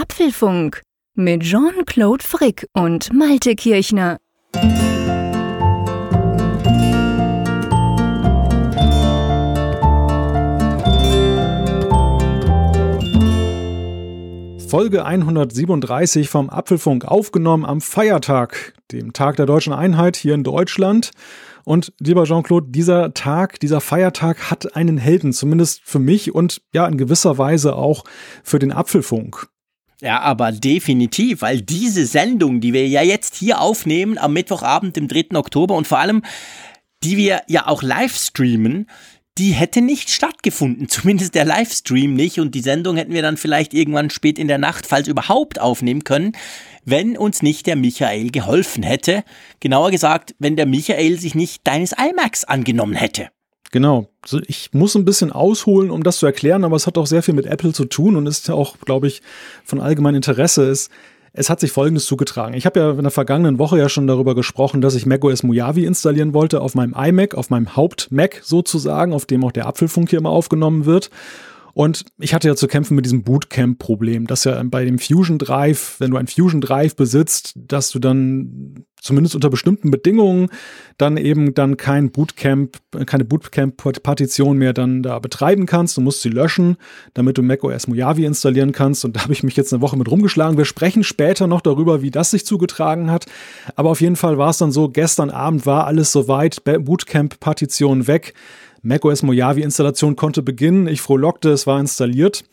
Apfelfunk mit Jean-Claude Frick und Malte Kirchner. Folge 137 vom Apfelfunk aufgenommen am Feiertag, dem Tag der deutschen Einheit hier in Deutschland. Und lieber Jean-Claude, dieser Tag, dieser Feiertag hat einen Helden, zumindest für mich und ja in gewisser Weise auch für den Apfelfunk. Ja, aber definitiv, weil diese Sendung, die wir ja jetzt hier aufnehmen am Mittwochabend, dem 3. Oktober und vor allem, die wir ja auch live streamen, die hätte nicht stattgefunden, zumindest der Livestream nicht und die Sendung hätten wir dann vielleicht irgendwann spät in der Nacht, falls überhaupt, aufnehmen können, wenn uns nicht der Michael geholfen hätte. Genauer gesagt, wenn der Michael sich nicht deines iMacs angenommen hätte. Genau. Ich muss ein bisschen ausholen, um das zu erklären, aber es hat auch sehr viel mit Apple zu tun und ist ja auch, glaube ich, von allgemeinem Interesse. Es, es hat sich Folgendes zugetragen. Ich habe ja in der vergangenen Woche ja schon darüber gesprochen, dass ich macOS Mojave installieren wollte auf meinem iMac, auf meinem Haupt-Mac sozusagen, auf dem auch der Apfelfunk hier immer aufgenommen wird. Und ich hatte ja zu kämpfen mit diesem Bootcamp-Problem, dass ja bei dem Fusion Drive, wenn du ein Fusion Drive besitzt, dass du dann zumindest unter bestimmten Bedingungen dann eben dann kein Bootcamp, keine Bootcamp-Partition mehr dann da betreiben kannst. Du musst sie löschen, damit du macOS Mojave installieren kannst. Und da habe ich mich jetzt eine Woche mit rumgeschlagen. Wir sprechen später noch darüber, wie das sich zugetragen hat. Aber auf jeden Fall war es dann so, gestern Abend war alles soweit, Bootcamp-Partition weg macOS Mojave-Installation konnte beginnen. Ich frohlockte, es war installiert.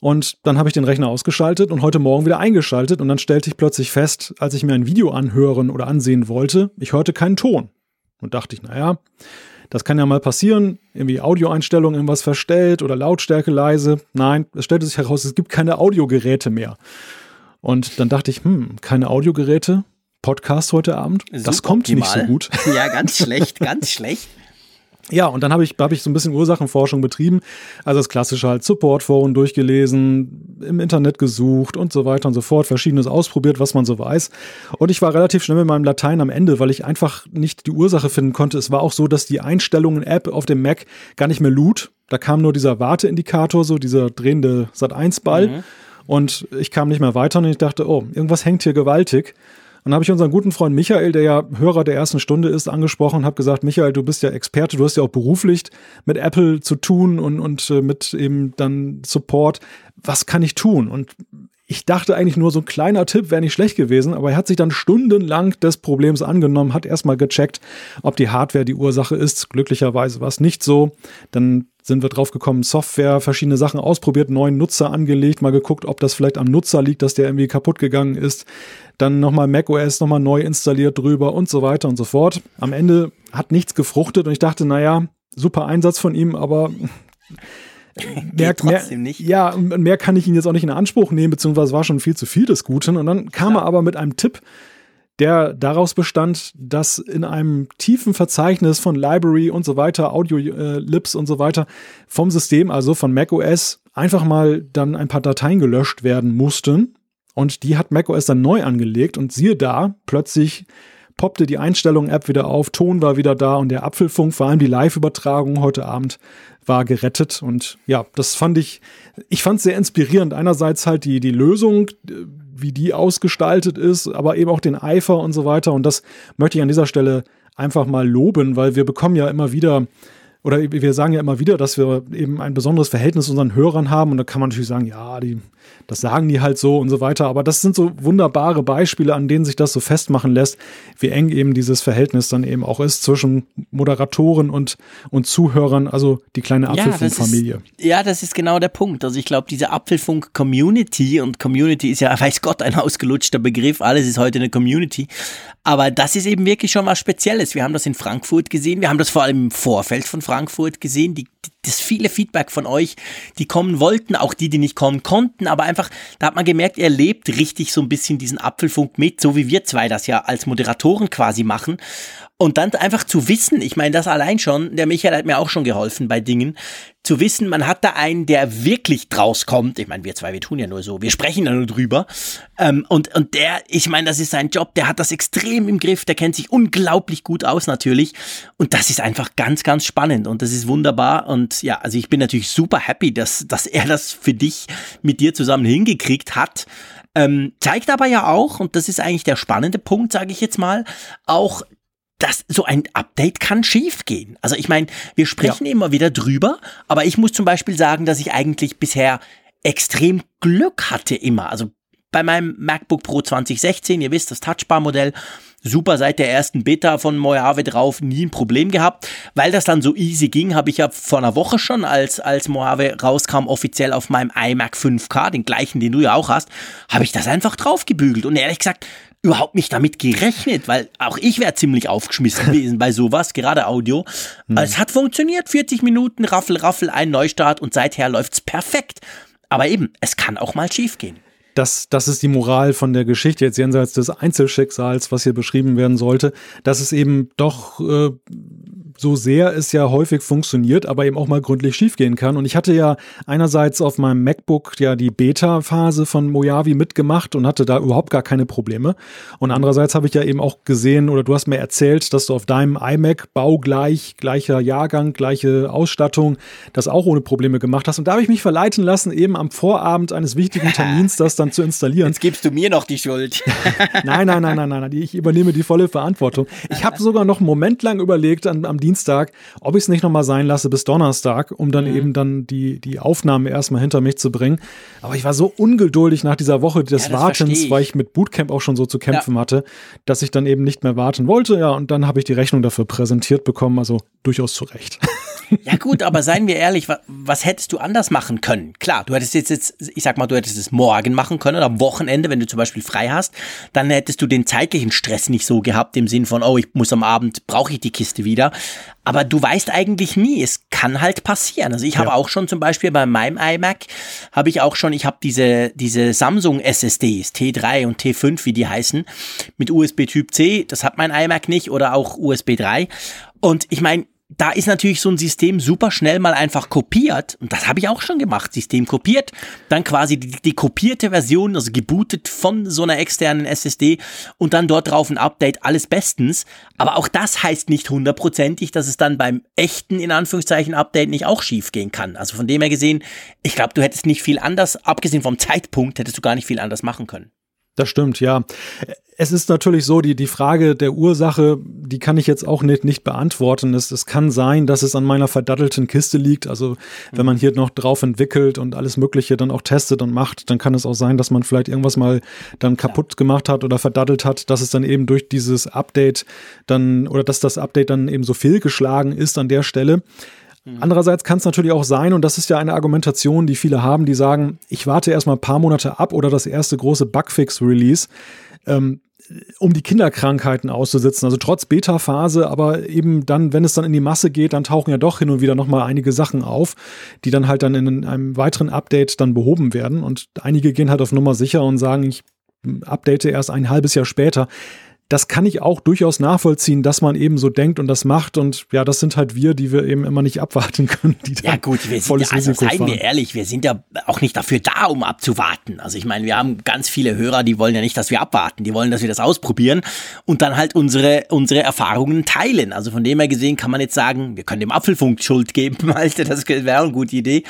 Und dann habe ich den Rechner ausgeschaltet und heute Morgen wieder eingeschaltet. Und dann stellte ich plötzlich fest, als ich mir ein Video anhören oder ansehen wollte, ich hörte keinen Ton. Und dachte ich, naja, das kann ja mal passieren. Irgendwie Audioeinstellungen irgendwas verstellt oder Lautstärke leise. Nein, es stellte sich heraus, es gibt keine Audiogeräte mehr. Und dann dachte ich, hm, keine Audiogeräte? Podcast heute Abend? Super das kommt optimal. nicht so gut. Ja, ganz schlecht, ganz schlecht. Ja, und dann habe ich, hab ich so ein bisschen Ursachenforschung betrieben. Also das klassische halt Supportforen durchgelesen, im Internet gesucht und so weiter und so fort, verschiedenes ausprobiert, was man so weiß. Und ich war relativ schnell mit meinem Latein am Ende, weil ich einfach nicht die Ursache finden konnte. Es war auch so, dass die Einstellungen-App auf dem Mac gar nicht mehr lud. Da kam nur dieser Warteindikator, so dieser drehende Sat1-Ball. Mhm. Und ich kam nicht mehr weiter und ich dachte, oh, irgendwas hängt hier gewaltig. Dann habe ich unseren guten Freund Michael, der ja Hörer der ersten Stunde ist, angesprochen und habe gesagt, Michael, du bist ja Experte, du hast ja auch beruflich mit Apple zu tun und, und äh, mit eben dann Support. Was kann ich tun? Und ich dachte eigentlich nur, so ein kleiner Tipp wäre nicht schlecht gewesen, aber er hat sich dann stundenlang des Problems angenommen, hat erstmal gecheckt, ob die Hardware die Ursache ist. Glücklicherweise war es nicht so. Dann sind wir drauf gekommen, Software, verschiedene Sachen ausprobiert, neuen Nutzer angelegt, mal geguckt, ob das vielleicht am Nutzer liegt, dass der irgendwie kaputt gegangen ist. Dann nochmal macOS nochmal neu installiert drüber und so weiter und so fort. Am Ende hat nichts gefruchtet und ich dachte, naja, super Einsatz von ihm, aber mehr, mehr, nicht. Ja, mehr kann ich ihn jetzt auch nicht in Anspruch nehmen, beziehungsweise war schon viel zu viel des Guten. Und dann kam Klar. er aber mit einem Tipp, der daraus bestand, dass in einem tiefen Verzeichnis von Library und so weiter, Audio-Lips äh, und so weiter vom System, also von macOS, einfach mal dann ein paar Dateien gelöscht werden mussten. Und die hat macOS dann neu angelegt und siehe da, plötzlich poppte die Einstellungen-App wieder auf, Ton war wieder da und der Apfelfunk, vor allem die Live-Übertragung heute Abend, war gerettet. Und ja, das fand ich, ich fand es sehr inspirierend. Einerseits halt die, die Lösung, wie die ausgestaltet ist, aber eben auch den Eifer und so weiter. Und das möchte ich an dieser Stelle einfach mal loben, weil wir bekommen ja immer wieder oder wir sagen ja immer wieder, dass wir eben ein besonderes Verhältnis zu unseren Hörern haben. Und da kann man natürlich sagen, ja, die, das sagen die halt so und so weiter. Aber das sind so wunderbare Beispiele, an denen sich das so festmachen lässt, wie eng eben dieses Verhältnis dann eben auch ist zwischen Moderatoren und, und Zuhörern, also die kleine Apfelfunk-Familie. Ja, ja, das ist genau der Punkt. Also ich glaube, diese Apfelfunk-Community und Community ist ja, weiß Gott, ein ausgelutschter Begriff. Alles ist heute eine Community. Aber das ist eben wirklich schon was Spezielles. Wir haben das in Frankfurt gesehen. Wir haben das vor allem im Vorfeld von Frankfurt gesehen. Die, das viele Feedback von euch, die kommen wollten, auch die, die nicht kommen konnten. Aber einfach, da hat man gemerkt, er lebt richtig so ein bisschen diesen Apfelfunk mit, so wie wir zwei das ja als Moderatoren quasi machen. Und dann einfach zu wissen, ich meine, das allein schon, der Michael hat mir auch schon geholfen bei Dingen, zu wissen, man hat da einen, der wirklich draus kommt. Ich meine, wir zwei, wir tun ja nur so, wir sprechen ja nur drüber. Ähm, und, und der, ich meine, das ist sein Job, der hat das extrem im Griff, der kennt sich unglaublich gut aus natürlich. Und das ist einfach ganz, ganz spannend und das ist wunderbar. Und ja, also ich bin natürlich super happy, dass, dass er das für dich mit dir zusammen hingekriegt hat. Ähm, zeigt aber ja auch, und das ist eigentlich der spannende Punkt, sage ich jetzt mal, auch, dass so ein Update kann schiefgehen. Also ich meine, wir sprechen ja. immer wieder drüber, aber ich muss zum Beispiel sagen, dass ich eigentlich bisher extrem Glück hatte immer. Also bei meinem MacBook Pro 2016, ihr wisst, das Touchbar-Modell, super seit der ersten Beta von Mojave drauf, nie ein Problem gehabt. Weil das dann so easy ging, habe ich ja vor einer Woche schon, als, als Mojave rauskam, offiziell auf meinem iMac 5K, den gleichen, den du ja auch hast, habe ich das einfach draufgebügelt. Und ehrlich gesagt, überhaupt nicht damit gerechnet, weil auch ich wäre ziemlich aufgeschmissen gewesen bei sowas, gerade Audio. Hm. Es hat funktioniert, 40 Minuten, Raffel, Raffel, ein Neustart und seither läuft's perfekt. Aber eben, es kann auch mal schiefgehen das, das ist die Moral von der Geschichte, jetzt jenseits des Einzelschicksals, was hier beschrieben werden sollte, dass es eben doch äh, so sehr es ja häufig funktioniert, aber eben auch mal gründlich schiefgehen kann. Und ich hatte ja einerseits auf meinem MacBook ja die Beta-Phase von Mojave mitgemacht und hatte da überhaupt gar keine Probleme. Und andererseits habe ich ja eben auch gesehen oder du hast mir erzählt, dass du auf deinem iMac baugleich, gleicher Jahrgang, gleiche Ausstattung, das auch ohne Probleme gemacht hast. Und da habe ich mich verleiten lassen, eben am Vorabend eines wichtigen Termins das dann zu installieren. Jetzt gibst du mir noch die Schuld. nein, nein, nein, nein, nein, ich übernehme die volle Verantwortung. Ich habe sogar noch einen Moment lang überlegt am, am Dienstag, ob ich es nicht nochmal sein lasse bis Donnerstag, um dann mhm. eben dann die, die Aufnahme erstmal hinter mich zu bringen. Aber ich war so ungeduldig nach dieser Woche des ja, Wartens, ich. weil ich mit Bootcamp auch schon so zu kämpfen ja. hatte, dass ich dann eben nicht mehr warten wollte. Ja, und dann habe ich die Rechnung dafür präsentiert bekommen, also durchaus zu Recht. Ja gut, aber seien wir ehrlich, was, was, hättest du anders machen können? Klar, du hättest jetzt, jetzt, ich sag mal, du hättest es morgen machen können oder am Wochenende, wenn du zum Beispiel frei hast, dann hättest du den zeitlichen Stress nicht so gehabt, im Sinn von, oh, ich muss am Abend, brauche ich die Kiste wieder. Aber du weißt eigentlich nie, es kann halt passieren. Also ich ja. habe auch schon zum Beispiel bei meinem iMac, habe ich auch schon, ich habe diese, diese Samsung SSDs, T3 und T5, wie die heißen, mit USB Typ C, das hat mein iMac nicht oder auch USB 3. Und ich meine, da ist natürlich so ein System super schnell mal einfach kopiert. Und das habe ich auch schon gemacht. System kopiert, dann quasi die, die, kopierte Version, also gebootet von so einer externen SSD und dann dort drauf ein Update, alles bestens. Aber auch das heißt nicht hundertprozentig, dass es dann beim echten, in Anführungszeichen, Update nicht auch schief gehen kann. Also von dem her gesehen, ich glaube, du hättest nicht viel anders, abgesehen vom Zeitpunkt, hättest du gar nicht viel anders machen können. Das stimmt, ja. Es ist natürlich so, die, die Frage der Ursache, die kann ich jetzt auch nicht, nicht beantworten. Es, es kann sein, dass es an meiner verdattelten Kiste liegt. Also wenn man hier noch drauf entwickelt und alles Mögliche dann auch testet und macht, dann kann es auch sein, dass man vielleicht irgendwas mal dann kaputt gemacht hat oder verdattelt hat, dass es dann eben durch dieses Update dann oder dass das Update dann eben so fehlgeschlagen ist an der Stelle. Mhm. Andererseits kann es natürlich auch sein, und das ist ja eine Argumentation, die viele haben, die sagen, ich warte erstmal ein paar Monate ab oder das erste große Bugfix-Release, ähm, um die Kinderkrankheiten auszusitzen. Also trotz Beta-Phase, aber eben dann, wenn es dann in die Masse geht, dann tauchen ja doch hin und wieder nochmal einige Sachen auf, die dann halt dann in einem weiteren Update dann behoben werden. Und einige gehen halt auf Nummer sicher und sagen, ich update erst ein halbes Jahr später das kann ich auch durchaus nachvollziehen, dass man eben so denkt und das macht. Und ja, das sind halt wir, die wir eben immer nicht abwarten können. Die ja gut, wir sind ja, also Risiko seien fahren. wir ehrlich, wir sind ja auch nicht dafür da, um abzuwarten. Also ich meine, wir haben ganz viele Hörer, die wollen ja nicht, dass wir abwarten. Die wollen, dass wir das ausprobieren und dann halt unsere, unsere Erfahrungen teilen. Also von dem her gesehen kann man jetzt sagen, wir können dem Apfelfunk Schuld geben, Alter, das wäre eine gute Idee.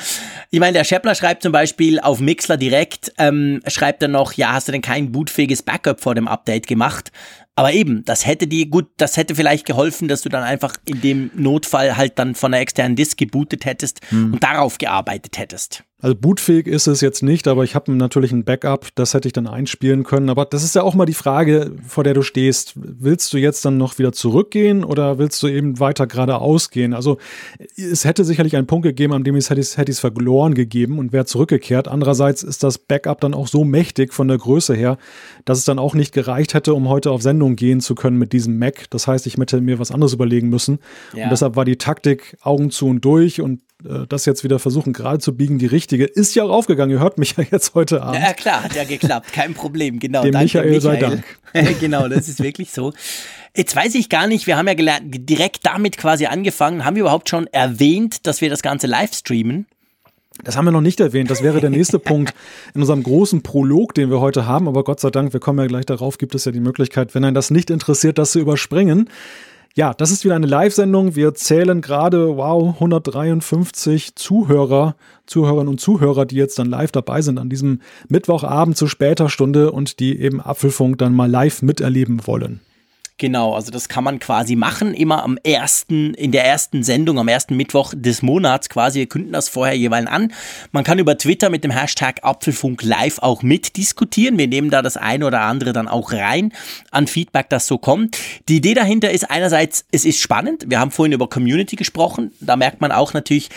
Ich meine, der Scheppler schreibt zum Beispiel auf Mixler direkt, ähm, schreibt er noch, ja, hast du denn kein bootfähiges Backup vor dem Update gemacht? Aber eben, das hätte die, gut, das hätte vielleicht geholfen, dass du dann einfach in dem Notfall halt dann von einer externen Disk gebootet hättest hm. und darauf gearbeitet hättest. Also bootfähig ist es jetzt nicht, aber ich habe natürlich ein Backup, das hätte ich dann einspielen können. Aber das ist ja auch mal die Frage, vor der du stehst. Willst du jetzt dann noch wieder zurückgehen oder willst du eben weiter geradeaus gehen? Also es hätte sicherlich einen Punkt gegeben, an dem ich es hätte es verloren gegeben und wäre zurückgekehrt. Andererseits ist das Backup dann auch so mächtig von der Größe her, dass es dann auch nicht gereicht hätte, um heute auf Sendung gehen zu können mit diesem Mac. Das heißt, ich hätte mir was anderes überlegen müssen. Ja. Und deshalb war die Taktik Augen zu und durch und das jetzt wieder versuchen gerade zu biegen, die richtige, ist ja auch aufgegangen. Ihr hört mich ja jetzt heute Abend. Ja, klar, hat ja geklappt. Kein Problem, genau. Dem Danke, Michael, Michael sei Dank. genau, das ist wirklich so. Jetzt weiß ich gar nicht, wir haben ja gelernt, direkt damit quasi angefangen. Haben wir überhaupt schon erwähnt, dass wir das Ganze live streamen? Das haben wir noch nicht erwähnt. Das wäre der nächste Punkt in unserem großen Prolog, den wir heute haben. Aber Gott sei Dank, wir kommen ja gleich darauf, gibt es ja die Möglichkeit, wenn einen das nicht interessiert, das zu überspringen. Ja, das ist wieder eine Live-Sendung. Wir zählen gerade, wow, 153 Zuhörer, Zuhörerinnen und Zuhörer, die jetzt dann live dabei sind an diesem Mittwochabend zu später Stunde und die eben Apfelfunk dann mal live miterleben wollen. Genau, also das kann man quasi machen, immer am ersten, in der ersten Sendung, am ersten Mittwoch des Monats quasi. Wir künden das vorher jeweils an. Man kann über Twitter mit dem Hashtag Apfelfunk live auch mitdiskutieren. Wir nehmen da das eine oder andere dann auch rein an Feedback, das so kommt. Die Idee dahinter ist einerseits, es ist spannend. Wir haben vorhin über Community gesprochen. Da merkt man auch natürlich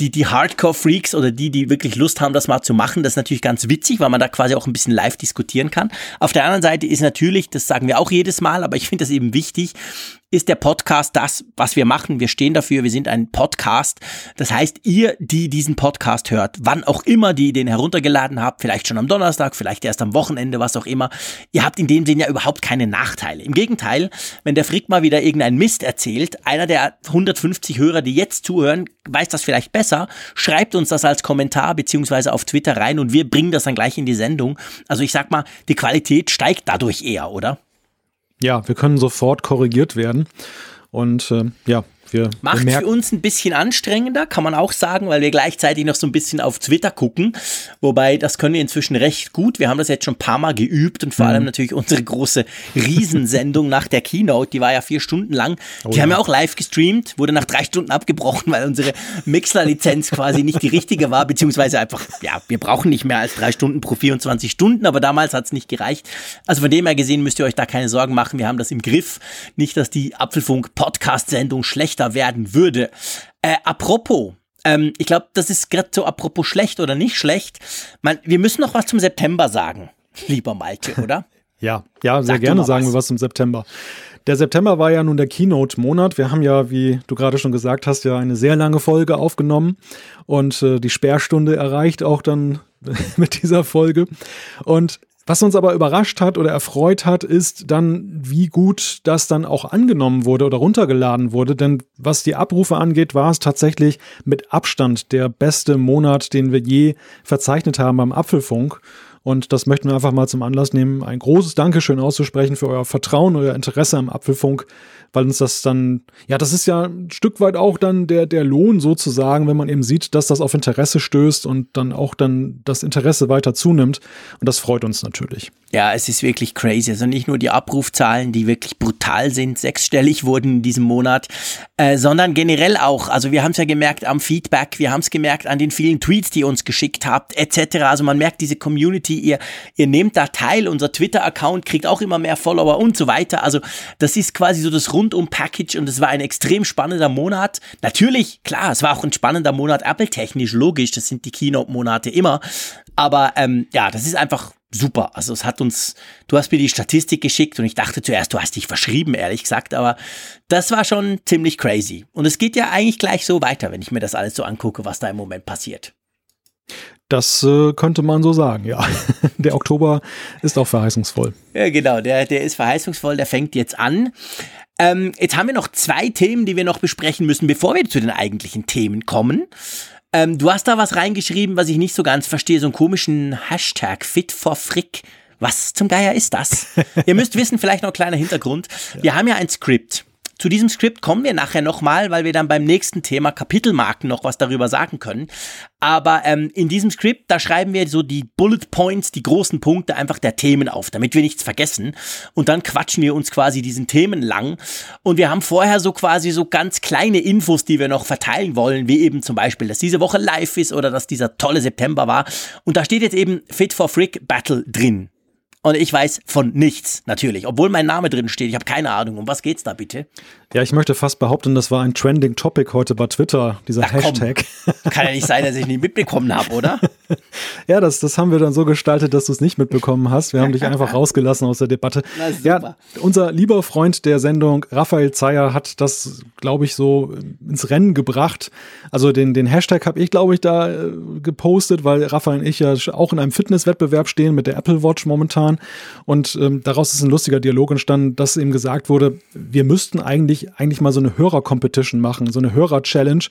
die, die Hardcore-Freaks oder die, die wirklich Lust haben, das mal zu machen. Das ist natürlich ganz witzig, weil man da quasi auch ein bisschen live diskutieren kann. Auf der anderen Seite ist natürlich, das sagen wir auch jedes Mal, aber ich finde das eben wichtig, ist der Podcast das, was wir machen. Wir stehen dafür, wir sind ein Podcast. Das heißt, ihr, die diesen Podcast hört, wann auch immer die den heruntergeladen habt, vielleicht schon am Donnerstag, vielleicht erst am Wochenende, was auch immer, ihr habt in dem Sinn ja überhaupt keine Nachteile. Im Gegenteil, wenn der Frick mal wieder irgendeinen Mist erzählt, einer der 150 Hörer, die jetzt zuhören, weiß das vielleicht besser, schreibt uns das als Kommentar beziehungsweise auf Twitter rein und wir bringen das dann gleich in die Sendung. Also ich sag mal, die Qualität steigt dadurch eher, oder? Ja, wir können sofort korrigiert werden. Und äh, ja, wir Macht für uns ein bisschen anstrengender, kann man auch sagen, weil wir gleichzeitig noch so ein bisschen auf Twitter gucken. Wobei, das können wir inzwischen recht gut. Wir haben das jetzt schon ein paar Mal geübt und vor mhm. allem natürlich unsere große Riesensendung nach der Keynote, die war ja vier Stunden lang. Oh, die ja. haben wir auch live gestreamt, wurde nach drei Stunden abgebrochen, weil unsere Mixler-Lizenz quasi nicht die richtige war, beziehungsweise einfach, ja, wir brauchen nicht mehr als drei Stunden pro 24 Stunden, aber damals hat es nicht gereicht. Also von dem her gesehen müsst ihr euch da keine Sorgen machen. Wir haben das im Griff. Nicht, dass die Apfelfunk-Podcast-Sendung schlechter schlechter werden würde. Äh, apropos, ähm, ich glaube, das ist gerade so apropos schlecht oder nicht schlecht. Man, wir müssen noch was zum September sagen, lieber Malte, oder? ja, ja, sehr Sag gerne sagen was. wir was zum September. Der September war ja nun der Keynote-Monat. Wir haben ja, wie du gerade schon gesagt hast, ja eine sehr lange Folge aufgenommen und äh, die Sperrstunde erreicht auch dann mit dieser Folge. Und was uns aber überrascht hat oder erfreut hat, ist dann, wie gut das dann auch angenommen wurde oder runtergeladen wurde. Denn was die Abrufe angeht, war es tatsächlich mit Abstand der beste Monat, den wir je verzeichnet haben beim Apfelfunk. Und das möchten wir einfach mal zum Anlass nehmen, ein großes Dankeschön auszusprechen für euer Vertrauen, euer Interesse am Apfelfunk weil uns das dann, ja, das ist ja ein Stück weit auch dann der, der Lohn sozusagen, wenn man eben sieht, dass das auf Interesse stößt und dann auch dann das Interesse weiter zunimmt. Und das freut uns natürlich. Ja, es ist wirklich crazy. Also nicht nur die Abrufzahlen, die wirklich brutal sind, sechsstellig wurden in diesem Monat, äh, sondern generell auch. Also wir haben es ja gemerkt am Feedback, wir haben es gemerkt an den vielen Tweets, die ihr uns geschickt habt, etc. Also man merkt diese Community, ihr, ihr nehmt da teil, unser Twitter-Account kriegt auch immer mehr Follower und so weiter. Also das ist quasi so das Rundum-Package und es war ein extrem spannender Monat. Natürlich, klar, es war auch ein spannender Monat Apple-technisch, logisch, das sind die Keynote-Monate immer. Aber ähm, ja, das ist einfach super. Also es hat uns, du hast mir die Statistik geschickt und ich dachte zuerst, du hast dich verschrieben, ehrlich gesagt, aber das war schon ziemlich crazy. Und es geht ja eigentlich gleich so weiter, wenn ich mir das alles so angucke, was da im Moment passiert. Das äh, könnte man so sagen, ja. Der Oktober ist auch verheißungsvoll. Ja, genau, der, der ist verheißungsvoll, der fängt jetzt an. Ähm, jetzt haben wir noch zwei Themen, die wir noch besprechen müssen, bevor wir zu den eigentlichen Themen kommen. Ähm, du hast da was reingeschrieben, was ich nicht so ganz verstehe, so einen komischen Hashtag Fit for Frick. Was zum Geier ist das? Ihr müsst wissen, vielleicht noch ein kleiner Hintergrund. Wir haben ja ein Skript. Zu diesem Skript kommen wir nachher nochmal, weil wir dann beim nächsten Thema Kapitelmarken noch was darüber sagen können. Aber ähm, in diesem Skript, da schreiben wir so die Bullet Points, die großen Punkte einfach der Themen auf, damit wir nichts vergessen. Und dann quatschen wir uns quasi diesen Themen lang. Und wir haben vorher so quasi so ganz kleine Infos, die wir noch verteilen wollen, wie eben zum Beispiel, dass diese Woche live ist oder dass dieser tolle September war. Und da steht jetzt eben Fit for Frick Battle drin. Und ich weiß von nichts, natürlich. Obwohl mein Name drin steht. Ich habe keine Ahnung. Um was geht's da bitte? Ja, ich möchte fast behaupten, das war ein trending Topic heute bei Twitter, dieser Na, Hashtag. Komm. Kann ja nicht sein, dass ich nicht mitbekommen habe, oder? ja, das, das haben wir dann so gestaltet, dass du es nicht mitbekommen hast. Wir haben dich einfach rausgelassen aus der Debatte. Ja, unser lieber Freund der Sendung, Raphael Zeyer, hat das, glaube ich, so ins Rennen gebracht. Also den, den Hashtag habe ich, glaube ich, da äh, gepostet, weil Raphael und ich ja auch in einem Fitnesswettbewerb stehen mit der Apple Watch momentan. Waren. Und ähm, daraus ist ein lustiger Dialog entstanden, dass eben gesagt wurde, wir müssten eigentlich, eigentlich mal so eine Hörer-Competition machen, so eine Hörer-Challenge.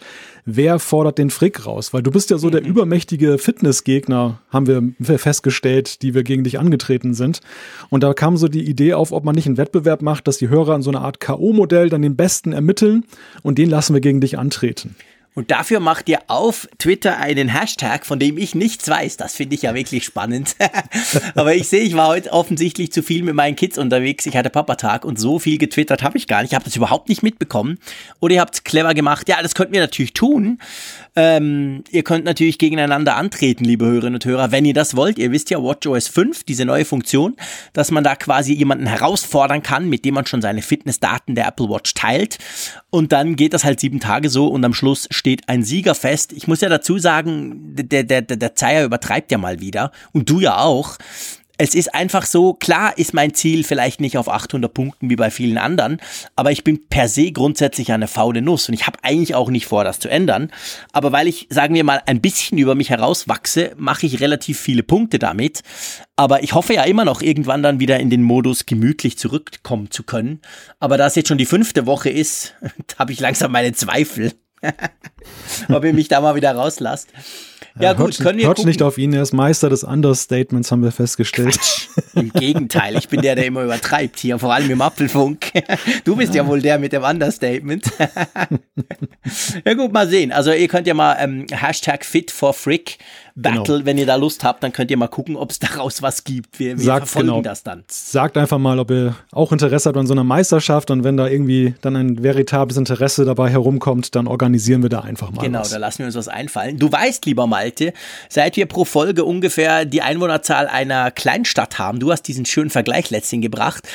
Wer fordert den Frick raus? Weil du bist ja so mhm. der übermächtige Fitnessgegner, haben wir festgestellt, die wir gegen dich angetreten sind. Und da kam so die Idee auf, ob man nicht einen Wettbewerb macht, dass die Hörer in so eine Art K.O.-Modell dann den Besten ermitteln und den lassen wir gegen dich antreten. Und dafür macht ihr auf Twitter einen Hashtag, von dem ich nichts weiß. Das finde ich ja wirklich spannend. Aber ich sehe, ich war heute offensichtlich zu viel mit meinen Kids unterwegs. Ich hatte Papatag und so viel getwittert habe ich gar nicht. Ich habe das überhaupt nicht mitbekommen. Oder ihr habt es clever gemacht. Ja, das könnten wir natürlich tun. Ähm, ihr könnt natürlich gegeneinander antreten, liebe Hörerinnen und Hörer, wenn ihr das wollt. Ihr wisst ja, WatchOS 5, diese neue Funktion, dass man da quasi jemanden herausfordern kann, mit dem man schon seine Fitnessdaten der Apple Watch teilt. Und dann geht das halt sieben Tage so und am Schluss steht ein Sieger fest. Ich muss ja dazu sagen, der, der, der, der Zeier übertreibt ja mal wieder. Und du ja auch es ist einfach so, klar ist mein Ziel vielleicht nicht auf 800 Punkten wie bei vielen anderen, aber ich bin per se grundsätzlich eine faule Nuss und ich habe eigentlich auch nicht vor, das zu ändern. Aber weil ich, sagen wir mal, ein bisschen über mich herauswachse, mache ich relativ viele Punkte damit. Aber ich hoffe ja immer noch, irgendwann dann wieder in den Modus gemütlich zurückkommen zu können. Aber da es jetzt schon die fünfte Woche ist, habe ich langsam meine Zweifel, ob ihr mich da mal wieder rauslasst. Ja, ja gut, hört, können wir hört nicht auf ihn, er ist Meister des Understatements, haben wir festgestellt. Quatsch. Im Gegenteil, ich bin der, der immer übertreibt hier, vor allem im Apfelfunk. Du bist ja wohl der mit dem Understatement. Ja gut, mal sehen. Also ihr könnt ja mal ähm, Hashtag Fit for Frick Battle, genau. wenn ihr da Lust habt, dann könnt ihr mal gucken, ob es daraus was gibt. Wir, wir Sagt, verfolgen genau. das dann. Sagt einfach mal, ob ihr auch Interesse habt an so einer Meisterschaft und wenn da irgendwie dann ein veritables Interesse dabei herumkommt, dann organisieren wir da einfach mal Genau, was. da lassen wir uns was einfallen. Du weißt, lieber Malte, seit wir pro Folge ungefähr die Einwohnerzahl einer Kleinstadt haben, du hast diesen schönen Vergleich letztens gebracht,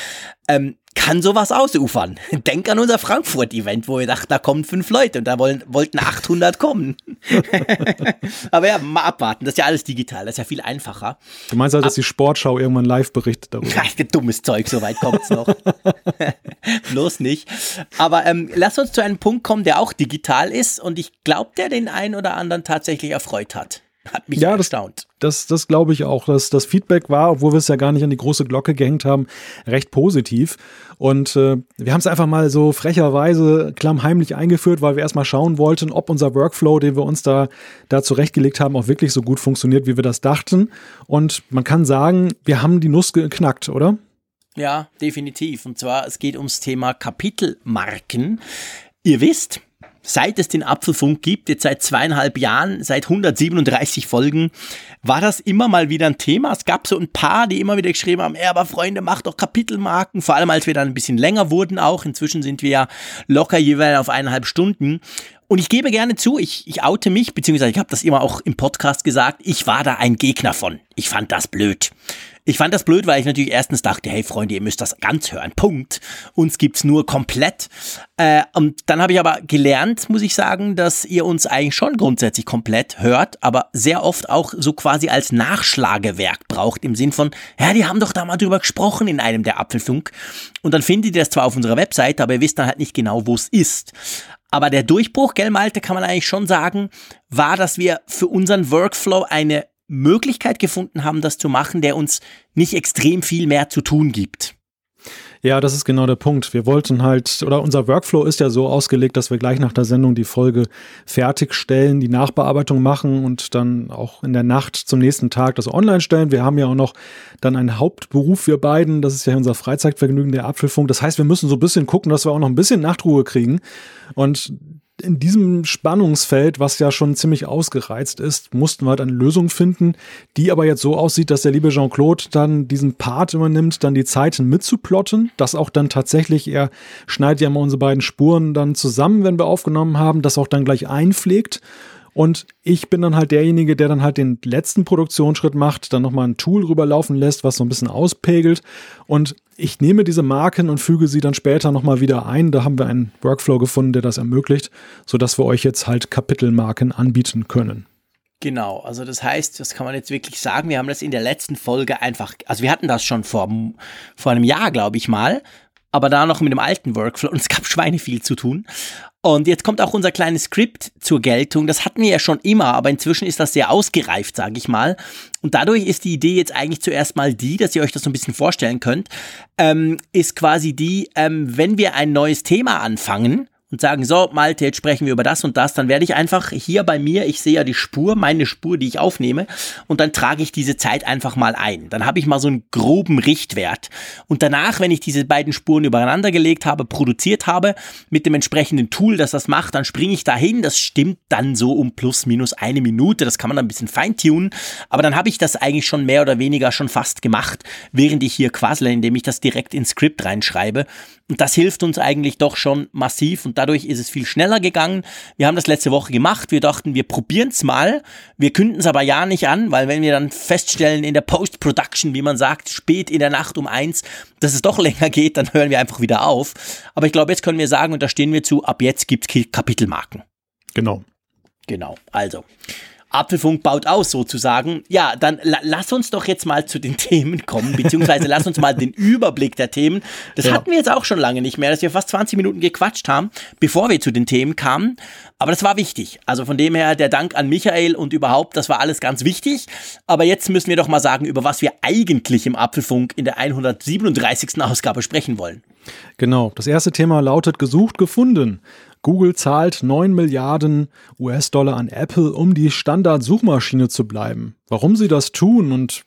ähm, kann sowas ausufern. Denk an unser Frankfurt-Event, wo wir dachten, da kommen fünf Leute und da wollen, wollten 800 kommen. Aber ja, mal abwarten. Das ist ja alles digital. Das ist ja viel einfacher. Du meinst also, dass die Sportschau irgendwann live berichtet darüber? Dummes Zeug, so weit kommt's noch. Bloß nicht. Aber ähm, lass uns zu einem Punkt kommen, der auch digital ist und ich glaube, der den einen oder anderen tatsächlich erfreut hat. Hat mich ja, erstaunt. Das, das, das glaube ich auch. Das, das Feedback war, obwohl wir es ja gar nicht an die große Glocke gehängt haben, recht positiv. Und äh, wir haben es einfach mal so frecherweise klammheimlich eingeführt, weil wir erstmal schauen wollten, ob unser Workflow, den wir uns da, da zurechtgelegt haben, auch wirklich so gut funktioniert, wie wir das dachten. Und man kann sagen, wir haben die Nuss geknackt, oder? Ja, definitiv. Und zwar, es geht ums Thema Kapitelmarken. Ihr wisst, seit es den Apfelfunk gibt, jetzt seit zweieinhalb Jahren, seit 137 Folgen, war das immer mal wieder ein Thema. Es gab so ein paar, die immer wieder geschrieben haben, ja, aber Freunde, macht doch Kapitelmarken, vor allem als wir dann ein bisschen länger wurden auch. Inzwischen sind wir ja locker jeweils auf eineinhalb Stunden. Und ich gebe gerne zu, ich, ich oute mich, beziehungsweise ich habe das immer auch im Podcast gesagt, ich war da ein Gegner von. Ich fand das blöd. Ich fand das blöd, weil ich natürlich erstens dachte, hey Freunde, ihr müsst das ganz hören. Punkt. Uns gibt's nur komplett. Äh, und dann habe ich aber gelernt, muss ich sagen, dass ihr uns eigentlich schon grundsätzlich komplett hört, aber sehr oft auch so quasi als Nachschlagewerk braucht, im Sinn von, ja, die haben doch da mal drüber gesprochen in einem der Apfelfunk. Und dann findet ihr das zwar auf unserer Webseite, aber ihr wisst dann halt nicht genau, wo es ist. Aber der Durchbruch, gell, Malte, kann man eigentlich schon sagen, war, dass wir für unseren Workflow eine Möglichkeit gefunden haben, das zu machen, der uns nicht extrem viel mehr zu tun gibt. Ja, das ist genau der Punkt. Wir wollten halt, oder unser Workflow ist ja so ausgelegt, dass wir gleich nach der Sendung die Folge fertigstellen, die Nachbearbeitung machen und dann auch in der Nacht zum nächsten Tag das online stellen. Wir haben ja auch noch dann einen Hauptberuf, wir beiden. Das ist ja unser Freizeitvergnügen, der Apfelfunk. Das heißt, wir müssen so ein bisschen gucken, dass wir auch noch ein bisschen Nachtruhe kriegen. Und in diesem Spannungsfeld, was ja schon ziemlich ausgereizt ist, mussten wir halt eine Lösung finden, die aber jetzt so aussieht, dass der liebe Jean-Claude dann diesen Part übernimmt, dann die Zeiten mitzuplotten, dass auch dann tatsächlich, er schneidet ja mal unsere beiden Spuren dann zusammen, wenn wir aufgenommen haben, das auch dann gleich einpflegt und ich bin dann halt derjenige, der dann halt den letzten Produktionsschritt macht, dann nochmal ein Tool rüberlaufen lässt, was so ein bisschen auspegelt. Und ich nehme diese Marken und füge sie dann später nochmal wieder ein. Da haben wir einen Workflow gefunden, der das ermöglicht, sodass wir euch jetzt halt Kapitelmarken anbieten können. Genau, also das heißt, das kann man jetzt wirklich sagen, wir haben das in der letzten Folge einfach, also wir hatten das schon vor, vor einem Jahr, glaube ich mal, aber da noch mit dem alten Workflow und es gab Schweine viel zu tun. Und jetzt kommt auch unser kleines Skript zur Geltung. Das hatten wir ja schon immer, aber inzwischen ist das sehr ausgereift, sage ich mal. Und dadurch ist die Idee jetzt eigentlich zuerst mal die, dass ihr euch das so ein bisschen vorstellen könnt, ähm, ist quasi die, ähm, wenn wir ein neues Thema anfangen, und sagen, so, Malte, jetzt sprechen wir über das und das, dann werde ich einfach hier bei mir, ich sehe ja die Spur, meine Spur, die ich aufnehme, und dann trage ich diese Zeit einfach mal ein. Dann habe ich mal so einen groben Richtwert. Und danach, wenn ich diese beiden Spuren übereinander gelegt habe, produziert habe, mit dem entsprechenden Tool, das das macht, dann springe ich dahin. Das stimmt dann so um plus minus eine Minute. Das kann man dann ein bisschen feintunen. Aber dann habe ich das eigentlich schon mehr oder weniger schon fast gemacht, während ich hier quassle, indem ich das direkt ins Skript reinschreibe. Und das hilft uns eigentlich doch schon massiv und dadurch ist es viel schneller gegangen. Wir haben das letzte Woche gemacht. Wir dachten, wir probieren es mal. Wir künden es aber ja nicht an, weil wenn wir dann feststellen in der Post-Production, wie man sagt, spät in der Nacht um eins, dass es doch länger geht, dann hören wir einfach wieder auf. Aber ich glaube, jetzt können wir sagen, und da stehen wir zu, ab jetzt gibt es Kapitelmarken. Genau. Genau. Also, Apfelfunk baut aus sozusagen. Ja, dann la lass uns doch jetzt mal zu den Themen kommen, beziehungsweise lass uns mal den Überblick der Themen. Das ja. hatten wir jetzt auch schon lange nicht mehr, dass wir fast 20 Minuten gequatscht haben, bevor wir zu den Themen kamen. Aber das war wichtig. Also von dem her der Dank an Michael und überhaupt, das war alles ganz wichtig. Aber jetzt müssen wir doch mal sagen, über was wir eigentlich im Apfelfunk in der 137. Ausgabe sprechen wollen. Genau. Das erste Thema lautet gesucht, gefunden. Google zahlt 9 Milliarden US-Dollar an Apple, um die Standard-Suchmaschine zu bleiben. Warum sie das tun und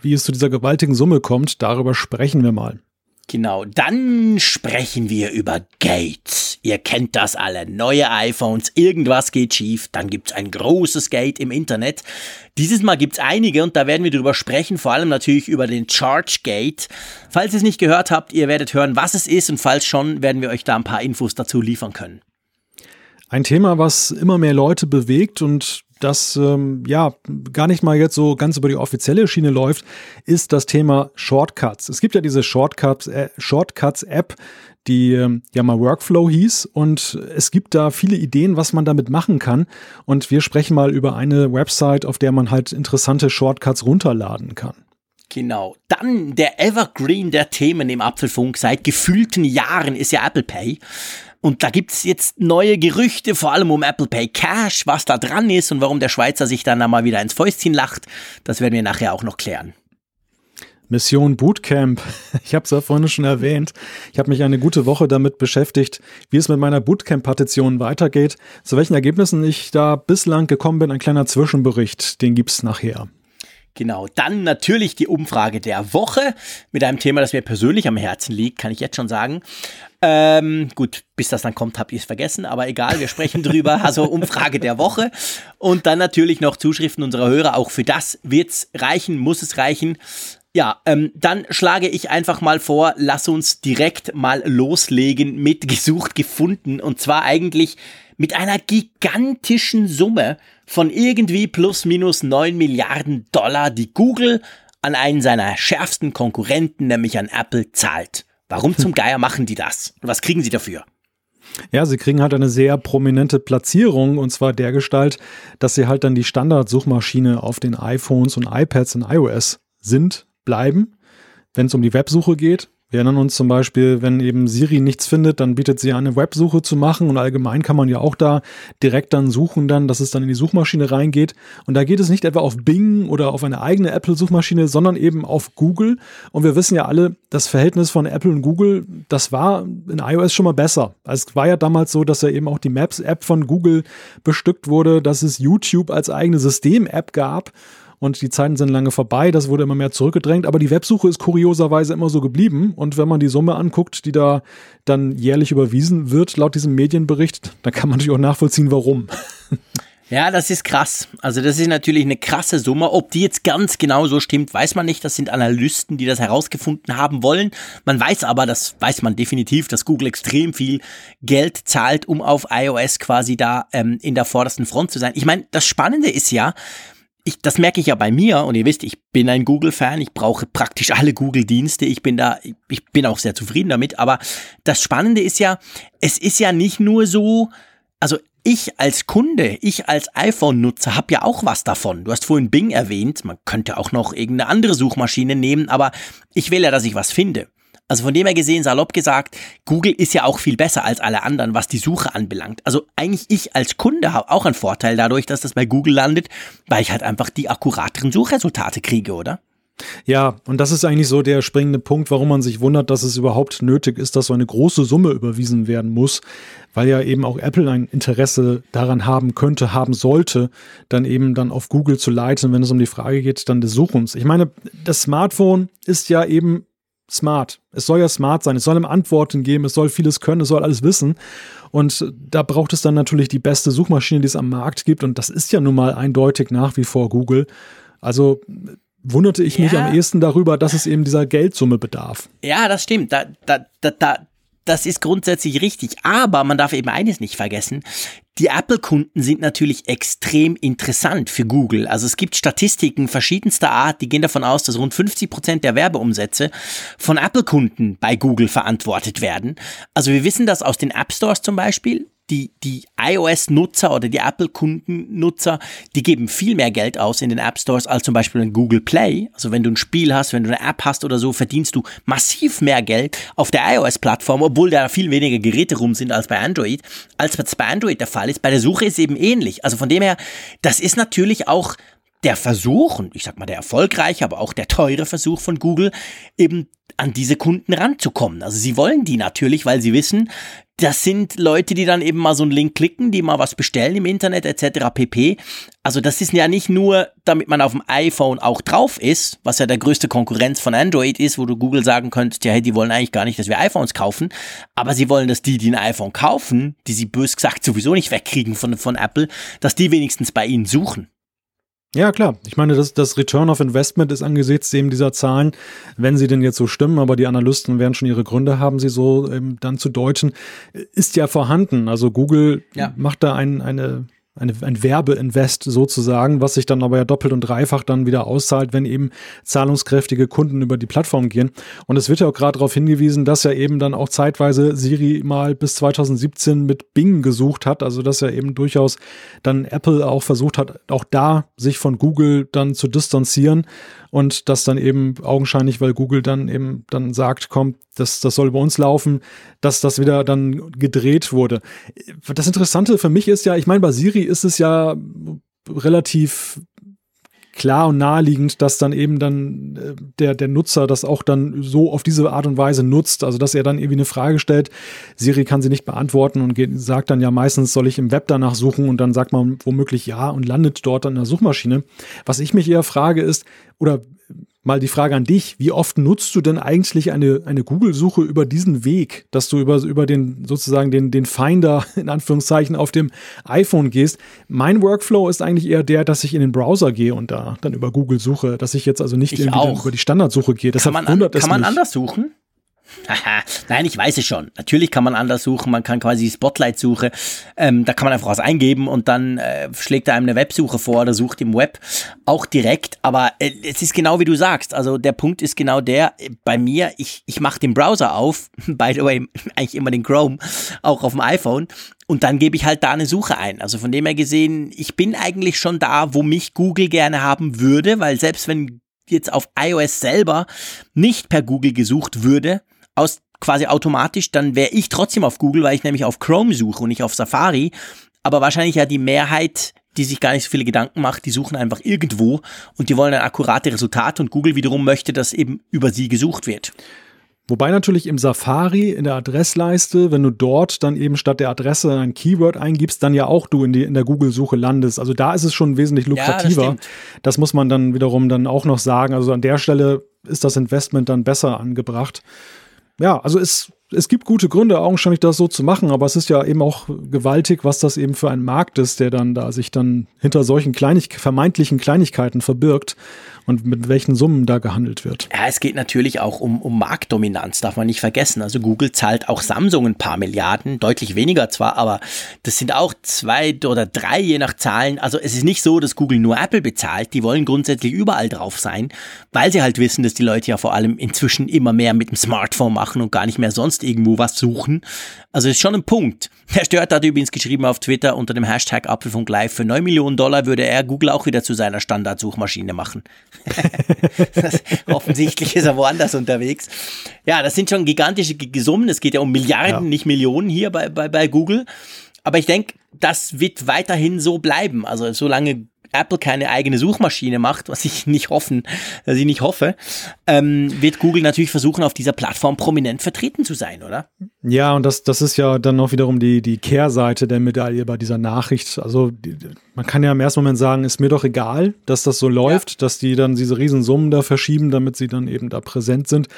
wie es zu dieser gewaltigen Summe kommt, darüber sprechen wir mal. Genau, dann sprechen wir über Gates. Ihr kennt das alle. Neue iPhones, irgendwas geht schief, dann gibt's ein großes Gate im Internet. Dieses Mal gibt's einige und da werden wir drüber sprechen, vor allem natürlich über den Charge Gate. Falls ihr es nicht gehört habt, ihr werdet hören, was es ist und falls schon, werden wir euch da ein paar Infos dazu liefern können. Ein Thema, was immer mehr Leute bewegt und das ähm, ja gar nicht mal jetzt so ganz über die offizielle Schiene läuft, ist das Thema Shortcuts. Es gibt ja diese Shortcuts, äh, Shortcuts die ähm, ja mal Workflow hieß und es gibt da viele Ideen, was man damit machen kann und wir sprechen mal über eine Website, auf der man halt interessante Shortcuts runterladen kann. Genau. Dann der Evergreen der Themen im Apfelfunk seit gefühlten Jahren ist ja Apple Pay. Und da gibt's jetzt neue Gerüchte, vor allem um Apple Pay Cash, was da dran ist und warum der Schweizer sich dann einmal wieder ins Fäustchen lacht. Das werden wir nachher auch noch klären. Mission Bootcamp. Ich habe es ja vorhin schon erwähnt. Ich habe mich eine gute Woche damit beschäftigt, wie es mit meiner Bootcamp-Partition weitergeht. Zu welchen Ergebnissen ich da bislang gekommen bin, ein kleiner Zwischenbericht, den gibt's nachher. Genau, dann natürlich die Umfrage der Woche mit einem Thema, das mir persönlich am Herzen liegt, kann ich jetzt schon sagen. Ähm, gut, bis das dann kommt, habt ihr es vergessen, aber egal, wir sprechen drüber. Also Umfrage der Woche. Und dann natürlich noch Zuschriften unserer Hörer. Auch für das wird's reichen, muss es reichen. Ja, ähm, dann schlage ich einfach mal vor, lass uns direkt mal loslegen mit gesucht gefunden. Und zwar eigentlich mit einer gigantischen Summe von irgendwie plus minus 9 Milliarden Dollar, die Google an einen seiner schärfsten Konkurrenten, nämlich an Apple, zahlt. Warum zum Geier machen die das? Und was kriegen sie dafür? Ja, sie kriegen halt eine sehr prominente Platzierung und zwar der Gestalt, dass sie halt dann die Standardsuchmaschine auf den iPhones und iPads in iOS sind, bleiben, wenn es um die Websuche geht. Wir erinnern uns zum Beispiel, wenn eben Siri nichts findet, dann bietet sie eine Websuche zu machen und allgemein kann man ja auch da direkt dann suchen, dann, dass es dann in die Suchmaschine reingeht. Und da geht es nicht etwa auf Bing oder auf eine eigene Apple-Suchmaschine, sondern eben auf Google. Und wir wissen ja alle, das Verhältnis von Apple und Google, das war in iOS schon mal besser. Also es war ja damals so, dass ja eben auch die Maps-App von Google bestückt wurde, dass es YouTube als eigene System-App gab und die Zeiten sind lange vorbei, das wurde immer mehr zurückgedrängt, aber die Websuche ist kurioserweise immer so geblieben und wenn man die Summe anguckt, die da dann jährlich überwiesen wird, laut diesem Medienbericht, dann kann man natürlich auch nachvollziehen, warum. Ja, das ist krass. Also das ist natürlich eine krasse Summe. Ob die jetzt ganz genau so stimmt, weiß man nicht. Das sind Analysten, die das herausgefunden haben wollen. Man weiß aber, das weiß man definitiv, dass Google extrem viel Geld zahlt, um auf iOS quasi da ähm, in der vordersten Front zu sein. Ich meine, das Spannende ist ja, ich, das merke ich ja bei mir und ihr wisst, ich bin ein Google-Fan, ich brauche praktisch alle Google-Dienste, ich bin da, ich bin auch sehr zufrieden damit, aber das Spannende ist ja, es ist ja nicht nur so, also ich als Kunde, ich als iPhone-Nutzer habe ja auch was davon. Du hast vorhin Bing erwähnt, man könnte auch noch irgendeine andere Suchmaschine nehmen, aber ich will ja, dass ich was finde. Also von dem her gesehen, salopp gesagt, Google ist ja auch viel besser als alle anderen, was die Suche anbelangt. Also eigentlich ich als Kunde habe auch einen Vorteil dadurch, dass das bei Google landet, weil ich halt einfach die akkurateren Suchresultate kriege, oder? Ja, und das ist eigentlich so der springende Punkt, warum man sich wundert, dass es überhaupt nötig ist, dass so eine große Summe überwiesen werden muss, weil ja eben auch Apple ein Interesse daran haben könnte, haben sollte, dann eben dann auf Google zu leiten, wenn es um die Frage geht, dann des Suchens. Ich meine, das Smartphone ist ja eben smart. Es soll ja smart sein, es soll ihm Antworten geben, es soll vieles können, es soll alles wissen. Und da braucht es dann natürlich die beste Suchmaschine, die es am Markt gibt. Und das ist ja nun mal eindeutig nach wie vor Google. Also wunderte ich ja. mich am ehesten darüber, dass es eben dieser Geldsumme bedarf. Ja, das stimmt. Da, da, da, da, das ist grundsätzlich richtig. Aber man darf eben eines nicht vergessen. Die Apple-Kunden sind natürlich extrem interessant für Google. Also es gibt Statistiken verschiedenster Art, die gehen davon aus, dass rund 50 Prozent der Werbeumsätze von Apple-Kunden bei Google verantwortet werden. Also wir wissen das aus den App Stores zum Beispiel die, die iOS-Nutzer oder die Apple-Kunden-Nutzer, die geben viel mehr Geld aus in den App Stores als zum Beispiel in Google Play. Also wenn du ein Spiel hast, wenn du eine App hast oder so, verdienst du massiv mehr Geld auf der iOS-Plattform, obwohl da viel weniger Geräte rum sind als bei Android, als was bei Android der Fall ist. Bei der Suche ist es eben ähnlich. Also von dem her, das ist natürlich auch der Versuch, und ich sag mal der erfolgreiche, aber auch der teure Versuch von Google, eben an diese Kunden ranzukommen. Also sie wollen die natürlich, weil sie wissen, das sind Leute, die dann eben mal so einen Link klicken, die mal was bestellen im Internet etc. pp. Also das ist ja nicht nur, damit man auf dem iPhone auch drauf ist, was ja der größte Konkurrenz von Android ist, wo du Google sagen könntest, ja, hey, die wollen eigentlich gar nicht, dass wir iPhones kaufen, aber sie wollen, dass die, die ein iPhone kaufen, die sie bös gesagt sowieso nicht wegkriegen von, von Apple, dass die wenigstens bei ihnen suchen. Ja, klar. Ich meine, das, das Return of Investment ist angesichts eben dieser Zahlen, wenn sie denn jetzt so stimmen, aber die Analysten werden schon ihre Gründe haben, sie so ähm, dann zu deuten, ist ja vorhanden. Also Google ja. macht da ein, eine eine, ein Werbeinvest sozusagen, was sich dann aber ja doppelt und dreifach dann wieder auszahlt, wenn eben zahlungskräftige Kunden über die Plattform gehen. Und es wird ja auch gerade darauf hingewiesen, dass ja eben dann auch zeitweise Siri mal bis 2017 mit Bing gesucht hat, also dass ja eben durchaus dann Apple auch versucht hat, auch da sich von Google dann zu distanzieren und das dann eben augenscheinlich, weil Google dann eben dann sagt, kommt, das, das soll über uns laufen, dass das wieder dann gedreht wurde. Das Interessante für mich ist ja, ich meine, bei Siri ist es ja relativ klar und naheliegend, dass dann eben dann äh, der, der Nutzer das auch dann so auf diese Art und Weise nutzt. Also dass er dann irgendwie eine Frage stellt, Siri kann sie nicht beantworten und geht, sagt dann ja meistens, soll ich im Web danach suchen und dann sagt man womöglich ja und landet dort an der Suchmaschine. Was ich mich eher frage ist, oder mal die Frage an dich, wie oft nutzt du denn eigentlich eine, eine Google-Suche über diesen Weg, dass du über, über den sozusagen den, den Finder in Anführungszeichen auf dem iPhone gehst? Mein Workflow ist eigentlich eher der, dass ich in den Browser gehe und da dann über Google suche, dass ich jetzt also nicht irgendwie über die Standardsuche gehe. Deshalb kann man, an, kann man anders suchen? Nein, ich weiß es schon. Natürlich kann man anders suchen. Man kann quasi Spotlight-Suche, ähm, da kann man einfach was eingeben und dann äh, schlägt er einem eine Websuche vor oder sucht im Web auch direkt. Aber äh, es ist genau wie du sagst. Also der Punkt ist genau der, äh, bei mir, ich, ich mache den Browser auf, by the way, eigentlich immer den Chrome, auch auf dem iPhone. Und dann gebe ich halt da eine Suche ein. Also von dem her gesehen, ich bin eigentlich schon da, wo mich Google gerne haben würde, weil selbst wenn jetzt auf iOS selber nicht per Google gesucht würde, aus quasi automatisch, dann wäre ich trotzdem auf Google, weil ich nämlich auf Chrome suche und nicht auf Safari. Aber wahrscheinlich ja die Mehrheit, die sich gar nicht so viele Gedanken macht, die suchen einfach irgendwo und die wollen ein akkurate Resultat und Google wiederum möchte, dass eben über sie gesucht wird. Wobei natürlich im Safari in der Adressleiste, wenn du dort dann eben statt der Adresse ein Keyword eingibst, dann ja auch du in, die, in der Google-Suche landest. Also da ist es schon wesentlich lukrativer. Ja, das, das, muss man dann wiederum dann auch noch sagen. Also an der Stelle ist das Investment dann besser angebracht ja, also es, es gibt gute Gründe, augenscheinlich das so zu machen, aber es ist ja eben auch gewaltig, was das eben für ein Markt ist, der dann da sich dann hinter solchen Kleinig vermeintlichen Kleinigkeiten verbirgt und mit welchen Summen da gehandelt wird. Ja, es geht natürlich auch um, um Marktdominanz, darf man nicht vergessen. Also Google zahlt auch Samsung ein paar Milliarden, deutlich weniger zwar, aber das sind auch zwei oder drei je nach Zahlen. Also es ist nicht so, dass Google nur Apple bezahlt. Die wollen grundsätzlich überall drauf sein, weil sie halt wissen, dass die Leute ja vor allem inzwischen immer mehr mit dem Smartphone machen und gar nicht mehr sonst irgendwo was suchen. Also ist schon ein Punkt. Herr Stört hat übrigens geschrieben auf Twitter unter dem Hashtag Apfelfunk Live, für 9 Millionen Dollar würde er Google auch wieder zu seiner Standardsuchmaschine machen. offensichtlich ist er woanders unterwegs. Ja, das sind schon gigantische Summen. Es geht ja um Milliarden, ja. nicht Millionen hier bei, bei, bei Google. Aber ich denke, das wird weiterhin so bleiben. Also solange Apple keine eigene Suchmaschine macht, was ich nicht hoffen, was ich nicht hoffe, ähm, wird Google natürlich versuchen, auf dieser Plattform prominent vertreten zu sein, oder? Ja, und das, das ist ja dann noch wiederum die, die Kehrseite der Medaille bei dieser Nachricht. Also die, man kann ja im ersten Moment sagen, ist mir doch egal, dass das so läuft, ja. dass die dann diese Riesensummen da verschieben, damit sie dann eben da präsent sind.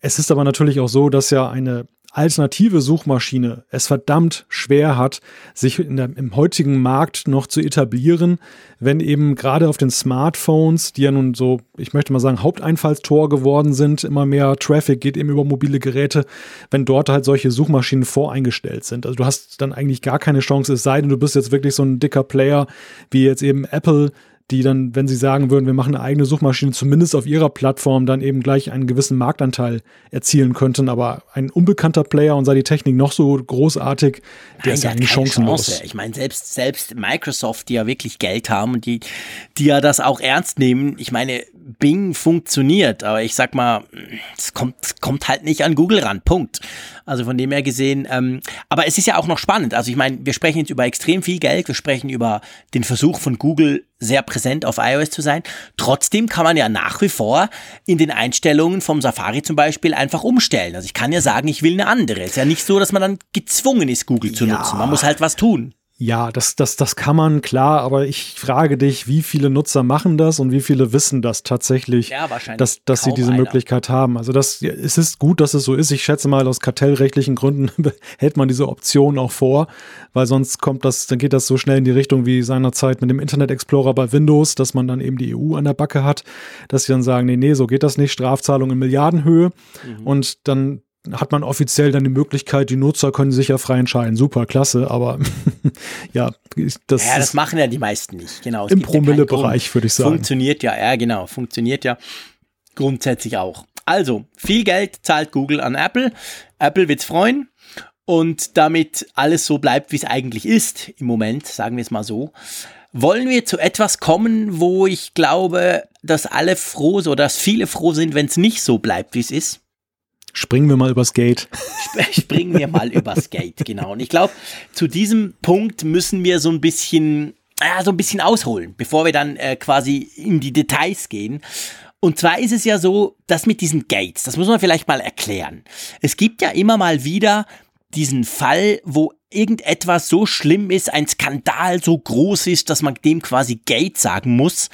Es ist aber natürlich auch so, dass ja eine alternative Suchmaschine es verdammt schwer hat, sich der, im heutigen Markt noch zu etablieren, wenn eben gerade auf den Smartphones, die ja nun so, ich möchte mal sagen, Haupteinfallstor geworden sind, immer mehr Traffic geht eben über mobile Geräte, wenn dort halt solche Suchmaschinen voreingestellt sind. Also du hast dann eigentlich gar keine Chance, es sei denn, du bist jetzt wirklich so ein dicker Player, wie jetzt eben Apple, die dann, wenn sie sagen würden, wir machen eine eigene Suchmaschine, zumindest auf ihrer Plattform dann eben gleich einen gewissen Marktanteil erzielen könnten. Aber ein unbekannter Player und sei die Technik noch so großartig, der Nein, ist ja eigentlich chancenlos. Chance. Ich meine, selbst, selbst Microsoft, die ja wirklich Geld haben und die, die ja das auch ernst nehmen, ich meine, Bing funktioniert, aber ich sag mal, es kommt, kommt halt nicht an Google ran. Punkt. Also von dem her gesehen, ähm, aber es ist ja auch noch spannend. Also ich meine, wir sprechen jetzt über extrem viel Geld, wir sprechen über den Versuch von Google sehr präsent auf iOS zu sein. Trotzdem kann man ja nach wie vor in den Einstellungen vom Safari zum Beispiel einfach umstellen. Also ich kann ja sagen, ich will eine andere. Es ist ja nicht so, dass man dann gezwungen ist, Google zu ja. nutzen. Man muss halt was tun. Ja, das, das, das kann man, klar, aber ich frage dich, wie viele Nutzer machen das und wie viele wissen das tatsächlich, ja, dass, dass sie diese einer. Möglichkeit haben. Also das, es ist gut, dass es so ist. Ich schätze mal, aus kartellrechtlichen Gründen hält man diese Option auch vor, weil sonst kommt das, dann geht das so schnell in die Richtung wie seinerzeit mit dem Internet Explorer bei Windows, dass man dann eben die EU an der Backe hat, dass sie dann sagen, nee, nee, so geht das nicht, Strafzahlung in Milliardenhöhe. Mhm. Und dann hat man offiziell dann die Möglichkeit, die Nutzer können sich ja frei entscheiden. Super, klasse, aber ja, das. Ja, das machen ja die meisten nicht, genau. Es Im Promille-Bereich, würde ich sagen. Funktioniert ja, ja, genau, funktioniert ja grundsätzlich auch. Also, viel Geld zahlt Google an Apple. Apple wird's freuen. Und damit alles so bleibt, wie es eigentlich ist, im Moment, sagen wir es mal so, wollen wir zu etwas kommen, wo ich glaube, dass alle froh sind oder dass viele froh sind, wenn es nicht so bleibt, wie es ist? Springen wir mal übers Gate. Springen wir mal übers Gate, genau. Und ich glaube, zu diesem Punkt müssen wir so ein bisschen, ja, so ein bisschen ausholen, bevor wir dann äh, quasi in die Details gehen. Und zwar ist es ja so, dass mit diesen Gates, das muss man vielleicht mal erklären. Es gibt ja immer mal wieder diesen Fall, wo irgendetwas so schlimm ist, ein Skandal so groß ist, dass man dem quasi Gate sagen muss.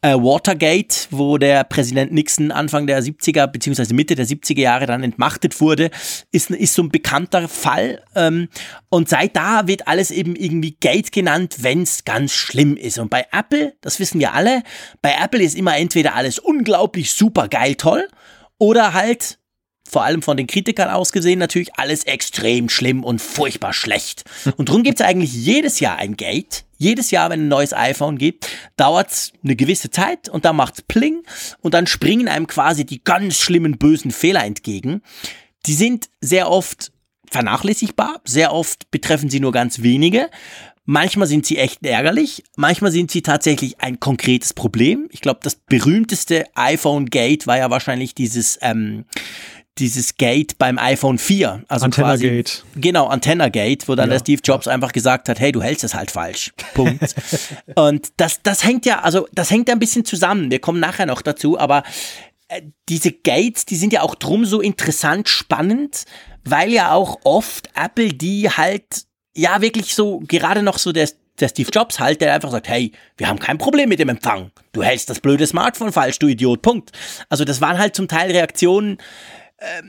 Äh, Watergate, wo der Präsident Nixon Anfang der 70er beziehungsweise Mitte der 70er Jahre dann entmachtet wurde, ist, ist so ein bekannter Fall. Ähm, und seit da wird alles eben irgendwie Gate genannt, wenn es ganz schlimm ist. Und bei Apple, das wissen wir alle, bei Apple ist immer entweder alles unglaublich super geil toll oder halt vor allem von den Kritikern ausgesehen, natürlich alles extrem schlimm und furchtbar schlecht. Und darum gibt es eigentlich jedes Jahr ein Gate. Jedes Jahr, wenn ein neues iPhone gibt, dauert es eine gewisse Zeit und dann macht's Pling und dann springen einem quasi die ganz schlimmen, bösen Fehler entgegen. Die sind sehr oft vernachlässigbar, sehr oft betreffen sie nur ganz wenige. Manchmal sind sie echt ärgerlich, manchmal sind sie tatsächlich ein konkretes Problem. Ich glaube, das berühmteste iPhone Gate war ja wahrscheinlich dieses ähm, dieses Gate beim iPhone 4. Also Antenna quasi, Gate. Genau, Antenna Gate, wo dann ja. der Steve Jobs einfach gesagt hat, hey, du hältst es halt falsch. Punkt. und das, das hängt ja, also das hängt ja ein bisschen zusammen. Wir kommen nachher noch dazu, aber äh, diese Gates, die sind ja auch drum so interessant, spannend, weil ja auch oft Apple die halt, ja wirklich so, gerade noch so der, der Steve Jobs halt, der einfach sagt, hey, wir haben kein Problem mit dem Empfang. Du hältst das blöde Smartphone falsch, du Idiot. Punkt. Also das waren halt zum Teil Reaktionen,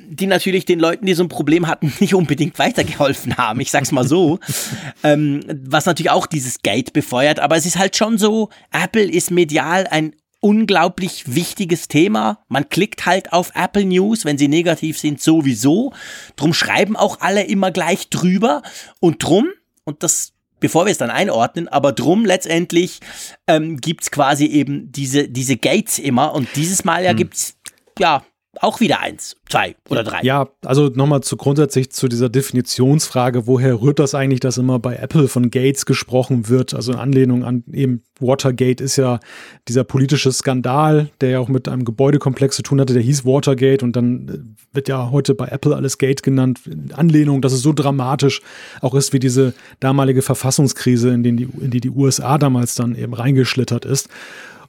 die natürlich den Leuten, die so ein Problem hatten, nicht unbedingt weitergeholfen haben. Ich sag's mal so. ähm, was natürlich auch dieses Gate befeuert. Aber es ist halt schon so, Apple ist medial ein unglaublich wichtiges Thema. Man klickt halt auf Apple News, wenn sie negativ sind, sowieso. Drum schreiben auch alle immer gleich drüber. Und drum, und das bevor wir es dann einordnen, aber drum letztendlich ähm, gibt's quasi eben diese, diese Gates immer und dieses Mal ja hm. gibt's ja auch wieder eins, zwei oder drei. Ja, also nochmal zu grundsätzlich zu dieser Definitionsfrage, woher rührt das eigentlich, dass immer bei Apple von Gates gesprochen wird? Also in Anlehnung an eben Watergate ist ja dieser politische Skandal, der ja auch mit einem Gebäudekomplex zu tun hatte, der hieß Watergate und dann äh, wird ja heute bei Apple alles Gate genannt, in Anlehnung, dass es so dramatisch auch ist wie diese damalige Verfassungskrise, in, die, in die die USA damals dann eben reingeschlittert ist.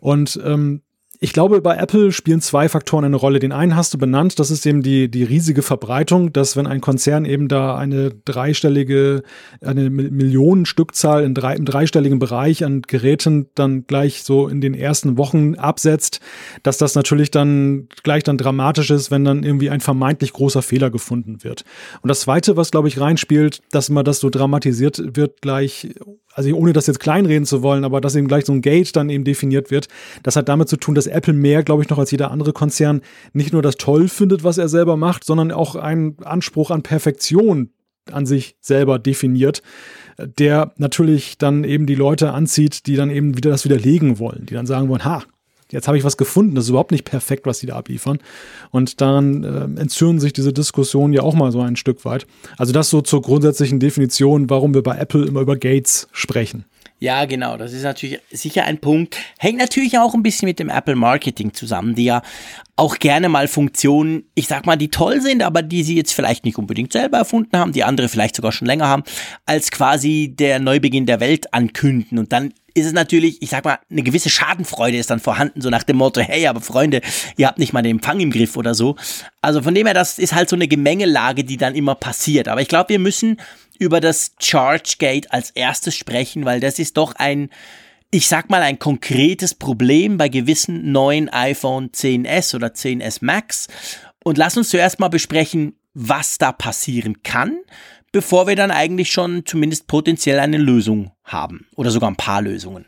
Und ähm, ich glaube, bei Apple spielen zwei Faktoren eine Rolle. Den einen hast du benannt, das ist eben die, die riesige Verbreitung, dass wenn ein Konzern eben da eine dreistellige, eine Millionenstückzahl in drei, im dreistelligen Bereich an Geräten dann gleich so in den ersten Wochen absetzt, dass das natürlich dann gleich dann dramatisch ist, wenn dann irgendwie ein vermeintlich großer Fehler gefunden wird. Und das zweite, was glaube ich reinspielt, dass immer das so dramatisiert wird, gleich also ohne das jetzt kleinreden zu wollen, aber dass eben gleich so ein Gate dann eben definiert wird, das hat damit zu tun, dass Apple mehr, glaube ich, noch als jeder andere Konzern nicht nur das toll findet, was er selber macht, sondern auch einen Anspruch an Perfektion an sich selber definiert, der natürlich dann eben die Leute anzieht, die dann eben wieder das widerlegen wollen, die dann sagen wollen, ha, jetzt habe ich was gefunden, das ist überhaupt nicht perfekt, was die da abliefern. Und daran äh, entzünden sich diese Diskussionen ja auch mal so ein Stück weit. Also das so zur grundsätzlichen Definition, warum wir bei Apple immer über Gates sprechen. Ja, genau. Das ist natürlich sicher ein Punkt. Hängt natürlich auch ein bisschen mit dem Apple Marketing zusammen, die ja auch gerne mal Funktionen, ich sag mal, die toll sind, aber die sie jetzt vielleicht nicht unbedingt selber erfunden haben, die andere vielleicht sogar schon länger haben, als quasi der Neubeginn der Welt ankünden und dann ist es natürlich, ich sag mal, eine gewisse Schadenfreude ist dann vorhanden, so nach dem Motto, hey, aber Freunde, ihr habt nicht mal den Empfang im Griff oder so. Also von dem her, das ist halt so eine Gemengelage, die dann immer passiert. Aber ich glaube, wir müssen über das ChargeGate als erstes sprechen, weil das ist doch ein, ich sag mal, ein konkretes Problem bei gewissen neuen iPhone 10s oder 10s Max. Und lass uns zuerst mal besprechen, was da passieren kann bevor wir dann eigentlich schon zumindest potenziell eine Lösung haben oder sogar ein paar Lösungen.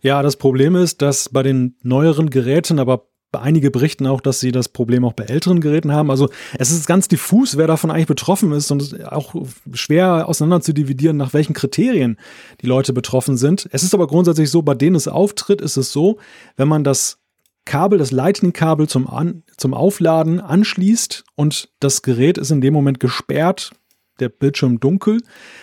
Ja, das Problem ist, dass bei den neueren Geräten, aber einige berichten auch, dass sie das Problem auch bei älteren Geräten haben. Also es ist ganz diffus, wer davon eigentlich betroffen ist und auch schwer auseinander zu dividieren, nach welchen Kriterien die Leute betroffen sind. Es ist aber grundsätzlich so, bei denen es auftritt, ist es so, wenn man das Kabel, das Lightning-Kabel zum, An zum Aufladen anschließt und das Gerät ist in dem Moment gesperrt, der Bildschirm dunkel,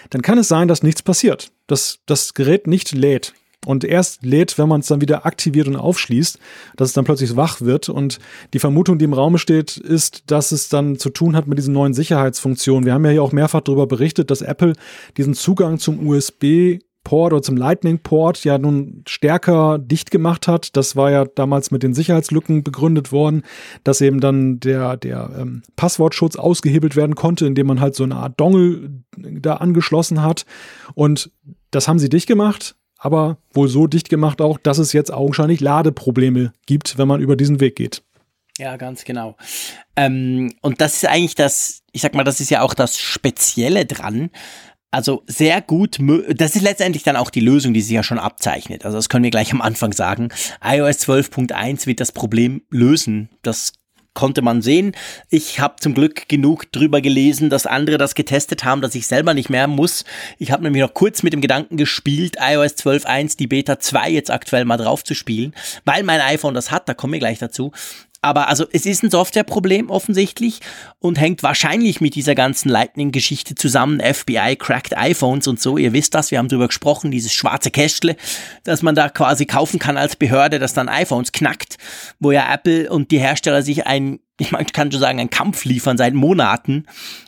dann kann es sein, dass nichts passiert, dass das Gerät nicht lädt. Und erst lädt, wenn man es dann wieder aktiviert und aufschließt, dass es dann plötzlich wach wird. Und die Vermutung, die im Raum steht, ist, dass es dann zu tun hat mit diesen neuen Sicherheitsfunktionen. Wir haben ja hier auch mehrfach darüber berichtet, dass Apple diesen Zugang zum USB Port oder zum Lightning Port ja nun stärker dicht gemacht hat. Das war ja damals mit den Sicherheitslücken begründet worden, dass eben dann der, der ähm, Passwortschutz ausgehebelt werden konnte, indem man halt so eine Art Dongle da angeschlossen hat. Und das haben sie dicht gemacht, aber wohl so dicht gemacht auch, dass es jetzt augenscheinlich Ladeprobleme gibt, wenn man über diesen Weg geht. Ja, ganz genau. Ähm, und das ist eigentlich das, ich sag mal, das ist ja auch das Spezielle dran, also sehr gut, das ist letztendlich dann auch die Lösung, die sich ja schon abzeichnet. Also das können wir gleich am Anfang sagen. iOS 12.1 wird das Problem lösen. Das konnte man sehen. Ich habe zum Glück genug drüber gelesen, dass andere das getestet haben, dass ich selber nicht mehr muss. Ich habe nämlich noch kurz mit dem Gedanken gespielt, iOS 12.1, die Beta 2 jetzt aktuell mal drauf zu spielen, weil mein iPhone das hat, da kommen wir gleich dazu. Aber also es ist ein Softwareproblem offensichtlich und hängt wahrscheinlich mit dieser ganzen Lightning-Geschichte zusammen. FBI cracked iPhones und so. Ihr wisst das, wir haben drüber gesprochen, dieses schwarze Kästle, das man da quasi kaufen kann als Behörde, das dann iPhones knackt, wo ja Apple und die Hersteller sich ein, ich kann schon sagen, einen Kampf liefern seit Monaten.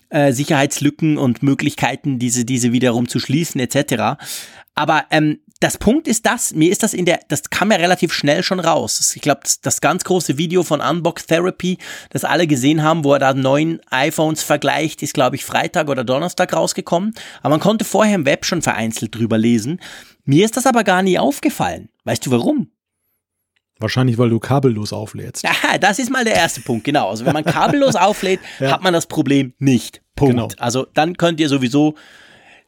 Äh, Sicherheitslücken und Möglichkeiten, diese, diese wiederum zu schließen, etc. Aber ähm, das Punkt ist das, mir ist das in der, das kam ja relativ schnell schon raus. Ich glaube, das, das, ganz große Video von Unbox Therapy, das alle gesehen haben, wo er da neun iPhones vergleicht, ist, glaube ich, Freitag oder Donnerstag rausgekommen. Aber man konnte vorher im Web schon vereinzelt drüber lesen. Mir ist das aber gar nie aufgefallen. Weißt du warum? Wahrscheinlich, weil du kabellos auflädst. Aha, das ist mal der erste Punkt, genau. Also wenn man kabellos auflädt, ja. hat man das Problem nicht. Punkt. Genau. Also dann könnt ihr sowieso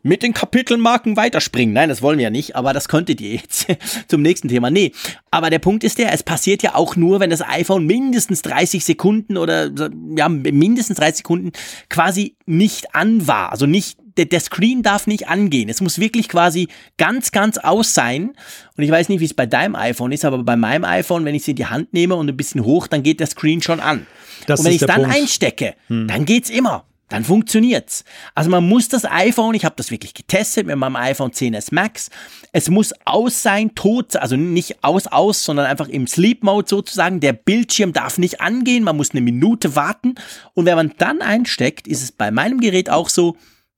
mit den Kapitelmarken weiterspringen. Nein, das wollen wir ja nicht, aber das könntet ihr jetzt zum nächsten Thema. Nee, aber der Punkt ist der, es passiert ja auch nur, wenn das iPhone mindestens 30 Sekunden oder ja, mindestens 30 Sekunden quasi nicht an war. Also nicht der, der Screen darf nicht angehen. Es muss wirklich quasi ganz, ganz aus sein. Und ich weiß nicht, wie es bei deinem iPhone ist, aber bei meinem iPhone, wenn ich es in die Hand nehme und ein bisschen hoch, dann geht der Screen schon an. Das und wenn ich der dann Punkt. Hm. einstecke, dann geht's immer. Dann funktioniert's. Also man muss das iPhone, ich habe das wirklich getestet mit meinem iPhone 10s Max. Es muss aus sein, tot, also nicht aus aus, sondern einfach im Sleep Mode sozusagen. Der Bildschirm darf nicht angehen, man muss eine Minute warten und wenn man dann einsteckt, ist es bei meinem Gerät auch so,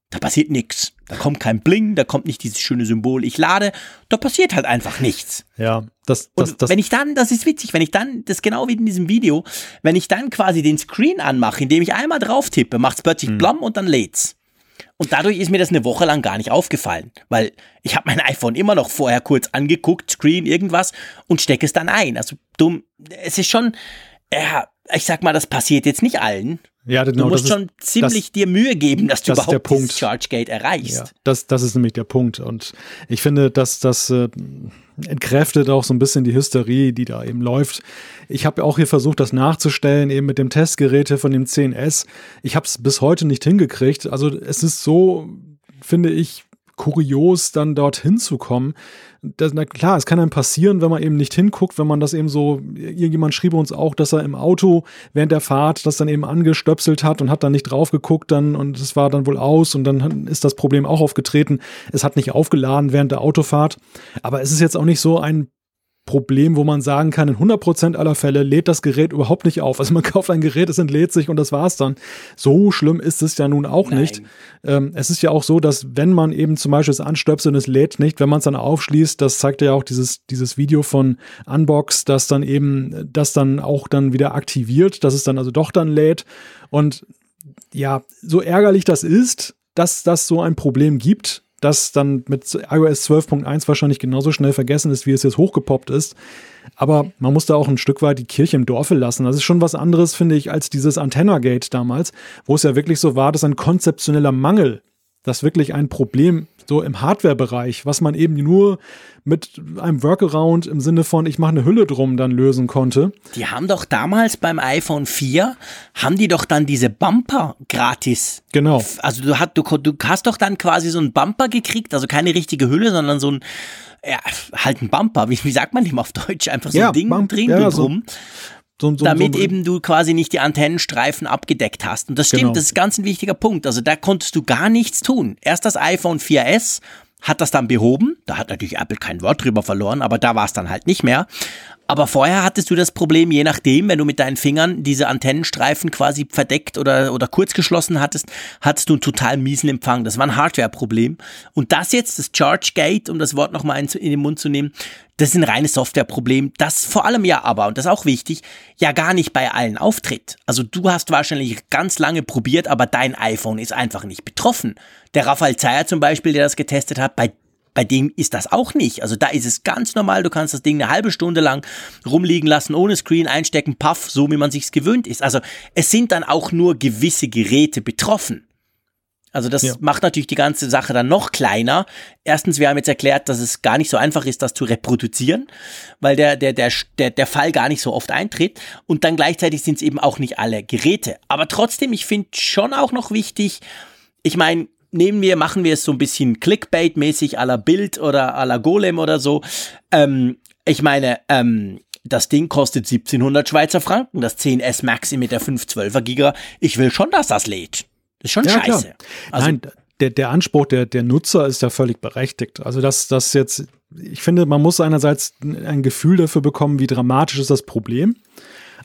da passiert nichts. Da kommt kein Bling, da kommt nicht dieses schöne Symbol, ich lade, da passiert halt einfach nichts. Ja, das, das, Und das, wenn ich dann, das ist witzig, wenn ich dann, das ist genau wie in diesem Video, wenn ich dann quasi den Screen anmache, indem ich einmal drauf tippe, macht es plötzlich blam und dann lädt's. Und dadurch ist mir das eine Woche lang gar nicht aufgefallen, weil ich habe mein iPhone immer noch vorher kurz angeguckt, Screen, irgendwas und stecke es dann ein. Also dumm, es ist schon, ja, ich sag mal, das passiert jetzt nicht allen. Ja, Du genau, musst das ist, schon ziemlich dir Mühe geben, dass du das überhaupt Punkt. dieses Chargegate erreichst. Ja, das, das ist nämlich der Punkt. Und ich finde, dass das äh, entkräftet auch so ein bisschen die Hysterie, die da eben läuft. Ich habe auch hier versucht, das nachzustellen, eben mit dem Testgerät von dem 10S. Ich habe es bis heute nicht hingekriegt. Also es ist so, finde ich, kurios, dann dorthin zu kommen. Das, na klar, es kann einem passieren, wenn man eben nicht hinguckt, wenn man das eben so, irgendjemand schrieb uns auch, dass er im Auto während der Fahrt das dann eben angestöpselt hat und hat dann nicht drauf geguckt dann und es war dann wohl aus und dann ist das Problem auch aufgetreten. Es hat nicht aufgeladen während der Autofahrt. Aber es ist jetzt auch nicht so ein Problem, wo man sagen kann, in 100% aller Fälle lädt das Gerät überhaupt nicht auf. Also man kauft ein Gerät, es entlädt sich und das war's dann. So schlimm ist es ja nun auch Nein. nicht. Ähm, es ist ja auch so, dass wenn man eben zum Beispiel es anstöpselt und es lädt nicht, wenn man es dann aufschließt, das zeigt ja auch dieses, dieses Video von Unbox, das dann eben das dann auch dann wieder aktiviert, dass es dann also doch dann lädt. Und ja, so ärgerlich das ist, dass das so ein Problem gibt, das dann mit iOS 12.1 wahrscheinlich genauso schnell vergessen ist, wie es jetzt hochgepoppt ist. Aber man muss da auch ein Stück weit die Kirche im Dorfe lassen. Das ist schon was anderes, finde ich, als dieses Antenna-Gate damals, wo es ja wirklich so war, dass ein konzeptioneller Mangel, das wirklich ein Problem so im Hardware-Bereich, was man eben nur mit einem Workaround im Sinne von, ich mache eine Hülle drum, dann lösen konnte. Die haben doch damals beim iPhone 4, haben die doch dann diese Bumper gratis. Genau. Also du, hast, du, du hast doch dann quasi so einen Bumper gekriegt, also keine richtige Hülle, sondern so ein, ja, halt ein Bumper. Wie, wie sagt man dem auf Deutsch? Einfach so Ja, ein Ding Bump- drin ja, und so- So, so, damit so, eben du quasi nicht die Antennenstreifen abgedeckt hast. Und das stimmt, Genau. das ist ganz ein wichtiger Punkt. Also da konntest du gar nichts tun. Erst das iPhone 4S hat das dann behoben. Da hat natürlich Apple kein Wort drüber verloren, aber da war es dann halt nicht mehr. Aber vorher hattest du das Problem, je nachdem, wenn du mit deinen Fingern diese Antennenstreifen quasi verdeckt oder, oder kurz geschlossen hattest, hattest du einen total miesen Empfang. Das war ein Hardware-Problem. Und das jetzt, das ChargeGate, um das Wort nochmal in, in den Mund zu nehmen, das ist ein reines Softwareproblem, das vor allem ja aber, und das ist auch wichtig, ja gar nicht bei allen auftritt. Also du hast wahrscheinlich ganz lange probiert, aber dein iPhone ist einfach nicht betroffen. Der Raphael Zeyer zum Beispiel, der das getestet hat, bei bei dem ist das auch nicht. Also da ist es ganz normal, du kannst das Ding eine halbe Stunde lang rumliegen lassen, ohne Screen einstecken, paff, so wie man sich's gewöhnt ist. Also es sind dann auch nur gewisse Geräte betroffen. Also das Ja. macht natürlich die ganze Sache dann noch kleiner. Erstens, wir haben jetzt erklärt, dass es gar nicht so einfach ist, das zu reproduzieren, weil der, der, der, der, der Fall gar nicht so oft eintritt. Und dann gleichzeitig sind es eben auch nicht alle Geräte. Aber trotzdem, ich finde schon auch noch wichtig, ich meine, nehmen wir, machen wir es so ein bisschen Clickbait-mäßig à la Bild oder à la Golem oder so. Ähm, ich meine, ähm, das Ding kostet 1700 Schweizer Franken, das 10S Maxi mit der 512er Giga. Ich will schon, dass das lädt. Das ist schon Ja, scheiße. klar. Also, Nein, der, der Anspruch der, der Nutzer ist ja völlig berechtigt. Also das, das jetzt, ich finde, man muss einerseits ein Gefühl dafür bekommen, wie dramatisch ist das Problem.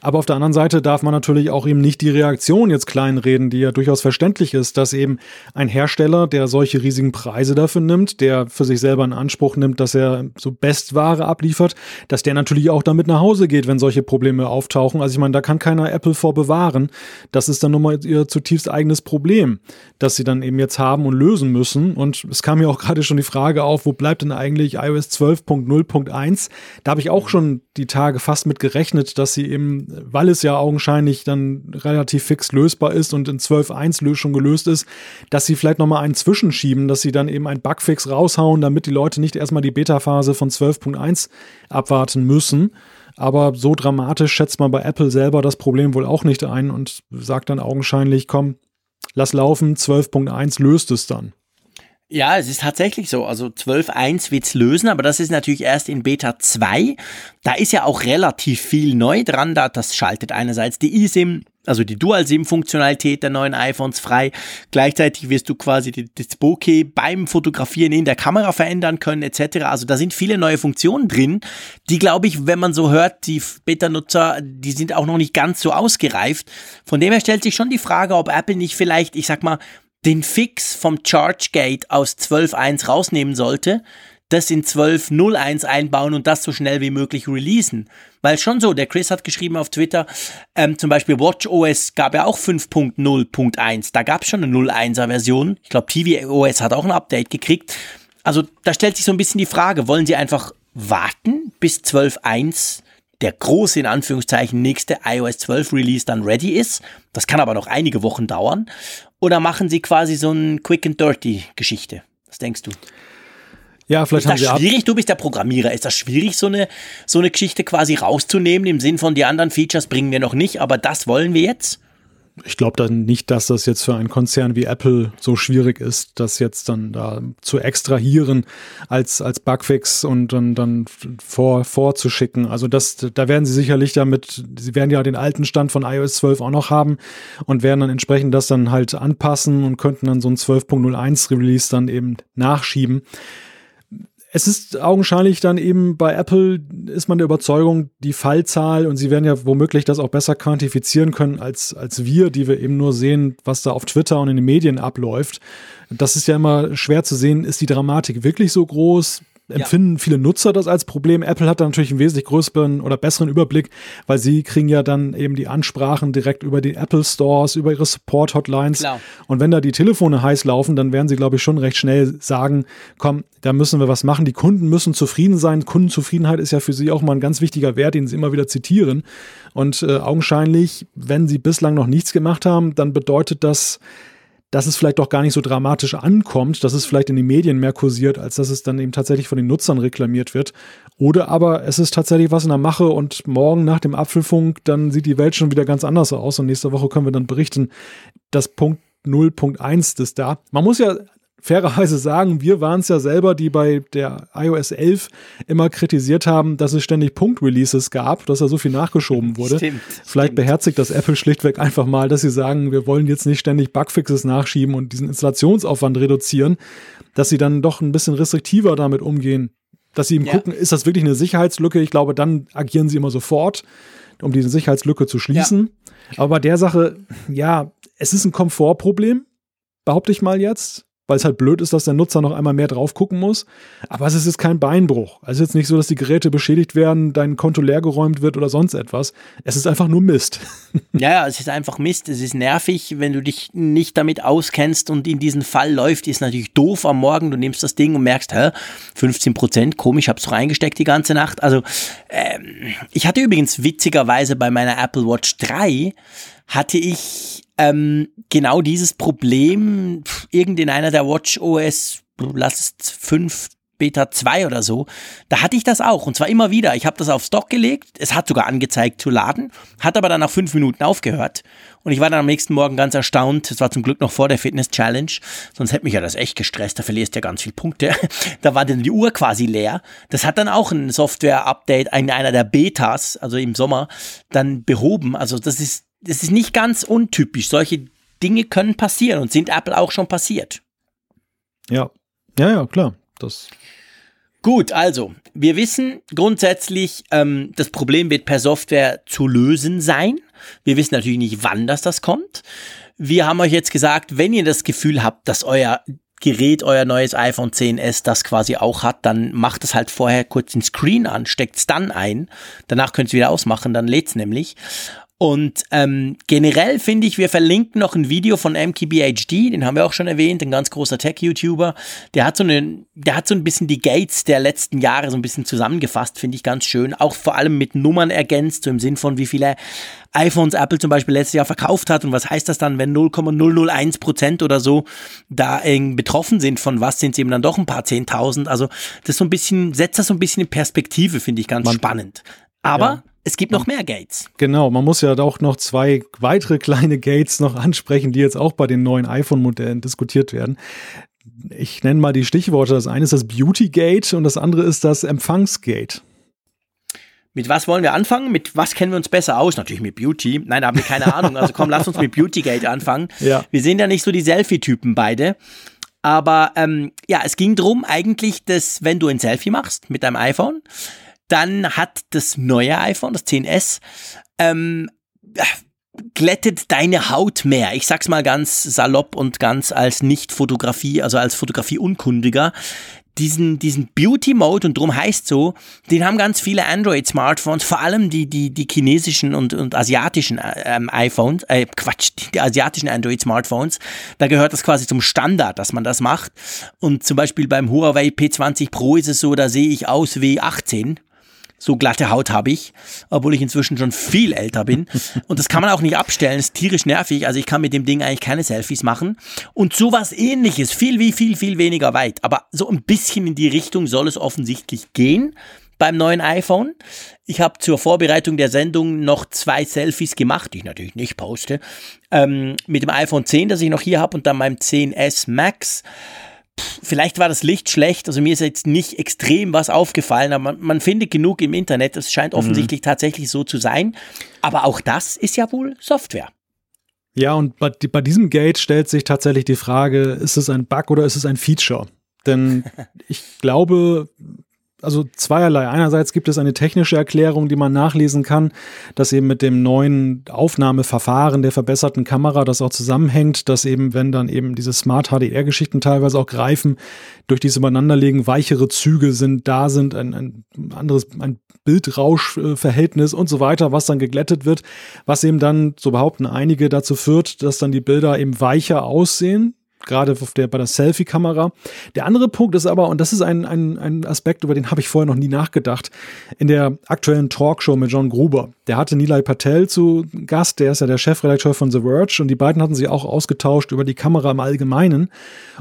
Aber auf der anderen Seite darf man natürlich auch eben nicht die Reaktion jetzt kleinreden, die ja durchaus verständlich ist, dass eben ein Hersteller, der solche riesigen Preise dafür nimmt, der für sich selber in Anspruch nimmt, dass er so Bestware abliefert, dass der natürlich auch damit nach Hause geht, wenn solche Probleme auftauchen. Also ich meine, da kann keiner Apple vor bewahren. Das ist dann nochmal ihr zutiefst eigenes Problem, das sie dann eben jetzt haben und lösen müssen. Und es kam ja auch gerade schon die Frage auf, wo bleibt denn eigentlich iOS 12.0.1? Da habe ich auch schon die Tage fast mit gerechnet, dass sie eben, weil es ja augenscheinlich dann relativ fix lösbar ist und in 12.1 lö- schon gelöst ist, dass sie vielleicht nochmal einen zwischenschieben, dass sie dann eben einen Bugfix raushauen, damit die Leute nicht erstmal die Beta-Phase von 12.1 abwarten müssen. Aber so dramatisch schätzt man bei Apple selber das Problem wohl auch nicht ein und sagt dann augenscheinlich, komm, lass laufen, 12.1 löst es dann. Ja, es ist tatsächlich so. Also 12.1 wird's lösen, aber das ist natürlich erst in Beta 2. Da ist ja auch relativ viel neu dran. Da, das schaltet einerseits die eSIM also die Dual-SIM-Funktionalität der neuen iPhones frei. Gleichzeitig wirst du quasi das Bokeh beim Fotografieren in der Kamera verändern können etc. Also da sind viele neue Funktionen drin, die glaube ich, wenn man so hört, die Beta-Nutzer, die sind auch noch nicht ganz so ausgereift. Von dem her stellt sich schon die Frage, ob Apple nicht vielleicht, ich sag mal, den Fix vom ChargeGate aus 12.1 rausnehmen sollte, das in 12.01 einbauen und das so schnell wie möglich releasen. Weil schon so, der Chris hat geschrieben auf Twitter, ähm, zum Beispiel WatchOS gab ja auch 5.0.1, da gab es schon eine 0.1er Version. Ich glaube, tvOS hat auch ein Update gekriegt. Also da stellt sich so ein bisschen die Frage, wollen sie einfach warten, bis 12.1 der große, in Anführungszeichen, nächste iOS 12 Release dann ready ist. Das kann aber noch einige Wochen dauern. Oder machen sie quasi so ein Quick and Dirty Geschichte? Was denkst du? Ja, vielleicht ist haben das schwierig? Du bist der Programmierer. Ist das schwierig, so eine, so eine Geschichte quasi rauszunehmen, im Sinn von die anderen Features bringen wir noch nicht, aber das wollen wir jetzt? Ich glaube dann nicht, dass das jetzt für einen Konzern wie Apple so schwierig ist, das jetzt dann da zu extrahieren als, als Bugfix und dann, dann vor, vorzuschicken. Also das, da werden sie sicherlich damit, sie werden ja den alten Stand von iOS 12 auch noch haben und werden dann entsprechend das dann halt anpassen und könnten dann so ein 12.01 Release dann eben nachschieben. Es ist augenscheinlich dann eben bei Apple ist man der Überzeugung, die Fallzahl und sie werden ja womöglich das auch besser quantifizieren können als, als wir, die wir eben nur sehen, was da auf Twitter und in den Medien abläuft. Das ist ja immer schwer zu sehen, ist die Dramatik wirklich so groß? Empfinden ja. viele Nutzer das als Problem. Apple hat da natürlich einen wesentlich größeren oder besseren Überblick, weil sie kriegen ja dann eben die Ansprachen direkt über die Apple Stores, über ihre Support-Hotlines. Und wenn da die Telefone heiß laufen, dann werden sie, glaube ich, schon recht schnell sagen, komm, da müssen wir was machen. Die Kunden müssen zufrieden sein. Kundenzufriedenheit ist ja für sie auch mal ein ganz wichtiger Wert, den sie immer wieder zitieren. Und äh, augenscheinlich, wenn sie bislang noch nichts gemacht haben, dann bedeutet das, dass es vielleicht doch gar nicht so dramatisch ankommt, dass es vielleicht in den Medien mehr kursiert, als dass es dann eben tatsächlich von den Nutzern reklamiert wird. Oder aber es ist tatsächlich was in der Mache und morgen nach dem Apfelfunk, dann sieht die Welt schon wieder ganz anders aus und nächste Woche können wir dann berichten, dass Punkt 0.1 ist da. Man muss ja fairerweise sagen, wir waren es ja selber, die bei der iOS 11 immer kritisiert haben, dass es ständig Punkt-Releases gab, dass da so viel nachgeschoben wurde. Stimmt, Vielleicht stimmt. beherzigt das Apple schlichtweg einfach mal, dass sie sagen, wir wollen jetzt nicht ständig Bugfixes nachschieben und diesen Installationsaufwand reduzieren, dass sie dann doch ein bisschen restriktiver damit umgehen. Dass sie eben ja. gucken, ist das wirklich eine Sicherheitslücke? Ich glaube, dann agieren sie immer sofort, um diese Sicherheitslücke zu schließen. Ja. Aber bei der Sache, ja, es ist ein Komfortproblem, behaupte ich mal jetzt weil es halt blöd ist, dass der Nutzer noch einmal mehr drauf gucken muss. Aber es ist jetzt kein Beinbruch. Es ist jetzt nicht so, dass die Geräte beschädigt werden, dein Konto leergeräumt wird oder sonst etwas. Es ist einfach nur Mist. Ja, ja, es ist einfach Mist. Es ist nervig, wenn du dich nicht damit auskennst und in diesen Fall läuft, ist natürlich doof am Morgen. Du nimmst das Ding und merkst, hä, 15 Prozent, komisch, hab's reingesteckt die ganze Nacht. Also, ähm, ich hatte übrigens witzigerweise bei meiner Apple Watch 3 hatte ich ähm, genau dieses Problem irgend in einer der Watch OS, es fünf Beta 2 oder so, da hatte ich das auch und zwar immer wieder. Ich habe das auf Stock gelegt, es hat sogar angezeigt zu laden, hat aber dann nach fünf Minuten aufgehört und ich war dann am nächsten Morgen ganz erstaunt. Es war zum Glück noch vor der Fitness Challenge, sonst hätte mich ja das echt gestresst. Da verlierst du ja ganz viele Punkte. da war dann die Uhr quasi leer. Das hat dann auch ein Software-Update in einer der Betas, also im Sommer, dann behoben. Also das ist das ist nicht ganz untypisch. Solche Dinge können passieren und sind Apple auch schon passiert. Ja, ja, ja, klar. Das Gut, also, wir wissen grundsätzlich, ähm, das Problem wird per Software zu lösen sein. Wir wissen natürlich nicht, wann das das kommt. Wir haben euch jetzt gesagt, wenn ihr das Gefühl habt, dass euer Gerät, euer neues iPhone 10s das quasi auch hat, dann macht es halt vorher kurz den Screen an, steckt es dann ein. Danach könnt ihr wieder ausmachen, dann lädt es nämlich. Und ähm, generell finde ich, wir verlinken noch ein Video von MKBHD, den haben wir auch schon erwähnt, ein ganz großer Tech-YouTuber. Der hat so eine, der hat so ein bisschen die Gates der letzten Jahre so ein bisschen zusammengefasst, finde ich ganz schön. Auch vor allem mit Nummern ergänzt, so im Sinn von wie viele iPhones Apple zum Beispiel letztes Jahr verkauft hat und was heißt das dann, wenn 0,001 Prozent oder so da betroffen sind von was sind es eben dann doch ein paar Zehntausend. Also das so ein bisschen setzt das so ein bisschen in Perspektive, finde ich ganz Man, spannend. Aber ja es gibt noch mehr Gates. Genau, man muss ja auch noch zwei weitere kleine Gates noch ansprechen, die jetzt auch bei den neuen iPhone-Modellen diskutiert werden. Ich nenne mal die Stichworte. Das eine ist das Beauty Gate und das andere ist das Empfangsgate. Mit was wollen wir anfangen? Mit was kennen wir uns besser aus? Natürlich mit Beauty. Nein, da haben wir keine Ahnung. Also komm, lass uns mit Beautygate anfangen. Ja. Wir sind ja nicht so die Selfie-Typen beide. Aber ähm, ja, es ging drum eigentlich, dass wenn du ein Selfie machst mit deinem iPhone, dann hat das neue iPhone, das 10S, ähm, glättet deine Haut mehr. Ich sag's mal ganz salopp und ganz als Nicht-Fotografie, also als Fotografie-Unkundiger. Diesen, diesen Beauty-Mode, und drum heißt so, den haben ganz viele Android-Smartphones, vor allem die, die, die chinesischen und, und asiatischen ähm, iPhones, äh, Quatsch, die asiatischen Android-Smartphones. Da gehört das quasi zum Standard, dass man das macht. Und zum Beispiel beim Huawei P20 Pro ist es so, da sehe ich aus wie 18 so glatte Haut habe ich, obwohl ich inzwischen schon viel älter bin. Und das kann man auch nicht abstellen, ist tierisch nervig. Also ich kann mit dem Ding eigentlich keine Selfies machen. Und sowas ähnliches, viel, wie viel, viel weniger weit. Aber so ein bisschen in die Richtung soll es offensichtlich gehen beim neuen iPhone. Ich habe zur Vorbereitung der Sendung noch zwei Selfies gemacht, die ich natürlich nicht poste, ähm, mit dem iPhone 10, das ich noch hier habe, und dann meinem 10S Max vielleicht war das Licht schlecht, also mir ist jetzt nicht extrem was aufgefallen, aber man, man findet genug im Internet, es scheint mhm. offensichtlich mhm. tatsächlich so zu sein. Aber auch das ist ja wohl Software. Ja, und bei, bei diesem Gate stellt sich tatsächlich die Frage, ist es ein Bug oder ist es ein Feature? Denn ich glaube, also zweierlei. Einerseits gibt es eine technische Erklärung, die man nachlesen kann, dass eben mit dem neuen Aufnahmeverfahren der verbesserten Kamera das auch zusammenhängt, dass eben, wenn dann eben diese Smart HDR-Geschichten teilweise auch greifen, durch dieses Übereinanderlegen weichere Züge sind, da sind ein, ein anderes, ein Bildrauschverhältnis und so weiter, was dann geglättet wird, was eben dann, so behaupten einige, dazu führt, dass dann die Bilder eben weicher aussehen, gerade der, bei der Selfie-Kamera. Der andere Punkt ist aber, und das ist ein, ein, ein Aspekt, über den habe ich vorher noch nie nachgedacht, in der aktuellen Talkshow mit John Gruber. Der hatte Nilay Patel zu Gast, der ist ja der Chefredakteur von The Verge und die beiden hatten sich auch ausgetauscht über die Kamera im Allgemeinen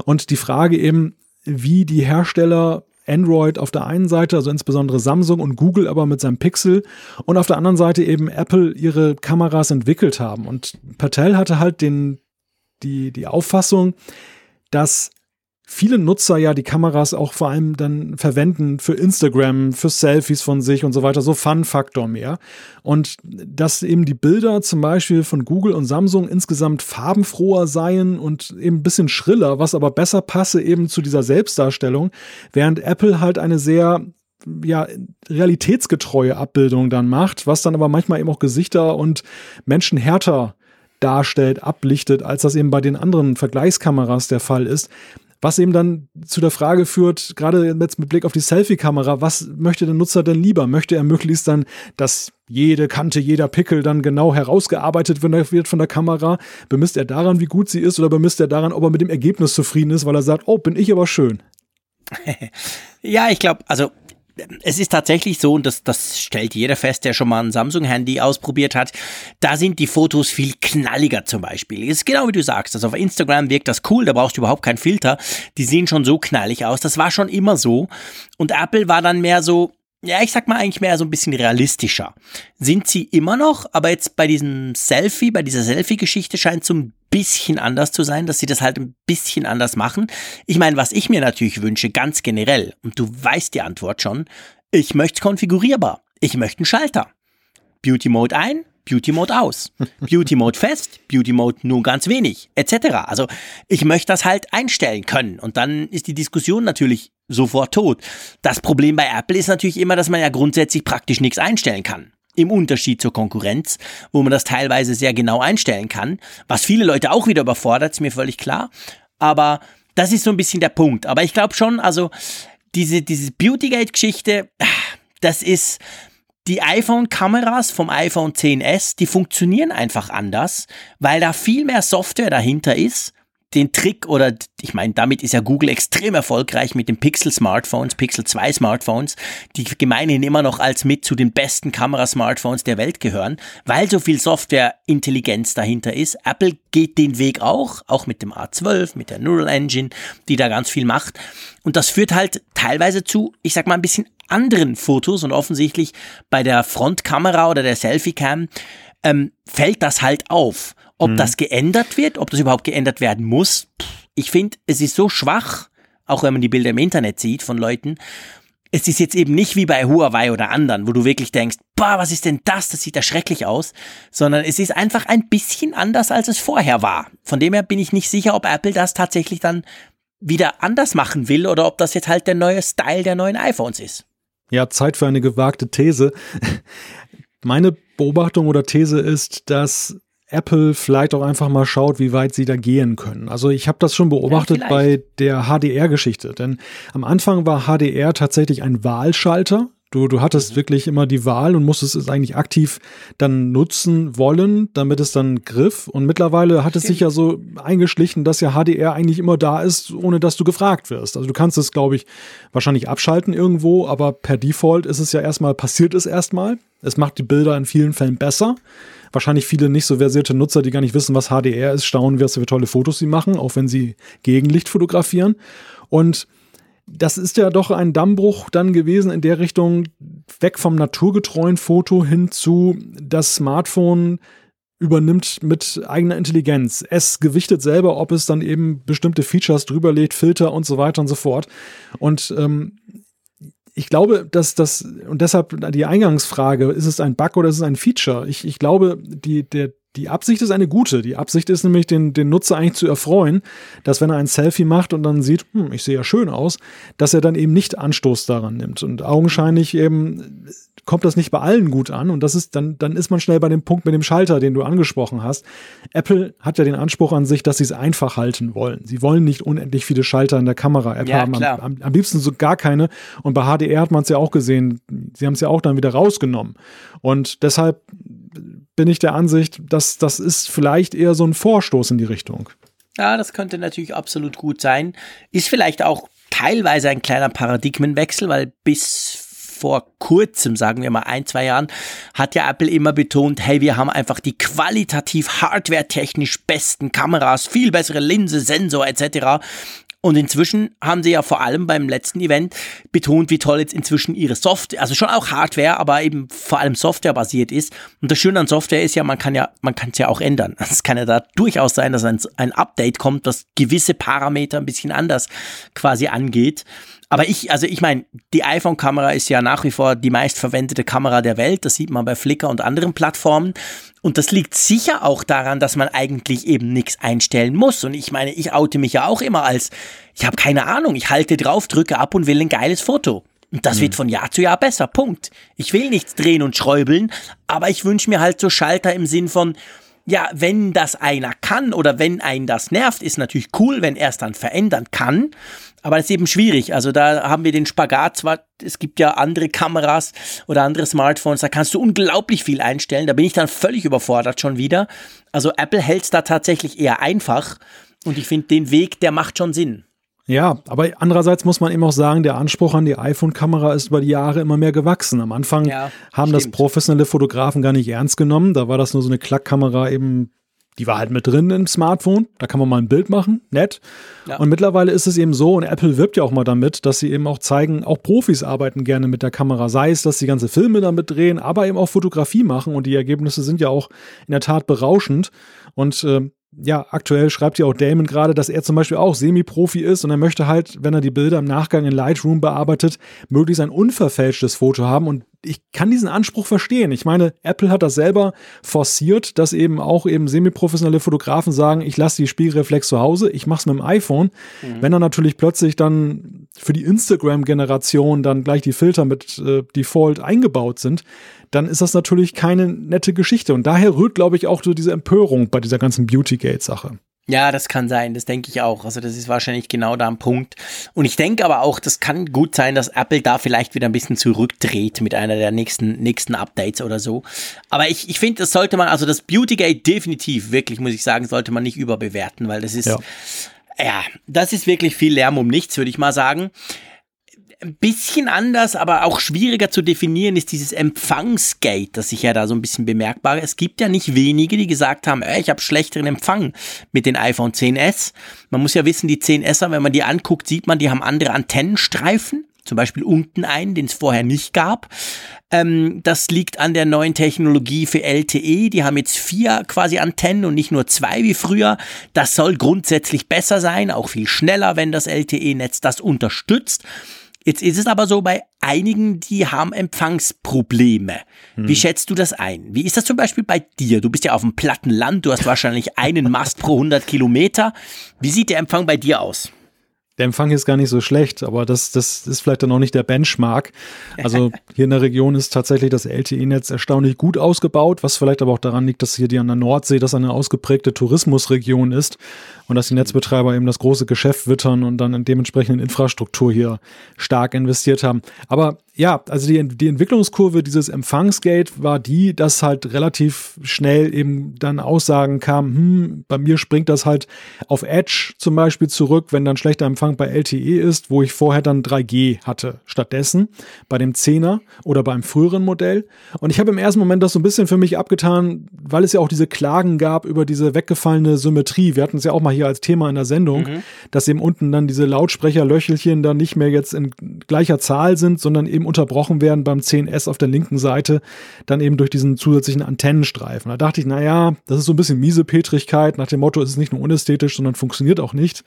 und die Frage eben, wie die Hersteller Android auf der einen Seite, also insbesondere Samsung und Google aber mit seinem Pixel und auf der anderen Seite eben Apple ihre Kameras entwickelt haben. Und Patel hatte halt den, die, die Auffassung, dass viele Nutzer ja die Kameras auch vor allem dann verwenden für Instagram, für Selfies von sich und so weiter, so Fun-Faktor mehr. Und dass eben die Bilder zum Beispiel von Google und Samsung insgesamt farbenfroher seien und eben ein bisschen schriller, was aber besser passe eben zu dieser Selbstdarstellung, während Apple halt eine sehr ja, realitätsgetreue Abbildung dann macht, was dann aber manchmal eben auch Gesichter und Menschen härter darstellt, ablichtet, als das eben bei den anderen Vergleichskameras der Fall ist. Was eben dann zu der Frage führt, gerade jetzt mit Blick auf die Selfie-Kamera, was möchte der Nutzer denn lieber? Möchte er möglichst dann, dass jede Kante, jeder Pickel dann genau herausgearbeitet wird von der Kamera? Bemisst er daran, wie gut sie ist, oder bemisst er daran, ob er mit dem Ergebnis zufrieden ist, weil er sagt, oh, bin ich aber schön? ja, ich glaube, also es ist tatsächlich so, und das, das stellt jeder fest, der schon mal ein Samsung-Handy ausprobiert hat, da sind die Fotos viel knalliger zum Beispiel. Es ist genau wie du sagst, also auf Instagram wirkt das cool, da brauchst du überhaupt keinen Filter, die sehen schon so knallig aus, das war schon immer so. Und Apple war dann mehr so, ja, ich sag mal eigentlich mehr so ein bisschen realistischer. Sind sie immer noch, aber jetzt bei diesem Selfie, bei dieser Selfie-Geschichte scheint so ein bisschen anders zu sein, dass sie das halt ein bisschen anders machen. Ich meine, was ich mir natürlich wünsche, ganz generell, und du weißt die Antwort schon, ich möchte konfigurierbar. Ich möchte einen Schalter. Beauty Mode ein, Beauty Mode aus. Beauty Mode fest, Beauty Mode nur ganz wenig, etc. Also ich möchte das halt einstellen können. Und dann ist die Diskussion natürlich sofort tot. Das Problem bei Apple ist natürlich immer, dass man ja grundsätzlich praktisch nichts einstellen kann. Im Unterschied zur Konkurrenz, wo man das teilweise sehr genau einstellen kann, was viele Leute auch wieder überfordert, ist mir völlig klar. Aber das ist so ein bisschen der Punkt. Aber ich glaube schon, also diese, diese Beautygate-Geschichte, das ist, die iPhone-Kameras vom iPhone 10s, die funktionieren einfach anders, weil da viel mehr Software dahinter ist den Trick oder ich meine, damit ist ja Google extrem erfolgreich mit den Pixel Smartphones, Pixel 2 Smartphones, die gemeinhin immer noch als mit zu den besten Kamerasmartphones der Welt gehören, weil so viel Software-Intelligenz dahinter ist. Apple geht den Weg auch, auch mit dem A12, mit der Neural Engine, die da ganz viel macht. Und das führt halt teilweise zu, ich sag mal, ein bisschen anderen Fotos und offensichtlich bei der Frontkamera oder der Selfie-Cam ähm, fällt das halt auf. Ob mhm. das geändert wird, ob das überhaupt geändert werden muss, ich finde, es ist so schwach, auch wenn man die Bilder im Internet sieht von Leuten. es ist jetzt eben nicht wie bei Huawei oder anderen, wo du wirklich denkst, boah, was ist denn das? Das sieht ja schrecklich aus. Sondern es ist einfach ein bisschen anders, als es vorher war. Von dem her bin ich nicht sicher, ob Apple das tatsächlich dann wieder anders machen will oder ob das jetzt halt der neue Style der neuen iPhones ist. Ja, Zeit für eine gewagte These. Meine Beobachtung oder These ist, dass Apple vielleicht auch einfach mal schaut, wie weit sie da gehen können. Also ich habe das schon beobachtet ja, bei der HDR-Geschichte, denn am Anfang war HDR tatsächlich ein Wahlschalter. Du, du hattest mhm. wirklich immer die Wahl und musstest es eigentlich aktiv dann nutzen wollen, damit es dann griff. Und mittlerweile hat es sich ja so eingeschlichen, dass ja HDR eigentlich immer da ist, ohne dass du gefragt wirst. Also du kannst es, glaube ich, wahrscheinlich abschalten irgendwo, aber per Default ist es ja erstmal, passiert es erstmal. Es macht die Bilder in vielen Fällen besser wahrscheinlich viele nicht so versierte Nutzer, die gar nicht wissen, was HDR ist, staunen, was für tolle Fotos sie machen, auch wenn sie Gegenlicht fotografieren. Und das ist ja doch ein Dammbruch dann gewesen in der Richtung weg vom naturgetreuen Foto hin zu das Smartphone übernimmt mit eigener Intelligenz. Es gewichtet selber, ob es dann eben bestimmte Features drüberlegt, Filter und so weiter und so fort. Und ähm, ich glaube, dass das, und deshalb die Eingangsfrage, ist es ein Bug oder ist es ein Feature? Ich, ich glaube, die, der, die Absicht ist eine gute. Die Absicht ist nämlich, den, den Nutzer eigentlich zu erfreuen, dass wenn er ein Selfie macht und dann sieht, hm, ich sehe ja schön aus, dass er dann eben nicht Anstoß daran nimmt. Und augenscheinlich eben kommt das nicht bei allen gut an. Und das ist, dann, dann ist man schnell bei dem Punkt mit dem Schalter, den du angesprochen hast. Apple hat ja den Anspruch an sich, dass sie es einfach halten wollen. Sie wollen nicht unendlich viele Schalter in der Kamera-App ja, haben. Am, am, am, liebsten so gar keine. Und bei HDR hat man es ja auch gesehen. Sie haben es ja auch dann wieder rausgenommen. Und deshalb bin ich der Ansicht, dass das ist vielleicht eher so ein Vorstoß in die Richtung. Ja, das könnte natürlich absolut gut sein. Ist vielleicht auch teilweise ein kleiner Paradigmenwechsel, weil bis vor kurzem, sagen wir mal ein, zwei Jahren, hat ja Apple immer betont, hey, wir haben einfach die qualitativ hardware-technisch besten Kameras, viel bessere Linse, Sensor etc. Und inzwischen haben sie ja vor allem beim letzten Event betont, wie toll jetzt inzwischen ihre Software, also schon auch Hardware, aber eben vor allem Software basiert ist. Und das Schöne an Software ist ja, man kann ja, man kann es ja auch ändern. Es kann ja da durchaus sein, dass ein, ein Update kommt, das gewisse Parameter ein bisschen anders quasi angeht. Aber ich, also ich meine, die iPhone-Kamera ist ja nach wie vor die meistverwendete Kamera der Welt. Das sieht man bei Flickr und anderen Plattformen. Und das liegt sicher auch daran, dass man eigentlich eben nichts einstellen muss. Und ich meine, ich oute mich ja auch immer als, ich habe keine Ahnung, ich halte drauf, drücke ab und will ein geiles Foto. Und das mhm. wird von Jahr zu Jahr besser. Punkt. Ich will nichts drehen und schräubeln, aber ich wünsche mir halt so Schalter im Sinn von, ja, wenn das einer kann oder wenn einen das nervt, ist natürlich cool, wenn er es dann verändern kann. Aber das ist eben schwierig. Also da haben wir den Spagat zwar, es gibt ja andere Kameras oder andere Smartphones, da kannst du unglaublich viel einstellen. Da bin ich dann völlig überfordert schon wieder. Also Apple hält es da tatsächlich eher einfach. Und ich finde, den Weg, der macht schon Sinn. Ja, aber andererseits muss man eben auch sagen, der Anspruch an die iPhone-Kamera ist über die Jahre immer mehr gewachsen. Am Anfang ja, haben stimmt. das professionelle Fotografen gar nicht ernst genommen. Da war das nur so eine Klackkamera eben, die war halt mit drin im Smartphone. Da kann man mal ein Bild machen, nett. Ja. Und mittlerweile ist es eben so, und Apple wirbt ja auch mal damit, dass sie eben auch zeigen, auch Profis arbeiten gerne mit der Kamera. Sei es, dass sie ganze Filme damit drehen, aber eben auch Fotografie machen. Und die Ergebnisse sind ja auch in der Tat berauschend. Und äh, ja, aktuell schreibt ja auch Damon gerade, dass er zum Beispiel auch Semi-Profi ist und er möchte halt, wenn er die Bilder im Nachgang in Lightroom bearbeitet, möglichst ein unverfälschtes Foto haben und ich kann diesen Anspruch verstehen. Ich meine, Apple hat das selber forciert, dass eben auch eben semi-professionelle Fotografen sagen, ich lasse die Spiegelreflex zu Hause, ich mache es mit dem iPhone. Mhm. Wenn dann natürlich plötzlich dann für die Instagram-Generation dann gleich die Filter mit äh, Default eingebaut sind, dann ist das natürlich keine nette Geschichte. Und daher rührt, glaube ich, auch so diese Empörung bei dieser ganzen Beautygate-Sache. Ja, das kann sein, das denke ich auch. Also das ist wahrscheinlich genau da ein Punkt. Und ich denke aber auch, das kann gut sein, dass Apple da vielleicht wieder ein bisschen zurückdreht mit einer der nächsten, nächsten Updates oder so. Aber ich, ich finde, das sollte man, also das Beautygate definitiv, wirklich, muss ich sagen, sollte man nicht überbewerten, weil das ist, ja, ja das ist wirklich viel Lärm um nichts, würde ich mal sagen ein bisschen anders, aber auch schwieriger zu definieren ist dieses Empfangsgate, das sich ja da so ein bisschen bemerkbar. Es gibt ja nicht wenige, die gesagt haben, ey, ich habe schlechteren Empfang mit den iPhone 10s. Man muss ja wissen, die 10s, wenn man die anguckt, sieht man, die haben andere Antennenstreifen. Zum Beispiel unten einen, den es vorher nicht gab. Ähm, das liegt an der neuen Technologie für LTE. Die haben jetzt vier quasi Antennen und nicht nur zwei wie früher. Das soll grundsätzlich besser sein, auch viel schneller, wenn das LTE-Netz das unterstützt. Jetzt ist es aber so, bei einigen, die haben Empfangsprobleme. Hm. Wie schätzt du das ein? Wie ist das zum Beispiel bei dir? Du bist ja auf dem platten Land, du hast wahrscheinlich einen Mast pro 100 Kilometer. Wie sieht der Empfang bei dir aus? Der Empfang ist gar nicht so schlecht, aber das, das ist vielleicht dann auch nicht der Benchmark. Also hier in der Region ist tatsächlich das LTE-Netz erstaunlich gut ausgebaut, was vielleicht aber auch daran liegt, dass hier die an der Nordsee das eine ausgeprägte Tourismusregion ist und dass die Netzbetreiber eben das große Geschäft wittern und dann in dementsprechenden Infrastruktur hier stark investiert haben. Aber ja, also die, die Entwicklungskurve dieses Empfangsgate war die, dass halt relativ schnell eben dann Aussagen kamen, hm, bei mir springt das halt auf Edge zum Beispiel zurück, wenn dann schlechter Empfang bei LTE ist, wo ich vorher dann 3G hatte stattdessen, bei dem 10er oder beim früheren Modell. Und ich habe im ersten Moment das so ein bisschen für mich abgetan, weil es ja auch diese Klagen gab über diese weggefallene Symmetrie. Wir hatten es ja auch mal hier als Thema in der Sendung, mhm. dass eben unten dann diese Lautsprecherlöchelchen dann nicht mehr jetzt in gleicher Zahl sind, sondern eben unterbrochen werden beim 10S auf der linken Seite, dann eben durch diesen zusätzlichen Antennenstreifen. Da dachte ich, naja, das ist so ein bisschen miese Petrigkeit, nach dem Motto, es ist nicht nur unästhetisch, sondern funktioniert auch nicht.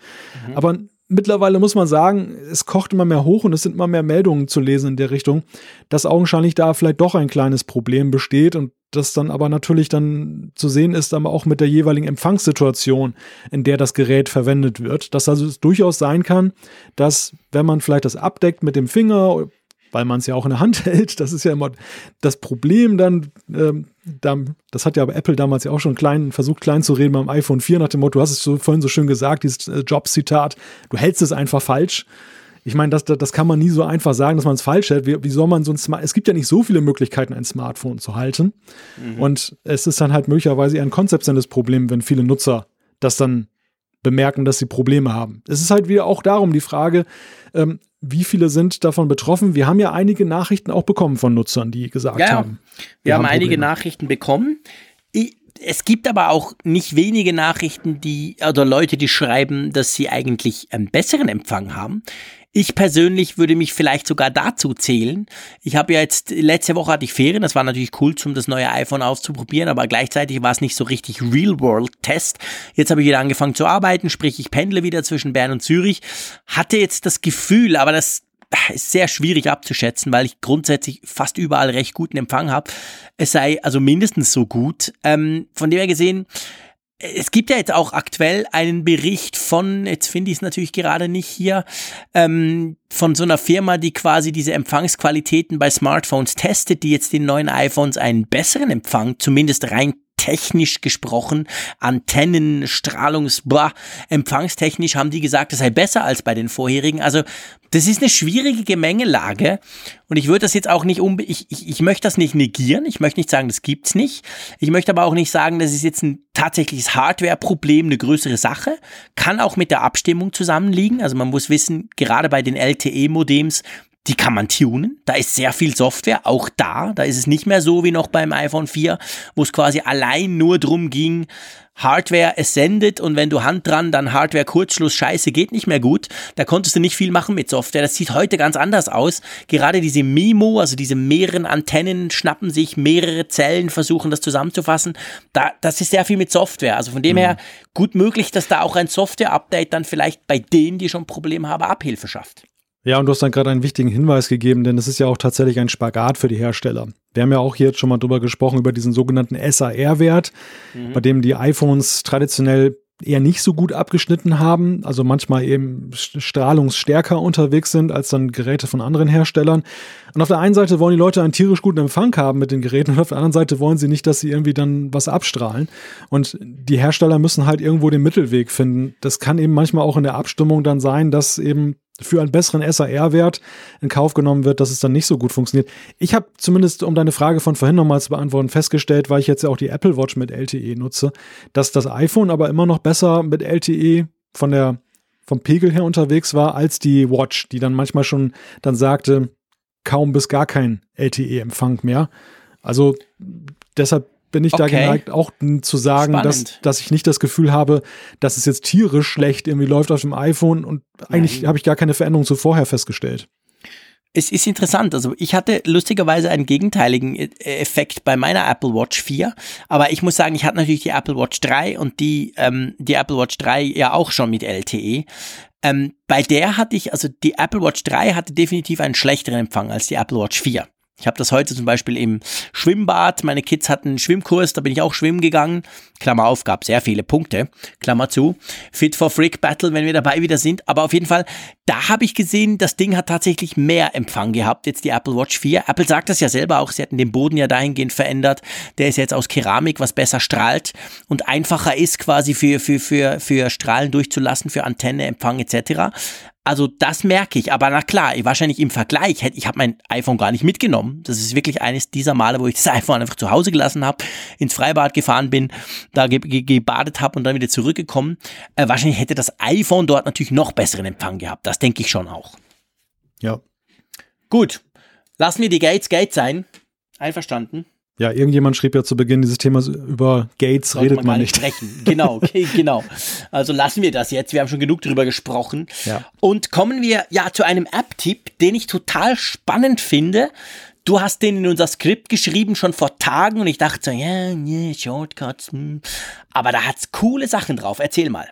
Mhm. Aber mittlerweile muss man sagen, es kocht immer mehr hoch und es sind immer mehr Meldungen zu lesen in der Richtung, dass augenscheinlich da vielleicht doch ein kleines Problem besteht und das dann aber natürlich dann zu sehen ist, aber auch mit der jeweiligen Empfangssituation, in der das Gerät verwendet wird. Dass also es durchaus sein kann, dass wenn man vielleicht das abdeckt mit dem Finger, weil man es ja auch in der Hand hält, das ist ja immer das Problem dann, ähm, das hat ja aber Apple damals ja auch schon klein, versucht klein zu reden beim iPhone 4 nach dem Motto, du hast es so, vorhin so schön gesagt, dieses äh, Jobs-Zitat, du hältst es einfach falsch. Ich meine, das, das kann man nie so einfach sagen, dass man es falsch hält. Wie, wie, soll man so ein Smart Es gibt ja nicht so viele Möglichkeiten, ein Smartphone zu halten. Mhm. Und es ist dann halt möglicherweise eher ein konzeptionelles Problem, wenn viele Nutzer das dann bemerken, dass sie Probleme haben. Es ist halt wieder auch darum die Frage, ähm, wie viele sind davon betroffen? Wir haben ja einige Nachrichten auch bekommen von Nutzern, die gesagt ja, haben. Wir, wir haben, haben einige Nachrichten bekommen. Ich, es gibt aber auch nicht wenige Nachrichten, die oder Leute, die schreiben, dass sie eigentlich einen besseren Empfang haben. Ich persönlich würde mich vielleicht sogar dazu zählen. Ich habe ja jetzt, letzte Woche hatte ich Ferien, das war natürlich cool, um das neue iPhone auszuprobieren, aber gleichzeitig war es nicht so richtig Real-World-Test. Jetzt habe ich wieder angefangen zu arbeiten, sprich ich pendle wieder zwischen Bern und Zürich. Hatte jetzt das Gefühl, aber das ist sehr schwierig abzuschätzen, weil ich grundsätzlich fast überall recht guten Empfang habe. Es sei also mindestens so gut. Ähm, von dem her gesehen, es gibt ja jetzt auch aktuell einen Bericht von, jetzt finde ich es natürlich gerade nicht hier, ähm, von so einer Firma, die quasi diese Empfangsqualitäten bei Smartphones testet, die jetzt den neuen iPhones einen besseren Empfang, zumindest rein technisch gesprochen, Antennen, Strahlungs, blah, empfangstechnisch haben die gesagt, das sei besser als bei den vorherigen. Also das ist eine schwierige Gemengelage und ich würde das jetzt auch nicht um, ich, ich, ich möchte das nicht negieren, ich möchte nicht sagen, das gibt's nicht. Ich möchte aber auch nicht sagen, das ist jetzt ein tatsächliches Hardware-Problem, eine größere Sache. Kann auch mit der Abstimmung zusammenliegen. Also man muss wissen, gerade bei den LTE-Modems, die kann man tunen. Da ist sehr viel Software, auch da. Da ist es nicht mehr so wie noch beim iPhone 4, wo es quasi allein nur drum ging, Hardware ascended und wenn du Hand dran, dann Hardware Kurzschluss, scheiße, geht nicht mehr gut. Da konntest du nicht viel machen mit Software. Das sieht heute ganz anders aus. Gerade diese MIMO, also diese mehreren Antennen schnappen sich mehrere Zellen, versuchen das zusammenzufassen. Da, das ist sehr viel mit Software. Also von dem mhm. her gut möglich, dass da auch ein Software-Update dann vielleicht bei denen, die schon Probleme haben, Abhilfe schafft. Ja, und du hast dann gerade einen wichtigen Hinweis gegeben, denn es ist ja auch tatsächlich ein Spagat für die Hersteller. Wir haben ja auch hier jetzt schon mal drüber gesprochen, über diesen sogenannten SAR-Wert, mhm. bei dem die iPhones traditionell eher nicht so gut abgeschnitten haben, also manchmal eben strahlungsstärker unterwegs sind als dann Geräte von anderen Herstellern. Und auf der einen Seite wollen die Leute einen tierisch guten Empfang haben mit den Geräten und auf der anderen Seite wollen sie nicht, dass sie irgendwie dann was abstrahlen. Und die Hersteller müssen halt irgendwo den Mittelweg finden. Das kann eben manchmal auch in der Abstimmung dann sein, dass eben für einen besseren SAR-Wert in Kauf genommen wird, dass es dann nicht so gut funktioniert. Ich habe zumindest, um deine Frage von vorhin nochmal zu beantworten, festgestellt, weil ich jetzt ja auch die Apple Watch mit LTE nutze, dass das iPhone aber immer noch besser mit LTE von der, vom Pegel her unterwegs war als die Watch, die dann manchmal schon dann sagte, kaum bis gar kein LTE-Empfang mehr. Also deshalb bin ich okay. da geneigt, auch zu sagen, dass, dass ich nicht das Gefühl habe, dass es jetzt tierisch schlecht irgendwie läuft auf dem iPhone und eigentlich habe ich gar keine Veränderung zu vorher festgestellt. es ist interessant. Also ich hatte lustigerweise einen gegenteiligen äh, Effekt bei meiner Apple Watch 4. Aber ich muss sagen, ich hatte natürlich die Apple Watch 3 und die, ähm, die Apple Watch 3 ja auch schon mit LTE. Ähm, bei der hatte ich, also die Apple Watch 3 hatte definitiv einen schlechteren Empfang als die Apple Watch 4. Ich habe das heute zum Beispiel im Schwimmbad. Meine Kids hatten einen Schwimmkurs, da bin ich auch schwimmen gegangen. Klammer auf, gab sehr viele Punkte. Klammer zu. Fit for Freak Battle, wenn wir dabei wieder sind. Aber auf jeden Fall, da habe ich gesehen, das Ding hat tatsächlich mehr Empfang gehabt, jetzt die Apple Watch 4. Apple sagt das ja selber auch, sie hatten den Boden ja dahingehend verändert. Der ist jetzt aus Keramik, was besser strahlt und einfacher ist quasi für, für, für, für Strahlen durchzulassen, für Antenne, Empfang etc. Also das merke ich, aber na klar, wahrscheinlich im Vergleich hätte ich habe mein iPhone gar nicht mitgenommen. Das ist wirklich eines dieser Male, wo ich das iPhone einfach zu Hause gelassen habe, ins Freibad gefahren bin, da ge ge gebadet habe und dann wieder zurückgekommen. Äh, wahrscheinlich hätte das iPhone dort natürlich noch besseren Empfang gehabt. Das denke ich schon auch. Ja. Gut, lassen wir die Gates Gates sein. Einverstanden? Ja, irgendjemand schrieb ja zu Beginn dieses Themas über Gates Sollte redet man, gar nicht. sprechen. Genau, okay, genau. Also lassen wir das jetzt. Wir haben schon genug drüber gesprochen. Ja. Und kommen wir ja zu einem App-Tipp, den ich total spannend finde. Du hast den in unser Skript geschrieben schon vor Tagen und ich dachte so, ja, yeah, Shortcuts. Hm. Aber da hat's coole Sachen drauf. Erzähl mal.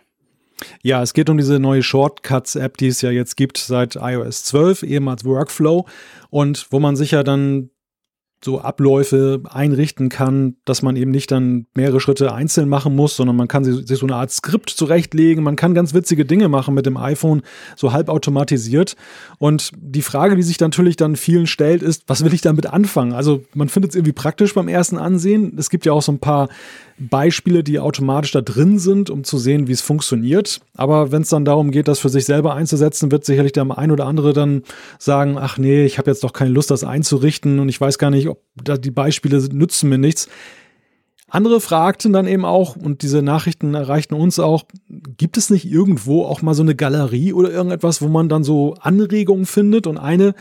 Ja, es geht um diese neue Shortcuts-App, die es ja jetzt gibt seit iOS 12, eben als Workflow und wo man sich ja dann so Abläufe einrichten kann, dass man eben nicht dann mehrere Schritte einzeln machen muss, sondern man kann sich, so eine Art Skript zurechtlegen. Man kann ganz witzige Dinge machen mit dem iPhone, so halbautomatisiert. Und die Frage, die sich natürlich dann vielen stellt, ist, was will ich damit anfangen? Also man findet es irgendwie praktisch beim ersten Ansehen. Es gibt ja auch so ein paar Beispiele, die automatisch da drin sind, um zu sehen, wie es funktioniert. Aber wenn es dann darum geht, das für sich selber einzusetzen, wird sicherlich der ein oder andere dann sagen, ach nee, ich habe jetzt doch keine Lust, das einzurichten und ich weiß gar nicht, ob da die Beispiele nützen mir nichts. Andere fragten dann eben auch, und diese Nachrichten erreichten uns auch, gibt es nicht irgendwo auch mal so eine Galerie oder irgendetwas, wo man dann so Anregungen findet? Und eine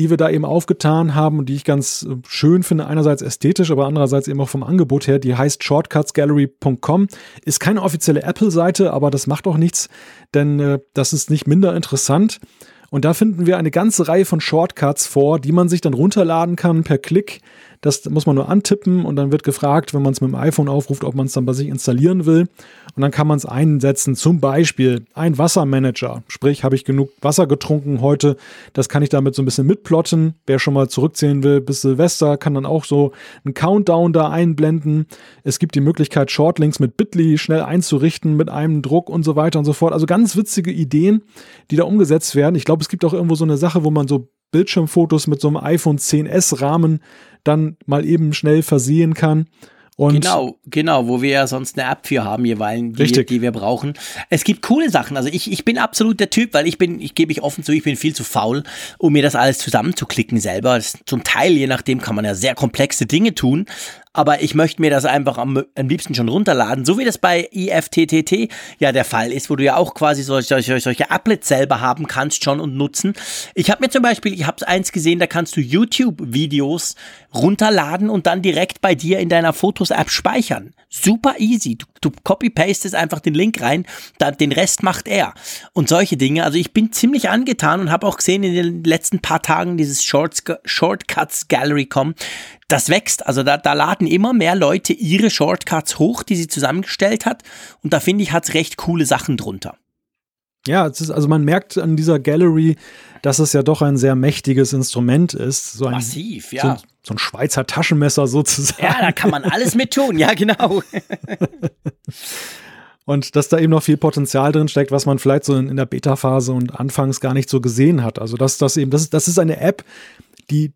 die wir da eben aufgetan haben und die ich ganz äh, schön finde, einerseits ästhetisch, aber andererseits eben auch vom Angebot her. Die heißt shortcutsgallery.com. Ist keine offizielle Apple-Seite, aber das macht auch nichts, denn äh, das ist nicht minder interessant. Und da finden wir eine ganze Reihe von Shortcuts vor, die man sich dann runterladen kann per Klick. Das muss man nur antippen und dann wird gefragt, wenn man es mit dem iPhone aufruft, ob man es dann bei sich installieren will. Und dann kann man es einsetzen, zum Beispiel ein Wassermanager. Sprich, habe ich genug Wasser getrunken heute, das kann ich damit so ein bisschen mitplotten. Wer schon mal zurückzählen will bis Silvester, kann dann auch so einen Countdown da einblenden. Es gibt die Möglichkeit, Shortlinks mit Bitly schnell einzurichten, mit einem Druck und so weiter und so fort. Also ganz witzige Ideen, die da umgesetzt werden. Ich glaube, es gibt auch irgendwo so eine Sache, wo man so Bildschirmfotos mit so einem iPhone 10s Rahmen dann mal eben schnell versehen kann. Und genau, genau, wo wir ja sonst eine App für haben, jeweils, die, Richtig. die wir brauchen. Es gibt coole Sachen. Also ich, ich bin absolut der Typ, weil ich bin, ich gebe ich offen zu, ich bin viel zu faul, um mir das alles zusammenzuklicken selber. Das, zum Teil, je nachdem, kann man ja sehr komplexe Dinge tun aber ich möchte mir das einfach am, am liebsten schon runterladen, so wie das bei IFTTT ja der Fall ist, wo du ja auch quasi solche, solche, solche Applets selber haben kannst schon und nutzen. Ich habe mir zum Beispiel, ich habe eins gesehen, da kannst du YouTube-Videos runterladen und dann direkt bei dir in deiner Fotos-App speichern. Super easy. Du, du copy-pastest einfach den Link rein, dann den Rest macht er. Und solche Dinge. Also ich bin ziemlich angetan und habe auch gesehen in den letzten paar Tagen dieses Shorts, Shortcuts Gallery kommen das wächst. Also da, da laden immer mehr Leute ihre Shortcuts hoch, die sie zusammengestellt hat. Und da finde ich, hat's recht coole Sachen drunter. Ja, es ist, also man merkt an dieser Gallery, dass es ja doch ein sehr mächtiges Instrument ist. So ein, Massiv, ja. So, so ein Schweizer Taschenmesser sozusagen. Ja, da kann man alles mit tun, ja, genau. und dass da eben noch viel Potenzial drin steckt, was man vielleicht so in, in der Beta-Phase und anfangs gar nicht so gesehen hat. Also dass das eben, das ist, das ist eine App, die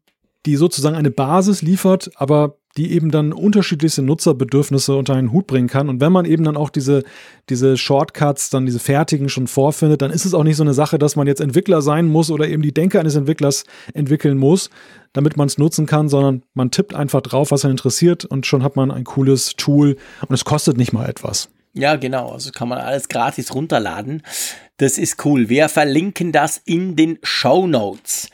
die sozusagen eine Basis liefert, aber die eben dann unterschiedlichste Nutzerbedürfnisse unter einen Hut bringen kann. Und wenn man eben dann auch diese, diese Shortcuts, dann diese fertigen schon vorfindet, dann ist es auch nicht so eine Sache, dass man jetzt Entwickler sein muss oder eben die Denke eines Entwicklers entwickeln muss, damit man es nutzen kann, sondern man tippt einfach drauf, was einen interessiert und schon hat man ein cooles Tool und es kostet nicht mal etwas. Ja, genau. Also kann man alles gratis runterladen. Das ist cool. Wir verlinken das in den Show Notes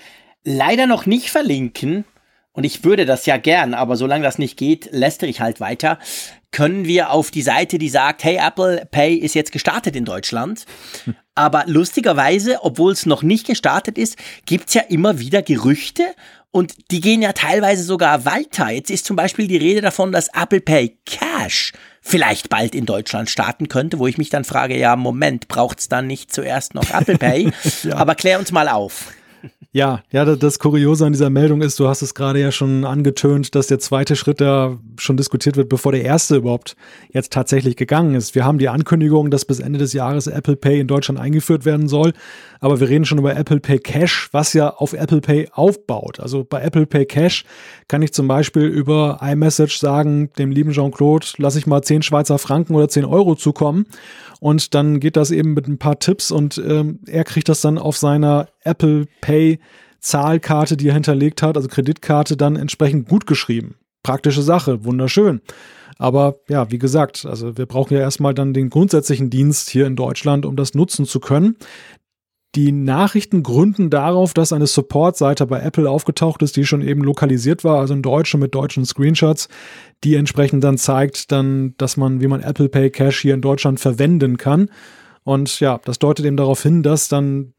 leider noch nicht verlinken, und ich würde das ja gern, aber solange das nicht geht, lästere ich halt weiter, können wir auf die Seite, die sagt, hey, Apple Pay ist jetzt gestartet in Deutschland. Aber lustigerweise, obwohl es noch nicht gestartet ist, gibt's ja immer wieder Gerüchte und die gehen ja teilweise sogar weiter. Jetzt ist zum Beispiel die Rede davon, dass Apple Pay Cash vielleicht bald in Deutschland starten könnte, wo ich mich dann frage, ja, Moment, braucht's dann nicht zuerst noch Apple Pay? ja. Aber klär uns mal auf. Ja, ja, das, Kuriose an dieser Meldung ist, du hast es gerade ja schon angetönt, dass der zweite Schritt da schon diskutiert wird, bevor der erste überhaupt jetzt tatsächlich gegangen ist. Wir haben die Ankündigung, dass bis Ende des Jahres Apple Pay in Deutschland eingeführt werden soll, aber wir reden schon über Apple Pay Cash, was ja auf Apple Pay aufbaut. Also bei Apple Pay Cash kann ich zum Beispiel über iMessage sagen, dem lieben Jean-Claude, lasse ich mal 10 Schweizer Franken oder 10 Euro zukommen und dann geht das eben mit ein paar Tipps und ähm, er kriegt das dann auf seiner Apple Pay Zahlkarte, die er hinterlegt hat, also Kreditkarte, dann entsprechend gut geschrieben. Praktische Sache, wunderschön. Aber ja, wie gesagt, also wir brauchen ja erstmal dann den grundsätzlichen Dienst hier in Deutschland, um das nutzen zu können. Die Nachrichten gründen darauf, dass eine Support-Seite bei Apple aufgetaucht ist, die schon eben lokalisiert war, also in Deutsch mit deutschen Screenshots, die entsprechend dann zeigt, dann, dass man, wie man Apple Pay Cash hier in Deutschland verwenden kann. Und ja, das deutet eben darauf hin, dass dann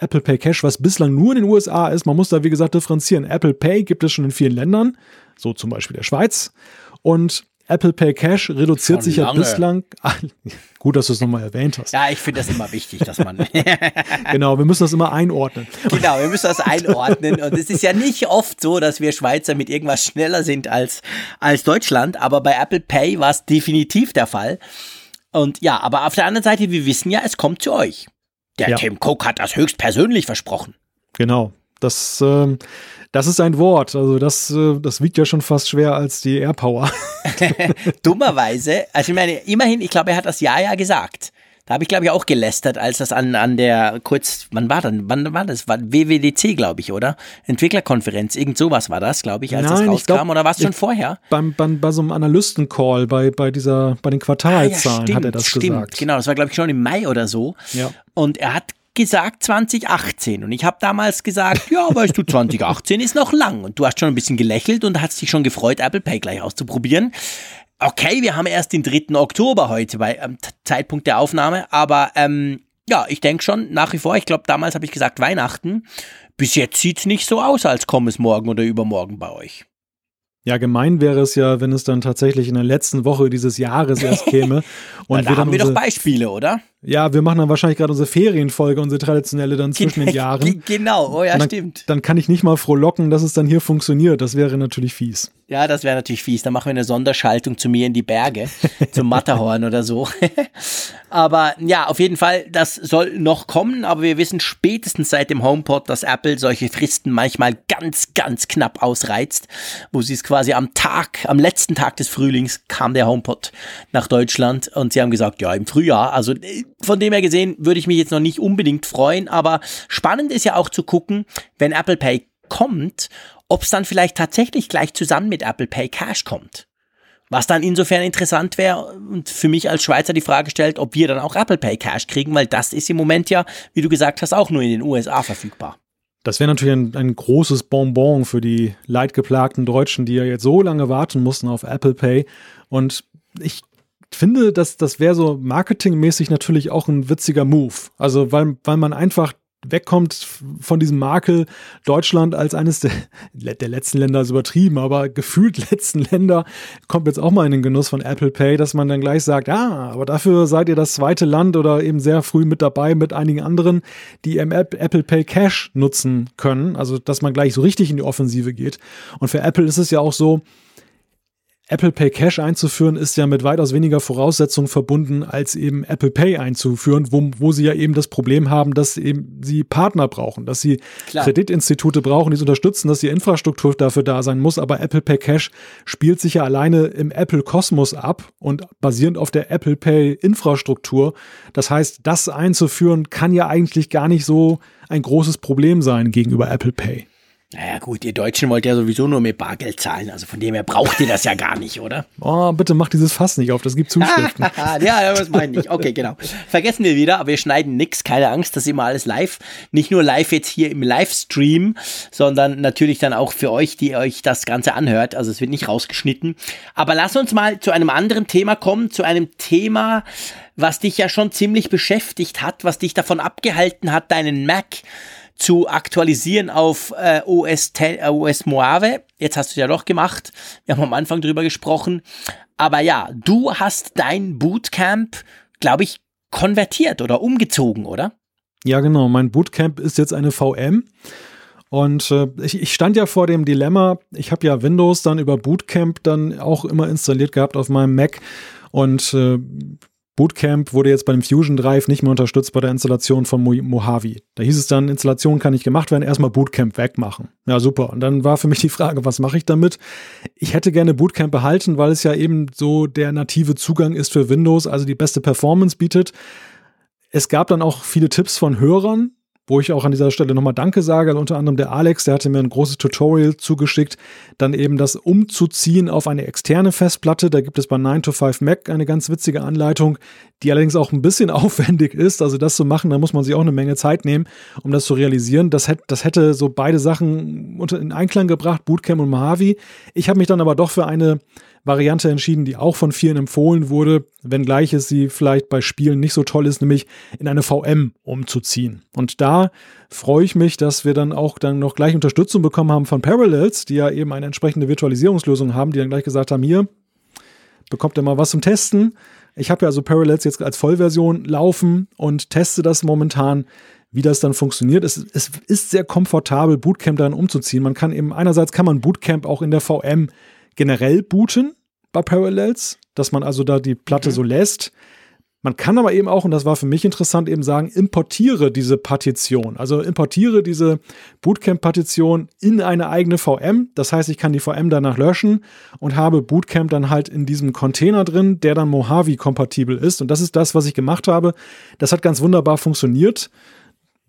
Apple Pay Cash, was bislang nur in den USA ist, man muss da wie gesagt differenzieren. Apple Pay gibt es schon in vielen Ländern, so zum Beispiel der Schweiz. Und Apple Pay Cash reduziert Schon sich ja bislang. Ach, gut, dass du es nochmal erwähnt hast. Ja, ich finde das immer wichtig, dass man. genau, wir müssen das immer einordnen. Genau, wir müssen das einordnen. Und es ist ja nicht oft so, dass wir Schweizer mit irgendwas schneller sind als, als Deutschland. Aber bei Apple Pay war es definitiv der Fall. Und ja, aber auf der anderen Seite, wir wissen ja, es kommt zu euch. Der ja. Tim Cook hat das höchstpersönlich versprochen. Genau. Das, äh, das ist ein Wort. Also das, äh, das wiegt ja schon fast schwer als die Airpower. Dummerweise, also ich meine, immerhin, ich glaube, er hat das Ja ja gesagt. Da habe ich, glaube ich, auch gelästert, als das an, an der kurz, wann war dann, wann war das? War WWDC, glaube ich, oder? Entwicklerkonferenz, irgend sowas war das, glaube ich, als Nein, das rauskam. Glaub, oder war es schon vorher? Beim, beim, bei so einem Analysten-Call, bei, bei dieser, bei den Quartalzahlen ah, ja, hat er das stimmt, gesagt. Genau, das war, glaube ich, schon im Mai oder so. Ja. Und er hat gesagt 2018 und ich habe damals gesagt, ja, weißt du, 2018 ist noch lang und du hast schon ein bisschen gelächelt und hast dich schon gefreut, Apple Pay gleich auszuprobieren. Okay, wir haben erst den 3. Oktober heute bei ähm, Zeitpunkt der Aufnahme, aber ähm, ja, ich denke schon nach wie vor, ich glaube, damals habe ich gesagt Weihnachten. Bis jetzt sieht es nicht so aus, als komme es morgen oder übermorgen bei euch. Ja, gemein wäre es ja, wenn es dann tatsächlich in der letzten Woche dieses Jahres erst käme. Und da haben wir doch Beispiele, oder? Ja, wir machen dann wahrscheinlich gerade unsere Ferienfolge, unsere traditionelle dann zwischen den Jahren. Genau, oh ja, dann, stimmt. Dann kann ich nicht mal frohlocken, dass es dann hier funktioniert. Das wäre natürlich fies. Ja, das wäre natürlich fies. Dann machen wir eine Sonderschaltung zu mir in die Berge, zum Matterhorn oder so. aber ja, auf jeden Fall, das soll noch kommen, aber wir wissen spätestens seit dem HomePod, dass Apple solche Fristen manchmal ganz, ganz knapp ausreizt, wo sie es quasi am Tag, am letzten Tag des Frühlings kam der HomePod nach Deutschland und sie haben gesagt, ja, im Frühjahr, also äh, von dem her gesehen würde ich mich jetzt noch nicht unbedingt freuen, aber spannend ist ja auch zu gucken, wenn Apple Pay kommt, ob es dann vielleicht tatsächlich gleich zusammen mit Apple Pay Cash kommt. Was dann insofern interessant wäre und für mich als Schweizer die Frage stellt, ob wir dann auch Apple Pay Cash kriegen, weil das ist im Moment ja, wie du gesagt hast, auch nur in den USA verfügbar. Das wäre natürlich ein, ein, großes Bonbon für die leidgeplagten Deutschen, die ja jetzt so lange warten mussten auf Apple Pay. Und ich finde, dass das wäre so marketingmäßig natürlich auch ein witziger Move. Also weil, weil man einfach wegkommt von diesem Makel Deutschland als eines der, der letzten Länder ist übertrieben, aber gefühlt letzten Länder kommt jetzt auch mal in den Genuss von Apple Pay, dass man dann gleich sagt, ja, aber dafür seid ihr das zweite Land oder eben sehr früh mit dabei mit einigen anderen, die Apple Pay Cash nutzen können, also dass man gleich so richtig in die Offensive geht. Und für Apple ist es ja auch so, Apple Pay Cash einzuführen, ist ja mit weitaus weniger Voraussetzungen verbunden, als eben Apple Pay einzuführen, wo, wo sie ja eben das Problem haben, dass eben sie Partner brauchen, dass sie Klar. Kreditinstitute brauchen, die sie unterstützen, dass die Infrastruktur dafür da sein muss. Aber Apple Pay Cash spielt sich ja alleine im Apple Kosmos ab und basierend auf der Apple Pay Infrastruktur. Das heißt, das einzuführen kann ja eigentlich gar nicht so ein großes Problem sein gegenüber Apple Pay. Naja gut, ihr Deutschen wollt ja sowieso nur mit Bargeld zahlen, also von dem her braucht ihr das ja gar nicht, oder? Oh, bitte mach dieses Fass nicht auf, das gibt Zuschriften. ja, das meine ich. Okay, genau. Vergessen wir wieder, aber wir schneiden nix, keine Angst, das ist immer alles live. Nicht nur live jetzt hier im Livestream, sondern natürlich dann auch für euch, die euch das Ganze anhört. Also es wird nicht rausgeschnitten. Aber lass uns mal zu einem anderen Thema kommen, zu einem Thema, was dich ja schon ziemlich beschäftigt hat, was dich davon abgehalten hat, deinen Mac zu aktualisieren auf äh, OS, 10, äh, OS Mojave. Jetzt hast du es ja doch gemacht. Wir haben am Anfang drüber gesprochen. Aber ja, du hast dein Bootcamp, glaube ich, konvertiert oder umgezogen, oder? Ja, genau. Mein Bootcamp ist jetzt eine VM. Und äh, ich, ich stand ja vor dem Dilemma, ich habe ja Windows dann über Bootcamp dann auch immer installiert gehabt auf meinem Mac. Und äh, Bootcamp wurde jetzt bei dem Fusion Drive nicht mehr unterstützt bei der Installation von Mojave. Da hieß es dann, Installation kann nicht gemacht werden, erstmal Bootcamp wegmachen. Ja, super. Und dann war für mich die Frage, was mache ich damit? Ich hätte gerne Bootcamp behalten, weil es ja eben so der native Zugang ist für Windows, also die beste Performance bietet. Es gab dann auch viele Tipps von Hörern, wo ich auch an dieser Stelle nochmal Danke sage, unter anderem der Alex, der hatte mir ein großes Tutorial zugeschickt, dann eben das umzuziehen auf eine externe Festplatte. Da gibt es bei 9 to 5 Mac eine ganz witzige Anleitung, die allerdings auch ein bisschen aufwendig ist. Also das zu machen, da muss man sich auch eine Menge Zeit nehmen, um das zu realisieren. Das, hätte, das hätte so beide Sachen in Einklang gebracht, Bootcamp und Mojave. Ich habe mich dann aber doch für eine Variante entschieden, die auch von vielen empfohlen wurde, wenngleich es sie vielleicht bei Spielen nicht so toll ist, nämlich in eine VM umzuziehen. Und da freue ich mich, dass wir dann auch dann noch gleich Unterstützung bekommen haben von Parallels, die ja eben eine entsprechende Virtualisierungslösung haben, die dann gleich gesagt haben, hier, bekommt ihr mal was zum Testen. Ich habe ja also Parallels jetzt als Vollversion laufen und teste das momentan wie das dann funktioniert. Es, es, ist sehr komfortabel, Bootcamp dann umzuziehen. Man kann eben, einerseits kann man Bootcamp auch in der VM generell booten bei Parallels, dass man also da die Platte mhm. so lässt. Man kann aber eben auch, und das war für mich interessant, eben sagen, importiere diese Partition. Also importiere diese Bootcamp-Partition in eine eigene VM. Das heißt, ich kann die VM danach löschen und habe Bootcamp dann halt in diesem Container drin, der dann Mojave-kompatibel ist. Und das ist das, was ich gemacht habe. Das hat ganz wunderbar funktioniert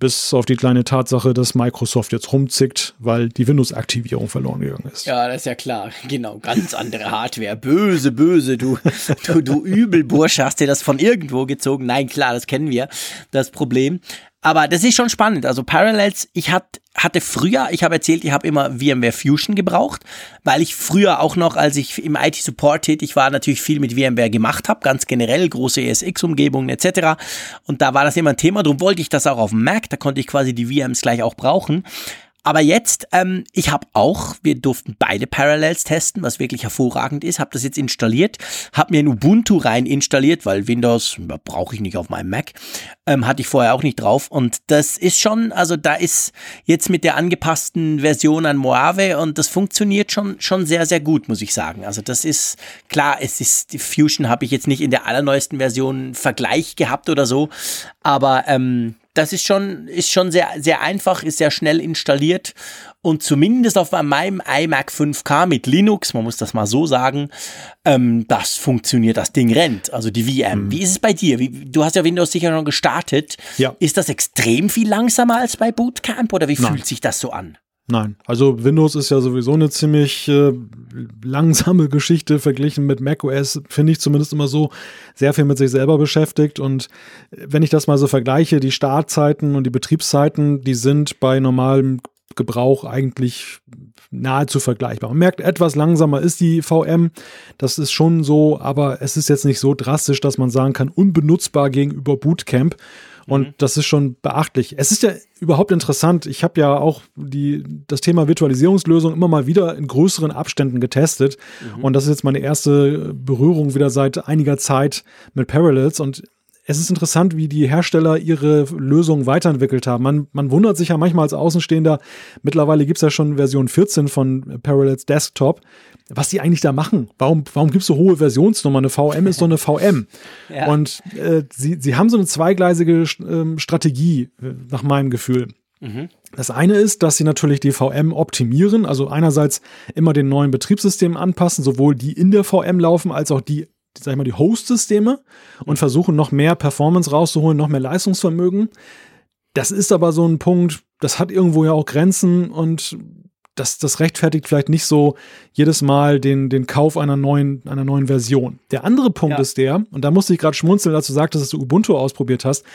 bis auf die kleine Tatsache, dass Microsoft jetzt rumzickt, weil die Windows-Aktivierung verloren gegangen ist. Ja, das ist ja klar. Genau, ganz andere Hardware. Böse, böse, du, du, du Übelbursche, hast dir das von irgendwo gezogen. Nein, klar, das kennen wir, das Problem. Aber das ist schon spannend. Also Parallels, ich hat, hatte früher, ich habe erzählt, ich habe immer VMware Fusion gebraucht, weil ich früher auch noch, als ich im IT-Support tätig war, natürlich viel mit VMware gemacht habe, ganz generell, große ESX-Umgebungen etc. Und da war das immer ein Thema, darum wollte ich das auch auf dem Mac, da konnte ich quasi die VMs gleich auch brauchen. Aber jetzt, ähm, ich habe auch, wir durften beide Parallels testen, was wirklich hervorragend ist. Habe das jetzt installiert, habe mir ein Ubuntu rein installiert, weil Windows brauche ich nicht auf meinem Mac. Ähm, hatte ich vorher auch nicht drauf. Und das ist schon, also da ist jetzt mit der angepassten Version an Mojave und das funktioniert schon, schon sehr, sehr gut, muss ich sagen. Also das ist klar, es ist, die Fusion habe ich jetzt nicht in der allerneuesten Version Vergleich gehabt oder so, aber ähm, das ist schon, ist schon sehr, sehr einfach, ist sehr schnell installiert und zumindest auf meinem iMac 5K mit Linux, man muss das mal so sagen, ähm, das funktioniert, das Ding rennt, also die VM. Mhm. Wie ist es bei dir? Wie, du hast ja Windows sicher noch gestartet. Ja. Ist das extrem viel langsamer als bei Bootcamp oder wie Nein. fühlt sich das so an? Nein, also Windows ist ja sowieso eine ziemlich äh, langsame Geschichte verglichen mit macOS, finde ich zumindest immer so, sehr viel mit sich selber beschäftigt. Und wenn ich das mal so vergleiche, die Startzeiten und die Betriebszeiten, die sind bei normalem Gebrauch eigentlich nahezu vergleichbar. Man merkt, etwas langsamer ist die VM, das ist schon so, aber es ist jetzt nicht so drastisch, dass man sagen kann, unbenutzbar gegenüber Bootcamp. Und mhm. das ist schon beachtlich. Es ist ja überhaupt interessant. Ich habe ja auch die, das Thema Virtualisierungslösung immer mal wieder in größeren Abständen getestet. Mhm. Und das ist jetzt meine erste Berührung wieder seit einiger Zeit mit Parallels. Und es ist interessant, wie die Hersteller ihre Lösungen weiterentwickelt haben. Man, man wundert sich ja manchmal als Außenstehender, mittlerweile gibt es ja schon Version 14 von Parallels Desktop, was die eigentlich da machen. Warum, warum gibt es so hohe Versionsnummern? Eine VM ist so eine VM. Ja. Und äh, sie, sie haben so eine zweigleisige äh, Strategie, äh, nach meinem Gefühl. Mhm. Das eine ist, dass sie natürlich die VM optimieren, also einerseits immer den neuen Betriebssystemen anpassen, sowohl die in der VM laufen, als auch die sag ich mal, die Host-Systeme und versuchen noch mehr Performance rauszuholen, noch mehr Leistungsvermögen. Das ist aber so ein Punkt, das hat irgendwo ja auch Grenzen und das, das rechtfertigt vielleicht nicht so jedes Mal den, den Kauf einer neuen, einer neuen Version. Der andere Punkt ja. ist der, und da musste ich gerade schmunzeln, als du sagtest, dass du Ubuntu ausprobiert hast.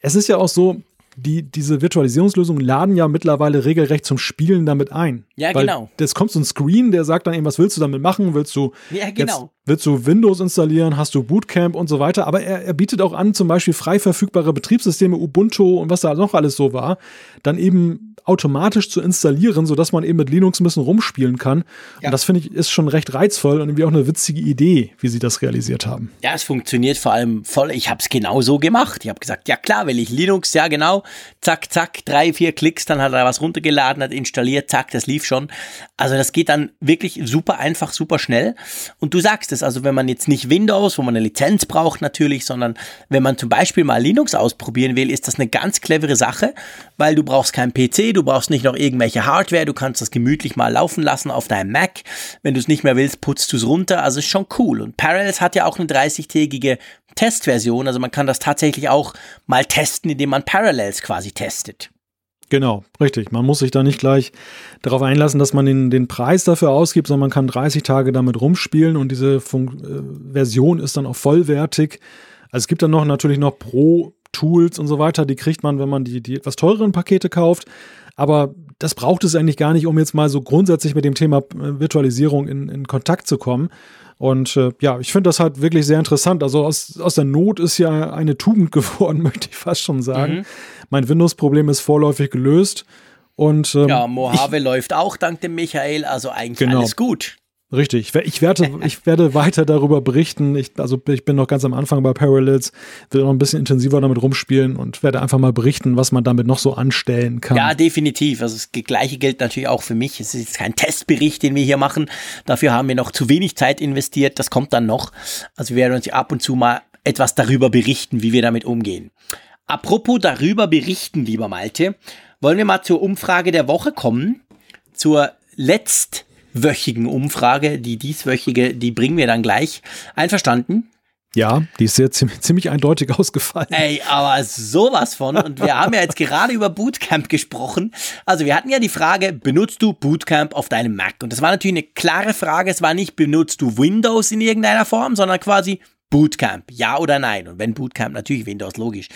Es ist ja auch so, die, diese Virtualisierungslösungen laden ja mittlerweile regelrecht zum Spielen damit ein. Ja, Weil genau. Es kommt so ein Screen, der sagt dann eben, was willst du damit machen? Willst du ja, genau. Willst du Windows installieren? Hast du Bootcamp und so weiter? Aber er, er bietet auch an, zum Beispiel frei verfügbare Betriebssysteme, Ubuntu und was da noch alles so war, dann eben automatisch zu installieren, sodass man eben mit Linux ein bisschen rumspielen kann. Ja. Und das finde ich ist schon recht reizvoll und irgendwie auch eine witzige Idee, wie sie das realisiert haben. Ja, es funktioniert vor allem voll. Ich habe es genau so gemacht. Ich habe gesagt, ja klar, will ich Linux, ja genau, zack, zack, drei, vier Klicks, dann hat er was runtergeladen, hat installiert, zack, das lief schon. Also das geht dann wirklich super einfach, super schnell. Und du sagst es, also wenn man jetzt nicht Windows, wo man eine Lizenz braucht natürlich, sondern wenn man zum Beispiel mal Linux ausprobieren will, ist das eine ganz clevere Sache, weil du brauchst keinen PC, du brauchst nicht noch irgendwelche Hardware, du kannst das gemütlich mal laufen lassen auf deinem Mac. Wenn du es nicht mehr willst, putzt du es runter. Also ist schon cool. Und Parallels hat ja auch eine 30-tägige Testversion. Also man kann das tatsächlich auch mal testen, indem man Parallels quasi testet. Genau, richtig. Man muss sich da nicht gleich darauf einlassen, dass man den, den Preis dafür ausgibt, sondern man kann 30 Tage damit rumspielen und diese Fun äh, Version ist dann auch vollwertig. Also es gibt dann noch natürlich noch pro Tools und so weiter, die kriegt man, wenn man die, die etwas teureren Pakete kauft. Aber das braucht es eigentlich gar nicht, um jetzt mal so grundsätzlich mit dem Thema äh, Virtualisierung in, in Kontakt zu kommen. Und äh, ja, ich finde das halt wirklich sehr interessant. Also aus, aus der Not ist ja eine Tugend geworden, möchte ich fast schon sagen. Mhm. Mein Windows-Problem ist vorläufig gelöst. Und, ähm, ja, Mojave ich, läuft auch dank dem Michael, also eigentlich genau. alles gut. Richtig. Ich werde, ich werde weiter darüber berichten. Ich, also ich bin noch ganz am Anfang bei Parallels, will noch ein bisschen intensiver damit rumspielen und werde einfach mal berichten, was man damit noch so anstellen kann. Ja, definitiv. Also das Gleiche gilt natürlich auch für mich. Es ist jetzt kein Testbericht, den wir hier machen. Dafür haben wir noch zu wenig Zeit investiert. Das kommt dann noch. Also wir werden uns ab und zu mal etwas darüber berichten, wie wir damit umgehen. Apropos darüber berichten, lieber Malte, wollen wir mal zur Umfrage der Woche kommen. Zur letzt wöchigen Umfrage. Die dieswöchige, die bringen wir dann gleich. Einverstanden? Ja, die ist sehr ziemlich, ziemlich eindeutig ausgefallen. Ey, aber sowas von. Und wir haben ja jetzt gerade über Bootcamp gesprochen. Also wir hatten ja die Frage, benutzt du Bootcamp auf deinem Mac? Und das war natürlich eine klare Frage. Es war nicht, benutzt du Windows in irgendeiner Form, sondern quasi Bootcamp, ja oder nein? Und wenn Bootcamp, natürlich Windows, logisch.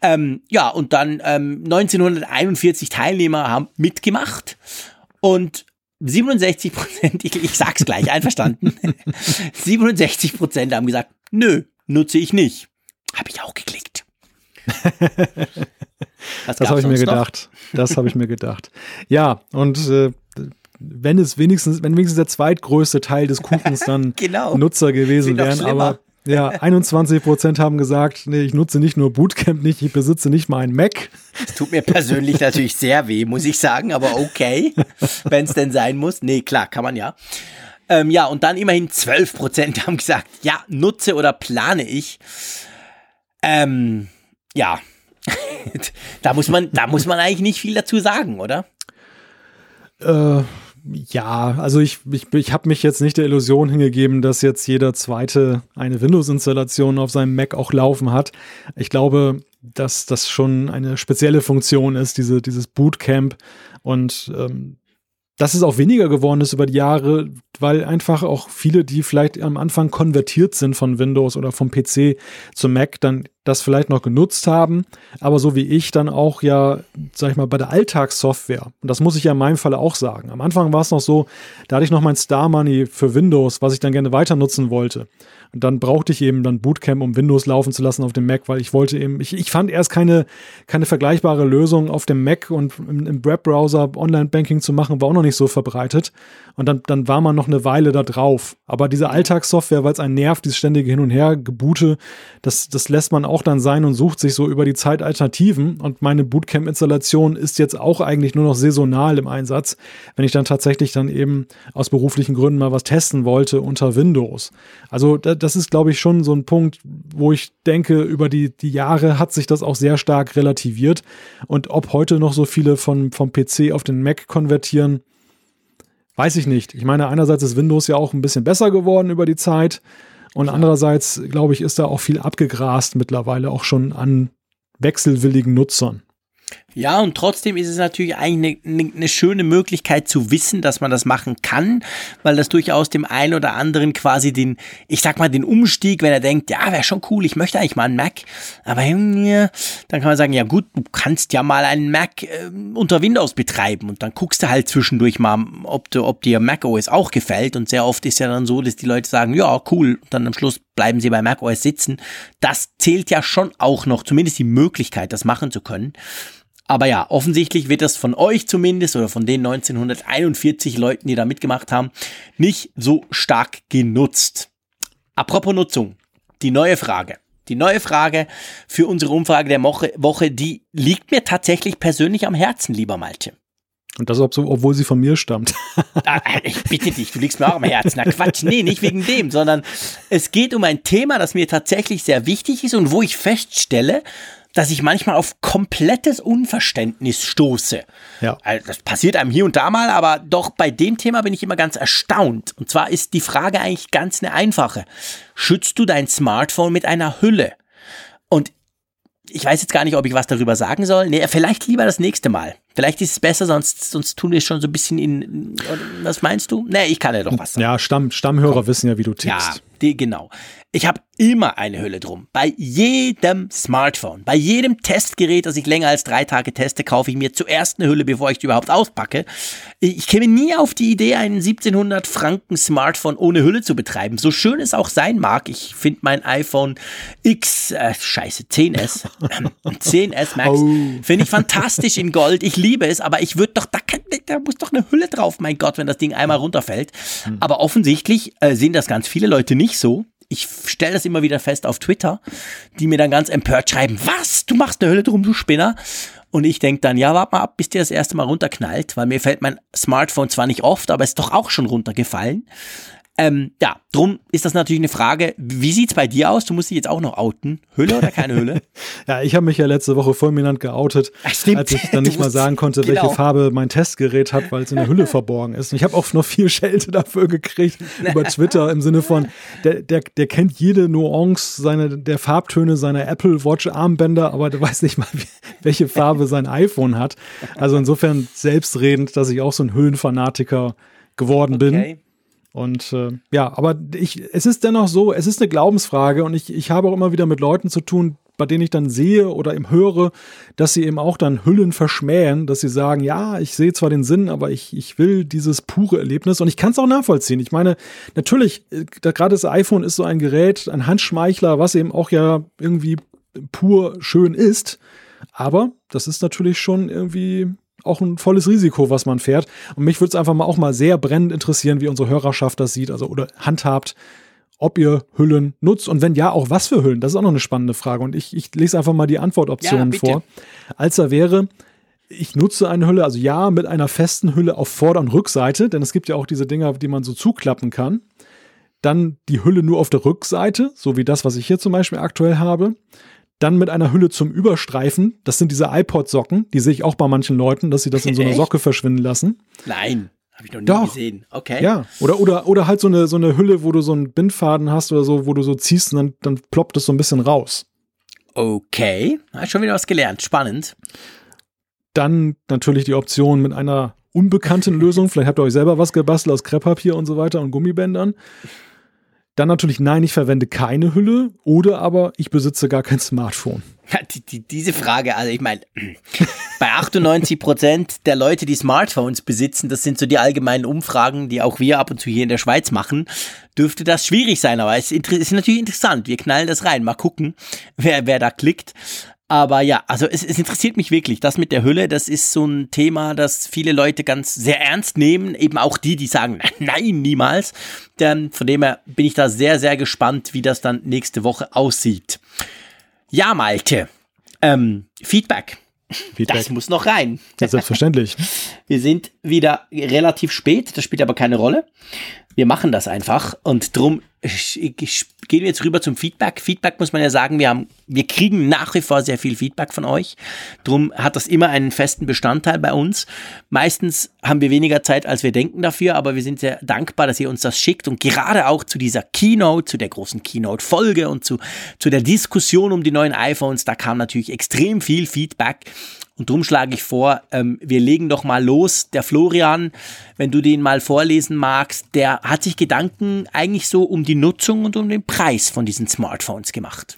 Ähm, ja, und dann ähm, 1941 Teilnehmer haben mitgemacht. Und 67 Prozent, ich, ich sag's gleich, einverstanden. 67 Prozent haben gesagt, nö, nutze ich nicht. Habe ich auch geklickt. das habe ich mir gedacht. Noch? Das habe ich mir gedacht. Ja, und äh, wenn es wenigstens, wenn wenigstens der zweitgrößte Teil des Kuchens dann genau. Nutzer gewesen wären, aber ja, 21 Prozent haben gesagt, nee, ich nutze nicht nur Bootcamp nicht, ich besitze nicht mal ein Mac. Das tut mir persönlich natürlich sehr weh, muss ich sagen, aber okay, wenn es denn sein muss. Nee, klar, kann man ja. Ähm, ja, und dann immerhin 12 Prozent haben gesagt, ja, nutze oder plane ich. Ähm, ja, da muss man, da muss man eigentlich nicht viel dazu sagen, oder? Äh, ja, also ich, ich, ich habe mich jetzt nicht der Illusion hingegeben, dass jetzt jeder zweite eine Windows-Installation auf seinem Mac auch laufen hat. Ich glaube, dass das schon eine spezielle Funktion ist, diese, dieses Bootcamp. Und ähm, dass es auch weniger geworden ist über die Jahre, weil einfach auch viele, die vielleicht am Anfang konvertiert sind von Windows oder vom PC zum Mac, dann das vielleicht noch genutzt haben, aber so wie ich dann auch ja, sag ich mal, bei der Alltagssoftware, und das muss ich ja in meinem Fall auch sagen. Am Anfang war es noch so, da hatte ich noch mein Star Money für Windows, was ich dann gerne weiter nutzen wollte. Und dann brauchte ich eben dann Bootcamp, um Windows laufen zu lassen auf dem Mac, weil ich wollte eben, ich, ich fand erst keine, keine vergleichbare Lösung auf dem Mac und im, im Webbrowser Online-Banking zu machen, war auch noch nicht so verbreitet. Und dann, dann war man noch eine Weile da drauf. Aber diese Alltagssoftware, weil es einen nervt, dieses ständige Hin- und Her-Gebute, das, das lässt man auch dann sein und sucht sich so über die Zeit Alternativen. Und meine Bootcamp-Installation ist jetzt auch eigentlich nur noch saisonal im Einsatz, wenn ich dann tatsächlich dann eben aus beruflichen Gründen mal was testen wollte unter Windows. Also das ist, glaube ich, schon so ein Punkt, wo ich denke, über die, die Jahre hat sich das auch sehr stark relativiert. Und ob heute noch so viele von, vom PC auf den Mac konvertieren, weiß ich nicht. Ich meine, einerseits ist Windows ja auch ein bisschen besser geworden über die Zeit. Und Klar. andererseits, glaube ich, ist da auch viel abgegrast mittlerweile auch schon an wechselwilligen Nutzern. Ja, und trotzdem ist es natürlich eigentlich eine, eine, eine, schöne Möglichkeit zu wissen, dass man das machen kann, weil das durchaus dem einen oder anderen quasi den, ich sag mal, den Umstieg, wenn er denkt, ja, wäre schon cool, ich möchte eigentlich mal einen Mac, aber dann kann man sagen, ja gut, du kannst ja mal einen Mac äh, unter Windows betreiben und dann guckst du halt zwischendurch mal, ob, du, ob dir Mac OS auch gefällt und sehr oft ist ja dann so, dass die Leute sagen, ja, cool, und dann am Schluss bleiben sie bei Mac OS sitzen. Das zählt ja schon auch noch, zumindest die Möglichkeit, das machen zu können. Aber ja, offensichtlich wird das von euch zumindest oder von den 1941 Leuten, die da mitgemacht haben, nicht so stark genutzt. Apropos Nutzung, die neue Frage. Die neue Frage für unsere Umfrage der Woche, die liegt mir tatsächlich persönlich am Herzen, lieber Malte. Und das, obwohl sie von mir stammt. Ah, ich bitte dich, du liegst mir auch am Herzen. Na Quatsch, nee, nicht wegen dem, sondern es geht um ein Thema, das mir tatsächlich sehr wichtig ist und wo ich feststelle, dass ich manchmal auf komplettes Unverständnis stoße. Ja. Also das passiert einem hier und da mal, aber doch bei dem Thema bin ich immer ganz erstaunt. Und zwar ist die Frage eigentlich ganz eine einfache. Schützt du dein Smartphone mit einer Hülle? Und ich weiß jetzt gar nicht, ob ich was darüber sagen soll. Nee, vielleicht lieber das nächste Mal. Vielleicht ist es besser, sonst, sonst tun wir es schon so ein bisschen in. Was meinst du? Nee, ich kann ja doch was sagen. Ja, Stamm, Stammhörer Komm. wissen ja, wie du tickst. Ja, die, genau. Ich habe immer eine Hülle drum. Bei jedem Smartphone, bei jedem Testgerät, das ich länger als drei Tage teste, kaufe ich mir zuerst eine Hülle, bevor ich die überhaupt auspacke. Ich käme nie auf die Idee, einen 1700 Franken Smartphone ohne Hülle zu betreiben. So schön es auch sein mag. Ich finde mein iPhone X, äh, scheiße, 10S, 10S Max, oh. finde ich fantastisch in Gold. Ich liebe es, aber ich würde doch, da, kann, da muss doch eine Hülle drauf, mein Gott, wenn das Ding einmal runterfällt. Hm. Aber offensichtlich äh, sehen das ganz viele Leute nicht so ich stelle das immer wieder fest auf Twitter, die mir dann ganz empört schreiben, was, du machst eine Hölle drum, du Spinner. Und ich denke dann, ja, warte mal ab, bis dir das erste Mal runterknallt, weil mir fällt mein Smartphone zwar nicht oft, aber ist doch auch schon runtergefallen. Ähm, ja, drum ist das natürlich eine Frage. Wie sieht's bei dir aus? Du musst dich jetzt auch noch outen. Hülle oder keine Hülle? ja, ich habe mich ja letzte Woche fulminant geoutet, Stimmt. als ich dann nicht mal sagen konnte, genau. welche Farbe mein Testgerät hat, weil es in der Hülle verborgen ist. Und ich habe auch noch viel Schelte dafür gekriegt über Twitter im Sinne von, der, der, der kennt jede Nuance seine, der Farbtöne seiner Apple Watch Armbänder, aber der weiß nicht mal, welche Farbe sein iPhone hat. Also insofern selbstredend, dass ich auch so ein Hüllenfanatiker geworden okay. bin. Und äh, ja, aber ich, es ist dennoch so, es ist eine Glaubensfrage und ich, ich habe auch immer wieder mit Leuten zu tun, bei denen ich dann sehe oder eben höre, dass sie eben auch dann Hüllen verschmähen, dass sie sagen, ja, ich sehe zwar den Sinn, aber ich, ich will dieses pure Erlebnis und ich kann es auch nachvollziehen. Ich meine, natürlich, äh, gerade das iPhone ist so ein Gerät, ein Handschmeichler, was eben auch ja irgendwie pur schön ist. Aber das ist natürlich schon irgendwie auch ein volles Risiko, was man fährt. Und mich würde es einfach mal auch mal sehr brennend interessieren, wie unsere Hörerschaft das sieht, also oder handhabt, ob ihr Hüllen nutzt und wenn ja, auch was für Hüllen. Das ist auch noch eine spannende Frage. Und ich, ich lese einfach mal die Antwortoptionen ja, vor. Als er wäre, ich nutze eine Hülle, also ja, mit einer festen Hülle auf Vorder- und Rückseite, denn es gibt ja auch diese Dinger, die man so zuklappen kann. Dann die Hülle nur auf der Rückseite, so wie das, was ich hier zum Beispiel aktuell habe dann mit einer Hülle zum Überstreifen. Das sind diese iPod-Socken, die sehe ich auch bei manchen Leuten, dass sie das in so einer Socke verschwinden lassen. Nein, habe ich noch nie Doch. gesehen. Okay. Ja, oder, oder, oder halt so eine, so eine Hülle, wo du so einen Bindfaden hast oder so, wo du so ziehst und dann, dann ploppt es so ein bisschen raus. Okay, habe schon wieder was gelernt. Spannend. Dann natürlich die Option mit einer unbekannten Lösung. Vielleicht habt ihr euch selber was gebastelt aus Krepppapier und so weiter und Gummibändern. Dann natürlich, nein, ich verwende keine Hülle oder aber ich besitze gar kein Smartphone. Ja, die, die, diese Frage, also ich meine, bei 98 Prozent der Leute, die Smartphones besitzen, das sind so die allgemeinen Umfragen, die auch wir ab und zu hier in der Schweiz machen, dürfte das schwierig sein. Aber es ist natürlich interessant. Wir knallen das rein. Mal gucken, wer, wer da klickt. Aber ja, also es, es interessiert mich wirklich. Das mit der Hülle, das ist so ein Thema, das viele Leute ganz sehr ernst nehmen. Eben auch die, die sagen, nein, niemals. Denn von dem her bin ich da sehr, sehr gespannt, wie das dann nächste Woche aussieht. Ja, Malte. Ähm, Feedback. Feedback. Das muss noch rein. Ja, selbstverständlich. Wir sind wieder relativ spät, das spielt aber keine Rolle. Wir machen das einfach und drum gehen wir jetzt rüber zum Feedback. Feedback muss man ja sagen, wir haben, wir kriegen nach wie vor sehr viel Feedback von euch. Drum hat das immer einen festen Bestandteil bei uns. Meistens haben wir weniger Zeit, als wir denken dafür, aber wir sind sehr dankbar, dass ihr uns das schickt und gerade auch zu dieser Keynote, zu der großen Keynote-Folge und zu, zu der Diskussion um die neuen iPhones, da kam natürlich extrem viel Feedback. Und darum schlage ich vor, ähm, wir legen doch mal los. Der Florian, wenn du den mal vorlesen magst, der hat sich Gedanken eigentlich so um die Nutzung und um den Preis von diesen Smartphones gemacht.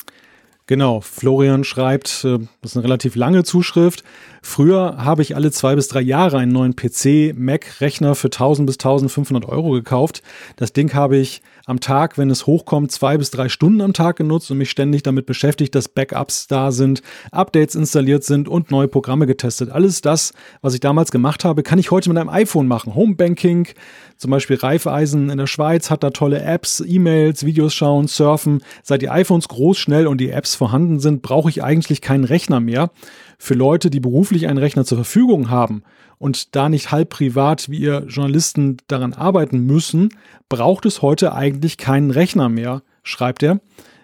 Genau, Florian schreibt, äh, das ist eine relativ lange Zuschrift. Früher habe ich alle zwei bis drei Jahre einen neuen PC, Mac, Rechner für 1000 bis 1500 Euro gekauft. Das Ding habe ich am Tag, wenn es hochkommt, zwei bis drei Stunden am Tag genutzt und mich ständig damit beschäftigt, dass Backups da sind, Updates installiert sind und neue Programme getestet. Alles das, was ich damals gemacht habe, kann ich heute mit einem iPhone machen. Homebanking, zum Beispiel Reifeisen in der Schweiz hat da tolle Apps, E-Mails, Videos schauen, surfen. Seit die iPhones groß, schnell und die Apps vorhanden sind, brauche ich eigentlich keinen Rechner mehr. Für Leute, die beruflich einen Rechner zur Verfügung haben und da nicht halb privat wie ihr Journalisten daran arbeiten müssen, braucht es heute eigentlich keinen Rechner mehr, schreibt er.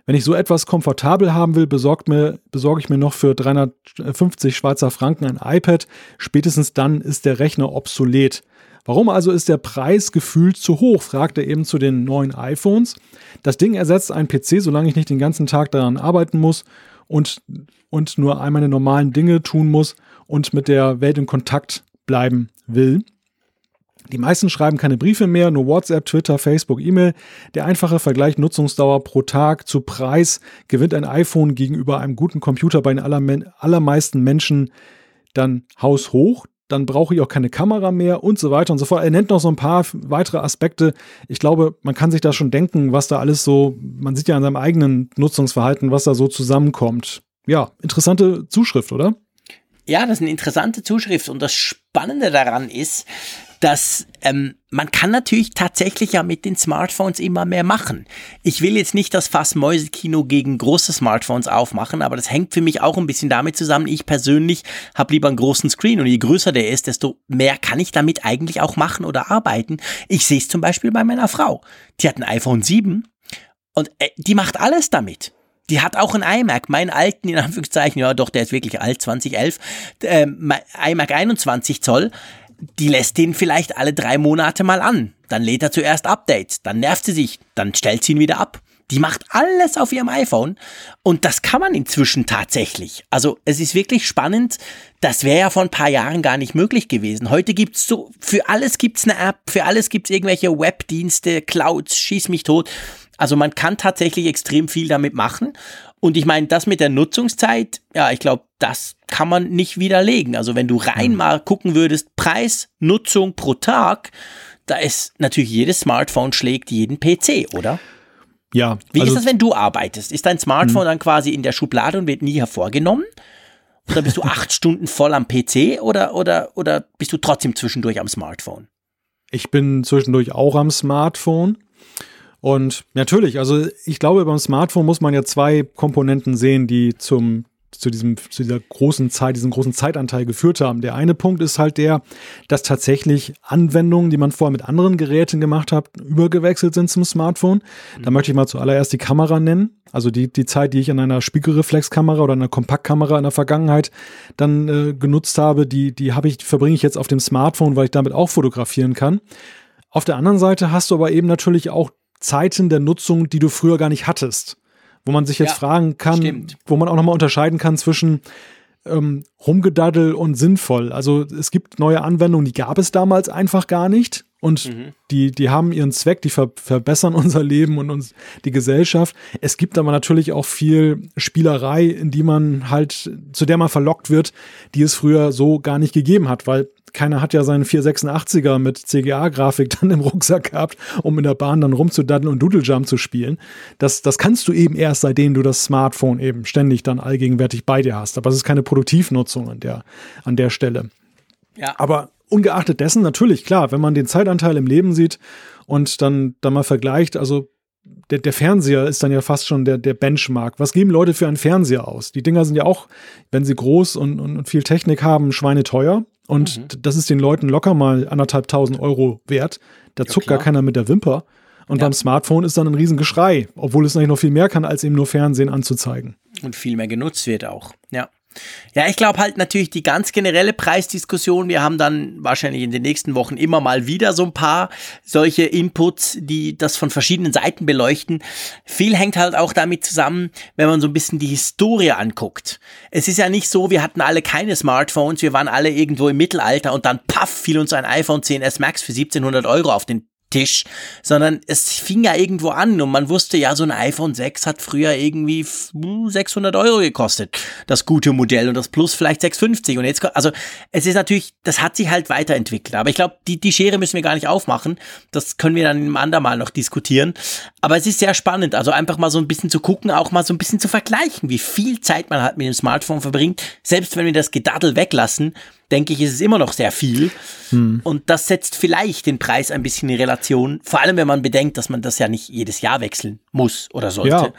Wenn ich so etwas komfortabel haben will, mir, besorge ich mir noch für 350 Schweizer Franken ein iPad. Spätestens dann ist der Rechner obsolet. Warum also ist der Preis gefühlt zu hoch? fragt er eben zu den neuen iPhones. Das Ding ersetzt einen PC, solange ich nicht den ganzen Tag daran arbeiten muss und, und nur all meine normalen Dinge tun muss und mit der Welt in Kontakt bleiben will. Die meisten schreiben keine Briefe mehr, nur WhatsApp, Twitter, Facebook, E-Mail. Der einfache Vergleich Nutzungsdauer pro Tag zu Preis gewinnt ein iPhone gegenüber einem guten Computer bei den allermeisten Menschen dann haushoch. Dann brauche ich auch keine Kamera mehr und so weiter und so fort. Er nennt noch so ein paar weitere Aspekte. Ich glaube, man kann sich da schon denken, was da alles so, man sieht ja an seinem eigenen Nutzungsverhalten, was da so zusammenkommt. Ja, interessante Zuschrift, oder? Ja, das ist eine interessante Zuschrift und das Spannende daran ist, dass ähm, man kann natürlich tatsächlich ja mit den Smartphones immer mehr machen. Ich will jetzt nicht das Fass-Mäuse-Kino gegen große Smartphones aufmachen, aber das hängt für mich auch ein bisschen damit zusammen. Ich persönlich habe lieber einen großen Screen und je größer der ist, desto mehr kann ich damit eigentlich auch machen oder arbeiten. Ich sehe es zum Beispiel bei meiner Frau. Die hat ein iPhone 7 und äh, die macht alles damit. Die hat auch ein iMac, meinen alten, in Anführungszeichen, ja doch, der ist wirklich alt, 2011, äh, iMac 21 Zoll, die lässt den vielleicht alle drei Monate mal an. Dann lädt er zuerst Updates, dann nervt sie sich, dann stellt sie ihn wieder ab. Die macht alles auf ihrem iPhone und das kann man inzwischen tatsächlich. Also es ist wirklich spannend. Das wäre ja vor ein paar Jahren gar nicht möglich gewesen. Heute gibt's so, für alles gibt's eine App, für alles gibt's irgendwelche Webdienste, Clouds, schieß mich tot. Also man kann tatsächlich extrem viel damit machen. Und ich meine, das mit der Nutzungszeit, ja, ich glaube, das kann man nicht widerlegen. Also wenn du rein mal gucken würdest, Preis, Nutzung pro Tag, da ist natürlich jedes Smartphone schlägt jeden PC, oder? Ja. Wie also, ist das, wenn du arbeitest? Ist dein Smartphone hm. dann quasi in der Schublade und wird nie hervorgenommen? Oder bist du acht Stunden voll am PC oder, oder, oder bist du trotzdem zwischendurch am Smartphone? Ich bin zwischendurch auch am Smartphone. Und natürlich, also ich glaube, beim Smartphone muss man ja zwei Komponenten sehen, die zum zu diesem zu dieser großen Zeit, diesen großen Zeitanteil geführt haben. Der eine Punkt ist halt der, dass tatsächlich Anwendungen, die man vorher mit anderen Geräten gemacht hat, übergewechselt sind zum Smartphone. Da möchte ich mal zuallererst die Kamera nennen. Also die, die Zeit, die ich an einer Spiegelreflexkamera oder einer Kompaktkamera in der Vergangenheit dann äh, genutzt habe, die, die habe ich, verbringe ich jetzt auf dem Smartphone, weil ich damit auch fotografieren kann. Auf der anderen Seite hast du aber eben natürlich auch Zeiten der Nutzung, die du früher gar nicht hattest. Wo man sich jetzt ja, fragen kann, stimmt. wo man auch nochmal unterscheiden kann zwischen ähm, rumgedaddel und sinnvoll. Also es gibt neue Anwendungen, die gab es damals einfach gar nicht. Und mhm. die, die haben ihren Zweck, die ver verbessern unser Leben und uns die Gesellschaft. Es gibt aber natürlich auch viel Spielerei, in die man halt, zu der man verlockt wird, die es früher so gar nicht gegeben hat, weil keiner hat ja seinen 486er mit CGA-Grafik dann im Rucksack gehabt, um in der Bahn dann rumzudaddeln und Doodle Jump zu spielen. Das, das kannst du eben erst, seitdem du das Smartphone eben ständig dann allgegenwärtig bei dir hast. Aber es ist keine Produktivnutzung an der, an der Stelle. Ja. Aber ungeachtet dessen, natürlich, klar, wenn man den Zeitanteil im Leben sieht und dann, dann mal vergleicht, also der, der Fernseher ist dann ja fast schon der, der Benchmark. Was geben Leute für einen Fernseher aus? Die Dinger sind ja auch, wenn sie groß und, und, und viel Technik haben, schweineteuer. Und mhm. das ist den Leuten locker mal anderthalb tausend Euro wert. Da zuckt ja, gar keiner mit der Wimper. Und ja. beim Smartphone ist dann ein Riesengeschrei, obwohl es eigentlich noch viel mehr kann, als eben nur Fernsehen anzuzeigen. Und viel mehr genutzt wird auch. Ja. Ja, ich glaube halt natürlich die ganz generelle Preisdiskussion. Wir haben dann wahrscheinlich in den nächsten Wochen immer mal wieder so ein paar solche Inputs, die das von verschiedenen Seiten beleuchten. Viel hängt halt auch damit zusammen, wenn man so ein bisschen die Historie anguckt. Es ist ja nicht so, wir hatten alle keine Smartphones, wir waren alle irgendwo im Mittelalter und dann paff fiel uns ein iPhone 10s Max für 1700 Euro auf den Tisch, sondern es fing ja irgendwo an und man wusste ja, so ein iPhone 6 hat früher irgendwie 600 Euro gekostet, das gute Modell und das Plus vielleicht 650 und jetzt, also es ist natürlich, das hat sich halt weiterentwickelt, aber ich glaube, die, die Schere müssen wir gar nicht aufmachen, das können wir dann im andermal noch diskutieren, aber es ist sehr spannend, also einfach mal so ein bisschen zu gucken, auch mal so ein bisschen zu vergleichen, wie viel Zeit man halt mit dem Smartphone verbringt, selbst wenn wir das Gedaddel weglassen, denke ich, ist es immer noch sehr viel. Hm. Und das setzt vielleicht den Preis ein bisschen in Relation. Vor allem, wenn man bedenkt, dass man das ja nicht jedes Jahr wechseln muss oder sollte, ja.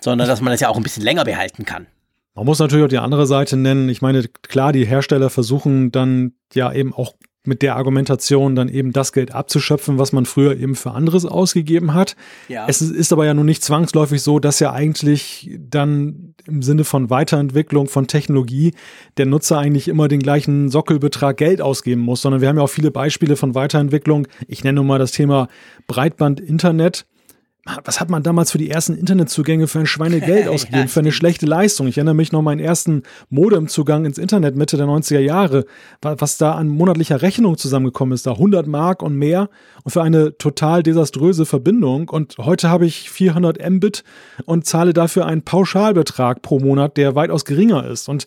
sondern dass man das ja auch ein bisschen länger behalten kann. Man muss natürlich auch die andere Seite nennen. Ich meine, klar, die Hersteller versuchen dann ja eben auch mit der Argumentation dann eben das Geld abzuschöpfen, was man früher eben für anderes ausgegeben hat. Ja. Es ist aber ja nun nicht zwangsläufig so, dass ja eigentlich dann im Sinne von Weiterentwicklung von Technologie der Nutzer eigentlich immer den gleichen Sockelbetrag Geld ausgeben muss, sondern wir haben ja auch viele Beispiele von Weiterentwicklung. Ich nenne nur mal das Thema Breitband-Internet was hat man damals für die ersten Internetzugänge für ein Schweinegeld ausgegeben, für eine schlechte Leistung? Ich erinnere mich noch meinen ersten Modemzugang ins Internet Mitte der 90er Jahre, was da an monatlicher Rechnung zusammengekommen ist, da 100 Mark und mehr und für eine total desaströse Verbindung. Und heute habe ich 400 Mbit und zahle dafür einen Pauschalbetrag pro Monat, der weitaus geringer ist. Und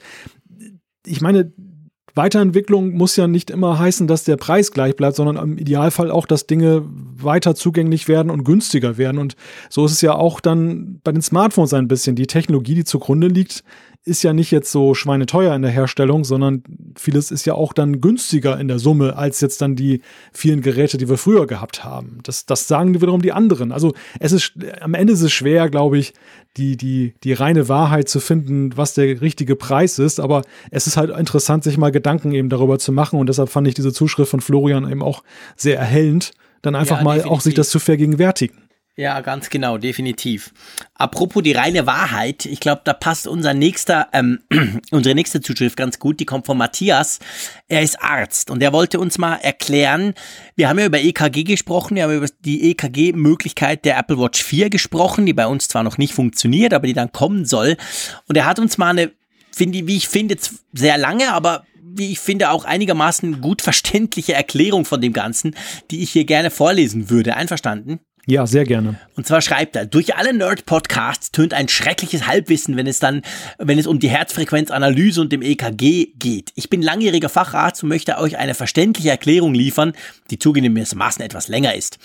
ich meine, Weiterentwicklung muss ja nicht immer heißen, dass der Preis gleich bleibt, sondern im Idealfall auch, dass Dinge weiter zugänglich werden und günstiger werden. Und so ist es ja auch dann bei den Smartphones ein bisschen. Die Technologie, die zugrunde liegt, ist ja nicht jetzt so schweineteuer in der Herstellung, sondern vieles ist ja auch dann günstiger in der Summe als jetzt dann die vielen Geräte, die wir früher gehabt haben. Das, das sagen wiederum die anderen. Also es ist am Ende ist es schwer, glaube ich, die, die, die reine Wahrheit zu finden, was der richtige Preis ist. Aber es ist halt interessant, sich mal Gedanken eben darüber zu machen. Und deshalb fand ich diese Zuschrift von Florian eben auch sehr erhellend, dann einfach ja, mal auch sich das zu vergegenwärtigen. Ja, ganz genau, definitiv. Apropos die reine Wahrheit, ich glaube, da passt unser nächster, ähm, unsere nächste Zuschrift ganz gut. Die kommt von Matthias. Er ist Arzt und er wollte uns mal erklären. Wir haben ja über EKG gesprochen, wir haben über die EKG-Möglichkeit der Apple Watch 4 gesprochen, die bei uns zwar noch nicht funktioniert, aber die dann kommen soll. Und er hat uns mal eine, finde wie ich finde, sehr lange, aber wie ich finde, auch einigermaßen gut verständliche Erklärung von dem Ganzen, die ich hier gerne vorlesen würde. Einverstanden? Ja, sehr gerne. Und zwar schreibt er, durch alle Nerd-Podcasts tönt ein schreckliches Halbwissen, wenn es dann, wenn es um die Herzfrequenzanalyse und dem EKG geht. Ich bin langjähriger Facharzt und möchte euch eine verständliche Erklärung liefern, die zugegebenermaßen etwas länger ist.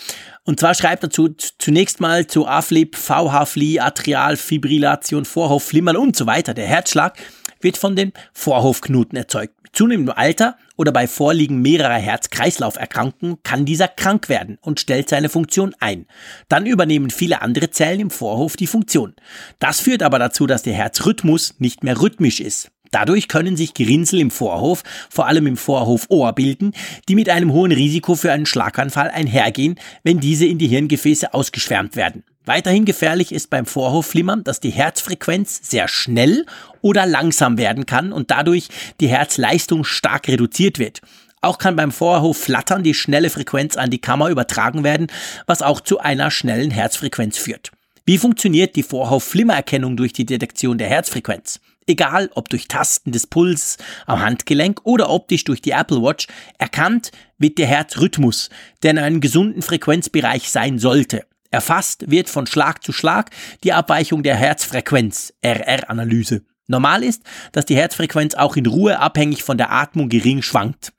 Und zwar schreibt er zu, zunächst mal zu AFLIP, VH-Fli, Atrialfibrillation, Vorhofflimmern und so weiter. Der Herzschlag wird von den Vorhofknoten erzeugt. Mit zunehmendem Alter oder bei Vorliegen mehrerer Herz-Kreislauf-Erkrankungen kann dieser krank werden und stellt seine Funktion ein. Dann übernehmen viele andere Zellen im Vorhof die Funktion. Das führt aber dazu, dass der Herzrhythmus nicht mehr rhythmisch ist. Dadurch können sich Gerinnsel im Vorhof, vor allem im Vorhofohr bilden, die mit einem hohen Risiko für einen Schlaganfall einhergehen, wenn diese in die Hirngefäße ausgeschwärmt werden. Weiterhin gefährlich ist beim Vorhofflimmern, dass die Herzfrequenz sehr schnell oder langsam werden kann und dadurch die Herzleistung stark reduziert wird. Auch kann beim Vorhofflattern die schnelle Frequenz an die Kammer übertragen werden, was auch zu einer schnellen Herzfrequenz führt. Wie funktioniert die Vorhofflimmererkennung durch die Detektion der Herzfrequenz? Egal ob durch Tasten des Puls am Handgelenk oder optisch durch die Apple Watch, erkannt wird der Herzrhythmus, der in einem gesunden Frequenzbereich sein sollte. Erfasst wird von Schlag zu Schlag die Abweichung der Herzfrequenz, RR-Analyse. Normal ist, dass die Herzfrequenz auch in Ruhe abhängig von der Atmung gering schwankt.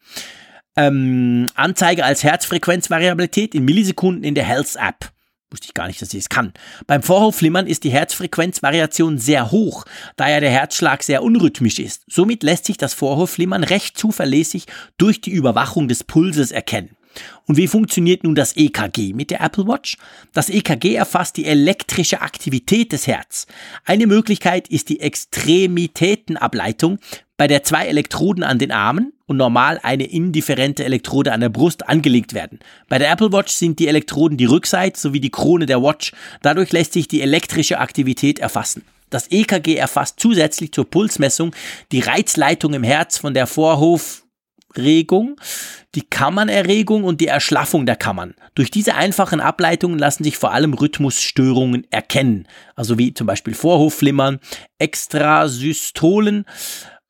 Ähm, Anzeige als Herzfrequenzvariabilität in Millisekunden in der Health App. Wusste ich gar nicht, dass sie es kann. Beim Vorhofflimmern ist die Herzfrequenzvariation sehr hoch, da ja der Herzschlag sehr unrhythmisch ist. Somit lässt sich das Vorhofflimmern recht zuverlässig durch die Überwachung des Pulses erkennen. Und wie funktioniert nun das EKG mit der Apple Watch? Das EKG erfasst die elektrische Aktivität des Herz. Eine Möglichkeit ist die Extremitätenableitung, bei der zwei Elektroden an den Armen und normal eine indifferente Elektrode an der Brust angelegt werden. Bei der Apple Watch sind die Elektroden die Rückseite sowie die Krone der Watch. Dadurch lässt sich die elektrische Aktivität erfassen. Das EKG erfasst zusätzlich zur Pulsmessung die Reizleitung im Herz von der Vorhofregung, die Kammernerregung und die Erschlaffung der Kammern. Durch diese einfachen Ableitungen lassen sich vor allem Rhythmusstörungen erkennen, also wie zum Beispiel Vorhofflimmern, Extrasystolen,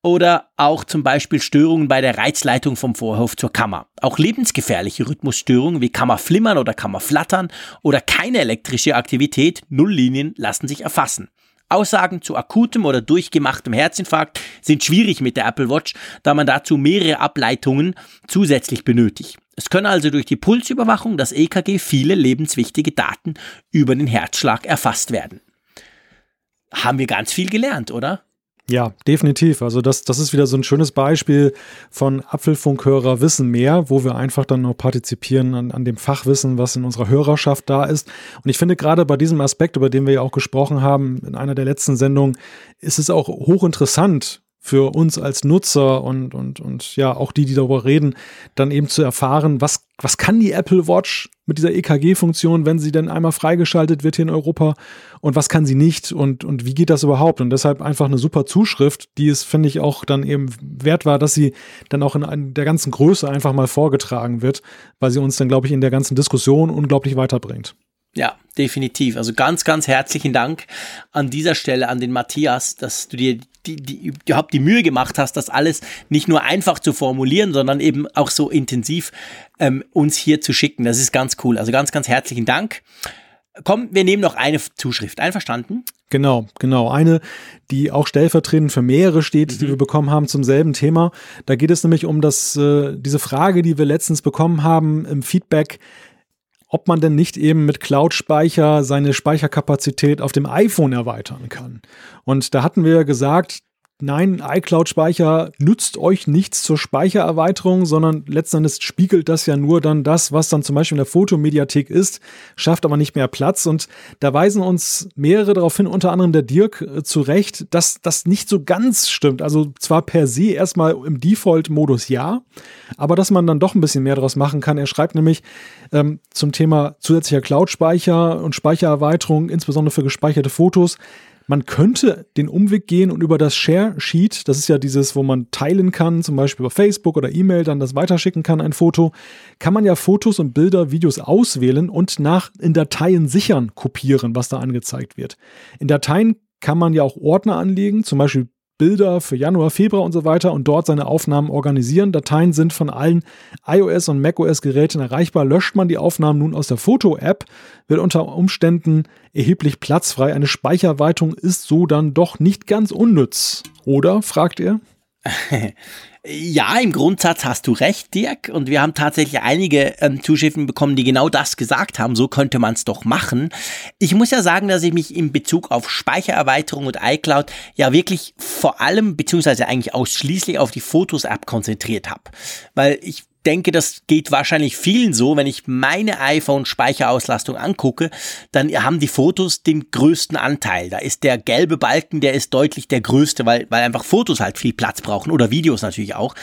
oder auch zum Beispiel Störungen bei der Reizleitung vom Vorhof zur Kammer. Auch lebensgefährliche Rhythmusstörungen wie Kammerflimmern oder Kammerflattern oder keine elektrische Aktivität, Nulllinien lassen sich erfassen. Aussagen zu akutem oder durchgemachtem Herzinfarkt sind schwierig mit der Apple Watch, da man dazu mehrere Ableitungen zusätzlich benötigt. Es können also durch die Pulsüberwachung, das EKG, viele lebenswichtige Daten über den Herzschlag erfasst werden. Haben wir ganz viel gelernt, oder? Ja, definitiv. Also das, das ist wieder so ein schönes Beispiel von Apfelfunkhörer wissen mehr, wo wir einfach dann noch partizipieren an, an dem Fachwissen, was in unserer Hörerschaft da ist. Und ich finde gerade bei diesem Aspekt, über den wir ja auch gesprochen haben in einer der letzten Sendungen, ist es auch hochinteressant, für uns als Nutzer und, und, und ja, auch die, die darüber reden, dann eben zu erfahren, was, was kann die Apple Watch mit dieser EKG-Funktion, wenn sie denn einmal freigeschaltet wird hier in Europa und was kann sie nicht und, und wie geht das überhaupt? Und deshalb einfach eine super Zuschrift, die es, finde ich, auch dann eben wert war, dass sie dann auch in der ganzen Größe einfach mal vorgetragen wird, weil sie uns dann, glaube ich, in der ganzen Diskussion unglaublich weiterbringt. Ja, definitiv. Also ganz, ganz herzlichen Dank an dieser Stelle an den Matthias, dass du dir die, die, überhaupt die Mühe gemacht hast, das alles nicht nur einfach zu formulieren, sondern eben auch so intensiv ähm, uns hier zu schicken. Das ist ganz cool. Also ganz, ganz herzlichen Dank. Komm, wir nehmen noch eine Zuschrift. Einverstanden? Genau, genau. Eine, die auch stellvertretend für mehrere steht, mhm. die wir bekommen haben zum selben Thema. Da geht es nämlich um das, äh, diese Frage, die wir letztens bekommen haben im Feedback ob man denn nicht eben mit Cloud-Speicher seine Speicherkapazität auf dem iPhone erweitern kann. Und da hatten wir gesagt, nein, iCloud-Speicher nützt euch nichts zur Speichererweiterung, sondern letztendlich spiegelt das ja nur dann das, was dann zum Beispiel in der Fotomediathek ist, schafft aber nicht mehr Platz. Und da weisen uns mehrere darauf hin, unter anderem der Dirk äh, zu Recht, dass das nicht so ganz stimmt. Also zwar per se erstmal im Default-Modus ja, aber dass man dann doch ein bisschen mehr daraus machen kann. Er schreibt nämlich ähm, zum Thema zusätzlicher Cloud-Speicher und Speichererweiterung, insbesondere für gespeicherte Fotos. Man könnte den Umweg gehen und über das Share Sheet, das ist ja dieses, wo man teilen kann, zum Beispiel über Facebook oder E-Mail, dann das weiterschicken kann, ein Foto, kann man ja Fotos und Bilder, Videos auswählen und nach in Dateien sichern kopieren, was da angezeigt wird. In Dateien kann man ja auch Ordner anlegen, zum Beispiel Bilder für Januar, Februar und so weiter und dort seine Aufnahmen organisieren. Dateien sind von allen iOS und macOS Geräten erreichbar. Löscht man die Aufnahmen nun aus der Foto-App, wird unter Umständen erheblich platzfrei. Eine Speicherweitung ist so dann doch nicht ganz unnütz. Oder? fragt er. Ja, im Grundsatz hast du recht, Dirk. Und wir haben tatsächlich einige ähm, Zuschriften bekommen, die genau das gesagt haben. So könnte man es doch machen. Ich muss ja sagen, dass ich mich in Bezug auf Speichererweiterung und iCloud ja wirklich vor allem, beziehungsweise eigentlich ausschließlich auf die Fotos-App konzentriert habe. Weil ich denke, das geht wahrscheinlich vielen so. Wenn ich meine iPhone-Speicherauslastung angucke, dann haben die Fotos den größten Anteil. Da ist der gelbe Balken, der ist deutlich der größte, weil, weil einfach Fotos halt viel Platz brauchen oder Videos natürlich auch.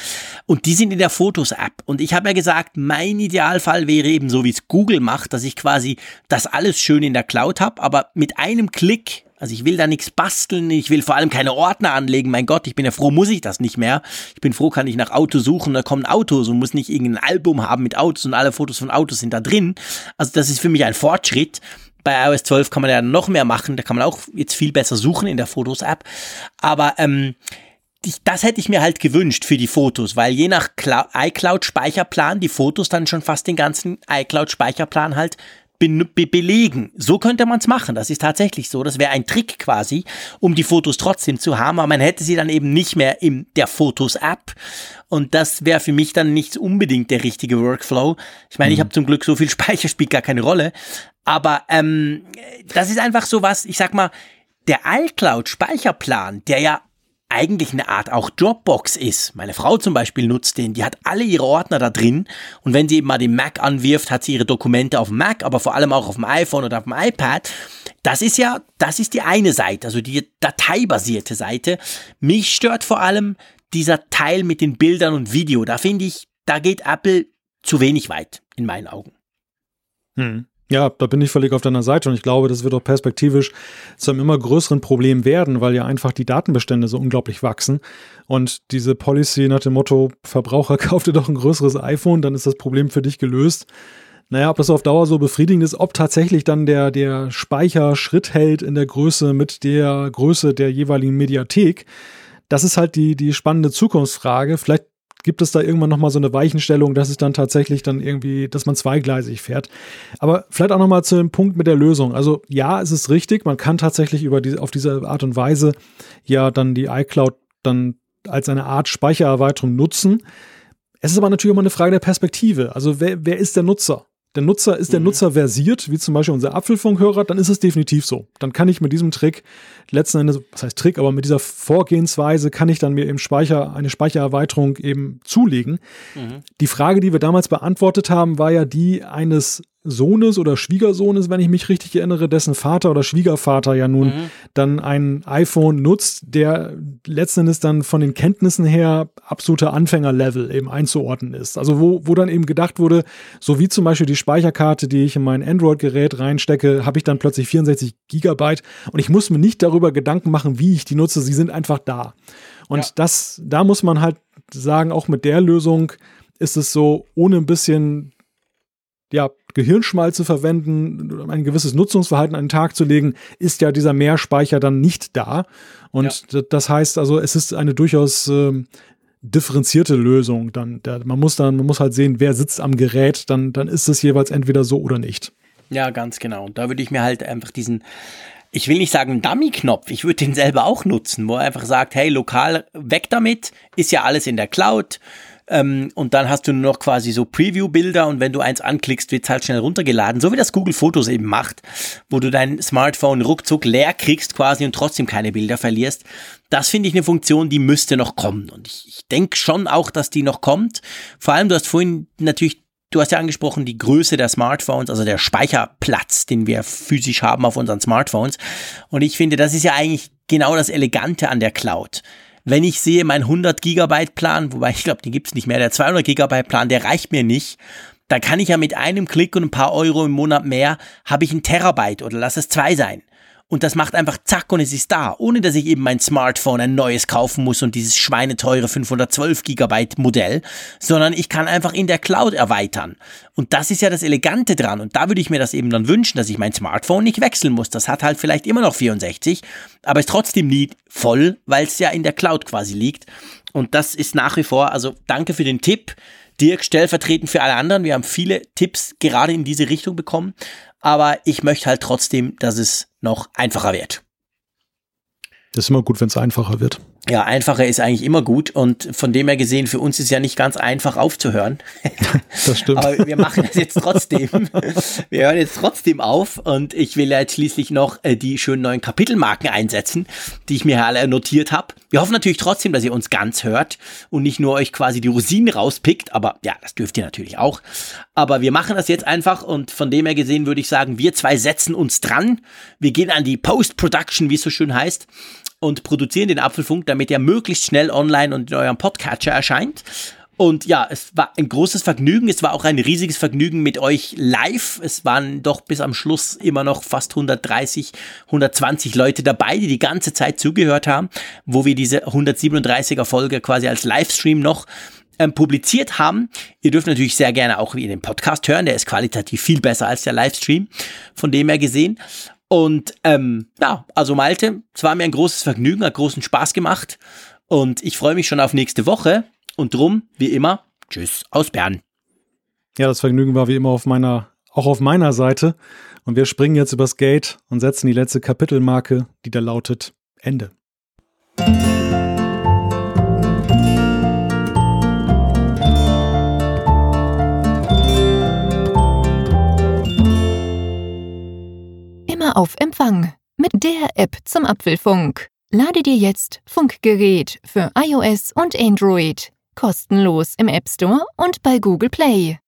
Und die sind in der Fotos-App. Und ich habe ja gesagt, mein Idealfall wäre eben so, wie es Google macht, dass ich quasi das alles schön in der Cloud habe, aber mit einem Klick also ich will da nichts basteln, ich will vor allem keine Ordner anlegen. Mein Gott, ich bin ja froh, muss ich das nicht mehr. Ich bin froh, kann ich nach Auto suchen, da kommen Autos und muss nicht irgendein Album haben mit Autos und alle Fotos von Autos sind da drin. Also das ist für mich ein Fortschritt. Bei iOS 12 kann man ja noch mehr machen, da kann man auch jetzt viel besser suchen in der Fotos-App. Aber ähm, das hätte ich mir halt gewünscht für die Fotos, weil je nach iCloud-Speicherplan die Fotos dann schon fast den ganzen iCloud-Speicherplan halt be be belegen. So könnte man es machen. Das ist tatsächlich so. Das wäre ein Trick quasi, um die Fotos trotzdem zu haben, aber man hätte sie dann eben nicht mehr in der Fotos-App. Und das wäre für mich dann nicht unbedingt der richtige Workflow. Ich meine, mhm. ich habe zum Glück so viel Speicher, spielt gar keine Rolle. Aber ähm, das ist einfach so was, ich sag mal, der iCloud-Speicherplan, der ja eigentlich eine Art auch Dropbox ist. Meine Frau zum Beispiel nutzt den, die hat alle ihre Ordner da drin und wenn sie eben mal den Mac anwirft, hat sie ihre Dokumente auf dem Mac, aber vor allem auch auf dem iPhone oder auf dem iPad. Das ist ja, das ist die eine Seite, also die dateibasierte Seite. Mich stört vor allem dieser Teil mit den Bildern und Video, da finde ich, da geht Apple zu wenig weit, in meinen Augen. Hm. Ja, da bin ich völlig auf deiner Seite und ich glaube, das wird auch perspektivisch zu einem immer größeren Problem werden, weil ja einfach die Datenbestände so unglaublich wachsen. Und diese Policy nach dem Motto, Verbraucher kauft dir doch ein größeres iPhone, dann ist das Problem für dich gelöst. Naja, ob das auf Dauer so befriedigend ist, ob tatsächlich dann der, der Speicher Schritt hält in der Größe mit der Größe der jeweiligen Mediathek, das ist halt die, die spannende Zukunftsfrage. Vielleicht gibt es da irgendwann nochmal so eine Weichenstellung, dass es dann tatsächlich dann irgendwie, dass man zweigleisig fährt. Aber vielleicht auch nochmal zu dem Punkt mit der Lösung. Also ja, es ist richtig, man kann tatsächlich über die, auf diese Art und Weise ja dann die iCloud dann als eine Art Speichererweiterung nutzen. Es ist aber natürlich immer eine Frage der Perspektive. Also wer, wer ist der Nutzer? Der Nutzer, ist der mhm. Nutzer versiert, wie zum Beispiel unser Apfelfunkhörer, dann ist es definitiv so. Dann kann ich mit diesem Trick letzten Endes, was heißt Trick, aber mit dieser Vorgehensweise kann ich dann mir im Speicher eine Speichererweiterung eben zulegen. Mhm. Die Frage, die wir damals beantwortet haben, war ja die eines Sohnes oder Schwiegersohnes, wenn ich mich richtig erinnere, dessen Vater oder Schwiegervater ja nun mhm. dann ein iPhone nutzt, der letzten Endes dann von den Kenntnissen her absoluter Anfängerlevel eben einzuordnen ist. Also wo, wo dann eben gedacht wurde, so wie zum Beispiel die Speicherkarte, die ich in mein Android-Gerät reinstecke, habe ich dann plötzlich 64 Gigabyte und ich muss mir nicht darüber Gedanken machen, wie ich die nutze. Sie sind einfach da. Und ja. das, da muss man halt sagen, auch mit der Lösung ist es so, ohne ein bisschen ja, Gehirnschmalz zu verwenden, ein gewisses Nutzungsverhalten an den Tag zu legen, ist ja dieser Mehrspeicher dann nicht da. Und ja. das heißt also, es ist eine durchaus äh, differenzierte Lösung. Dann, da, man muss dann, man muss halt sehen, wer sitzt am Gerät, dann, dann ist es jeweils entweder so oder nicht. Ja, ganz genau. Und da würde ich mir halt einfach diesen, ich will nicht sagen Dummy-Knopf, ich würde den selber auch nutzen, wo er einfach sagt, hey, lokal weg damit, ist ja alles in der Cloud ähm, und dann hast du nur noch quasi so Preview-Bilder und wenn du eins anklickst, wird es halt schnell runtergeladen, so wie das Google Fotos eben macht, wo du dein Smartphone ruckzuck leer kriegst quasi und trotzdem keine Bilder verlierst. Das finde ich eine Funktion, die müsste noch kommen. Und ich, ich denke schon auch, dass die noch kommt. Vor allem, du hast vorhin natürlich Du hast ja angesprochen, die Größe der Smartphones, also der Speicherplatz, den wir physisch haben auf unseren Smartphones. Und ich finde, das ist ja eigentlich genau das Elegante an der Cloud wenn ich sehe, mein 100 Gigabyte Plan, wobei ich glaube, den gibt's nicht mehr, der 200 Gigabyte Plan, der reicht mir nicht. Da kann ich ja mit einem Klick und ein paar Euro im Monat mehr, habe ich ein Terabyte oder lass es zwei sein und das macht einfach zack und es ist da, ohne dass ich eben mein Smartphone ein neues kaufen muss und dieses schweineteure 512 Gigabyte Modell, sondern ich kann einfach in der Cloud erweitern. Und das ist ja das Elegante dran und da würde ich mir das eben dann wünschen, dass ich mein Smartphone nicht wechseln muss. Das hat halt vielleicht immer noch 64, aber ist trotzdem nie voll, weil es ja in der Cloud quasi liegt. Und das ist nach wie vor, also danke für den Tipp. Dirk stellvertretend für alle anderen. Wir haben viele Tipps gerade in diese Richtung bekommen aber ich möchte halt trotzdem, dass es noch einfacher wird. Das ist immer gut, wenn es einfacher wird. Ja, einfacher ist eigentlich immer gut und von dem her gesehen, für uns ist ja nicht ganz einfach aufzuhören. Das stimmt. Aber wir machen das jetzt trotzdem. Wir hören jetzt trotzdem auf und ich will ja jetzt schließlich noch äh, die schönen neuen Kapitelmarken einsetzen, die ich mir alle notiert habe. Wir hoffen natürlich trotzdem, dass ihr uns ganz hört und nicht nur euch quasi die Rosinen rauspickt, aber ja, das dürft ihr natürlich auch. Aber wir machen das jetzt einfach und von dem her gesehen würde ich sagen, wir zwei setzen uns dran. Wir gehen an die Post-Production, wie es so schön heißt und produzieren den Apfelfunk, damit er möglichst schnell online und in eurem Podcatcher erscheint. Und ja, es war ein großes Vergnügen. Es war auch ein riesiges Vergnügen mit euch live. Es waren doch bis am Schluss immer noch fast 130, 120 Leute dabei, die die ganze Zeit zugehört haben, wo wir diese 137er Folge quasi als Livestream noch ähm, publiziert haben. Ihr dürft natürlich sehr gerne auch in den Podcast hören. Der ist qualitativ viel besser als der Livestream. Von dem her gesehen. Und ähm, ja, also Malte, es war mir ein großes Vergnügen, hat großen Spaß gemacht. Und ich freue mich schon auf nächste Woche. Und drum, wie immer, tschüss aus Bern. Ja, das Vergnügen war wie immer auf meiner, auch auf meiner Seite. Und wir springen jetzt übers Gate und setzen die letzte Kapitelmarke, die da lautet Ende. Auf Empfang mit der App zum Apfelfunk. Lade dir jetzt Funkgerät für iOS und Android kostenlos im App Store und bei Google Play.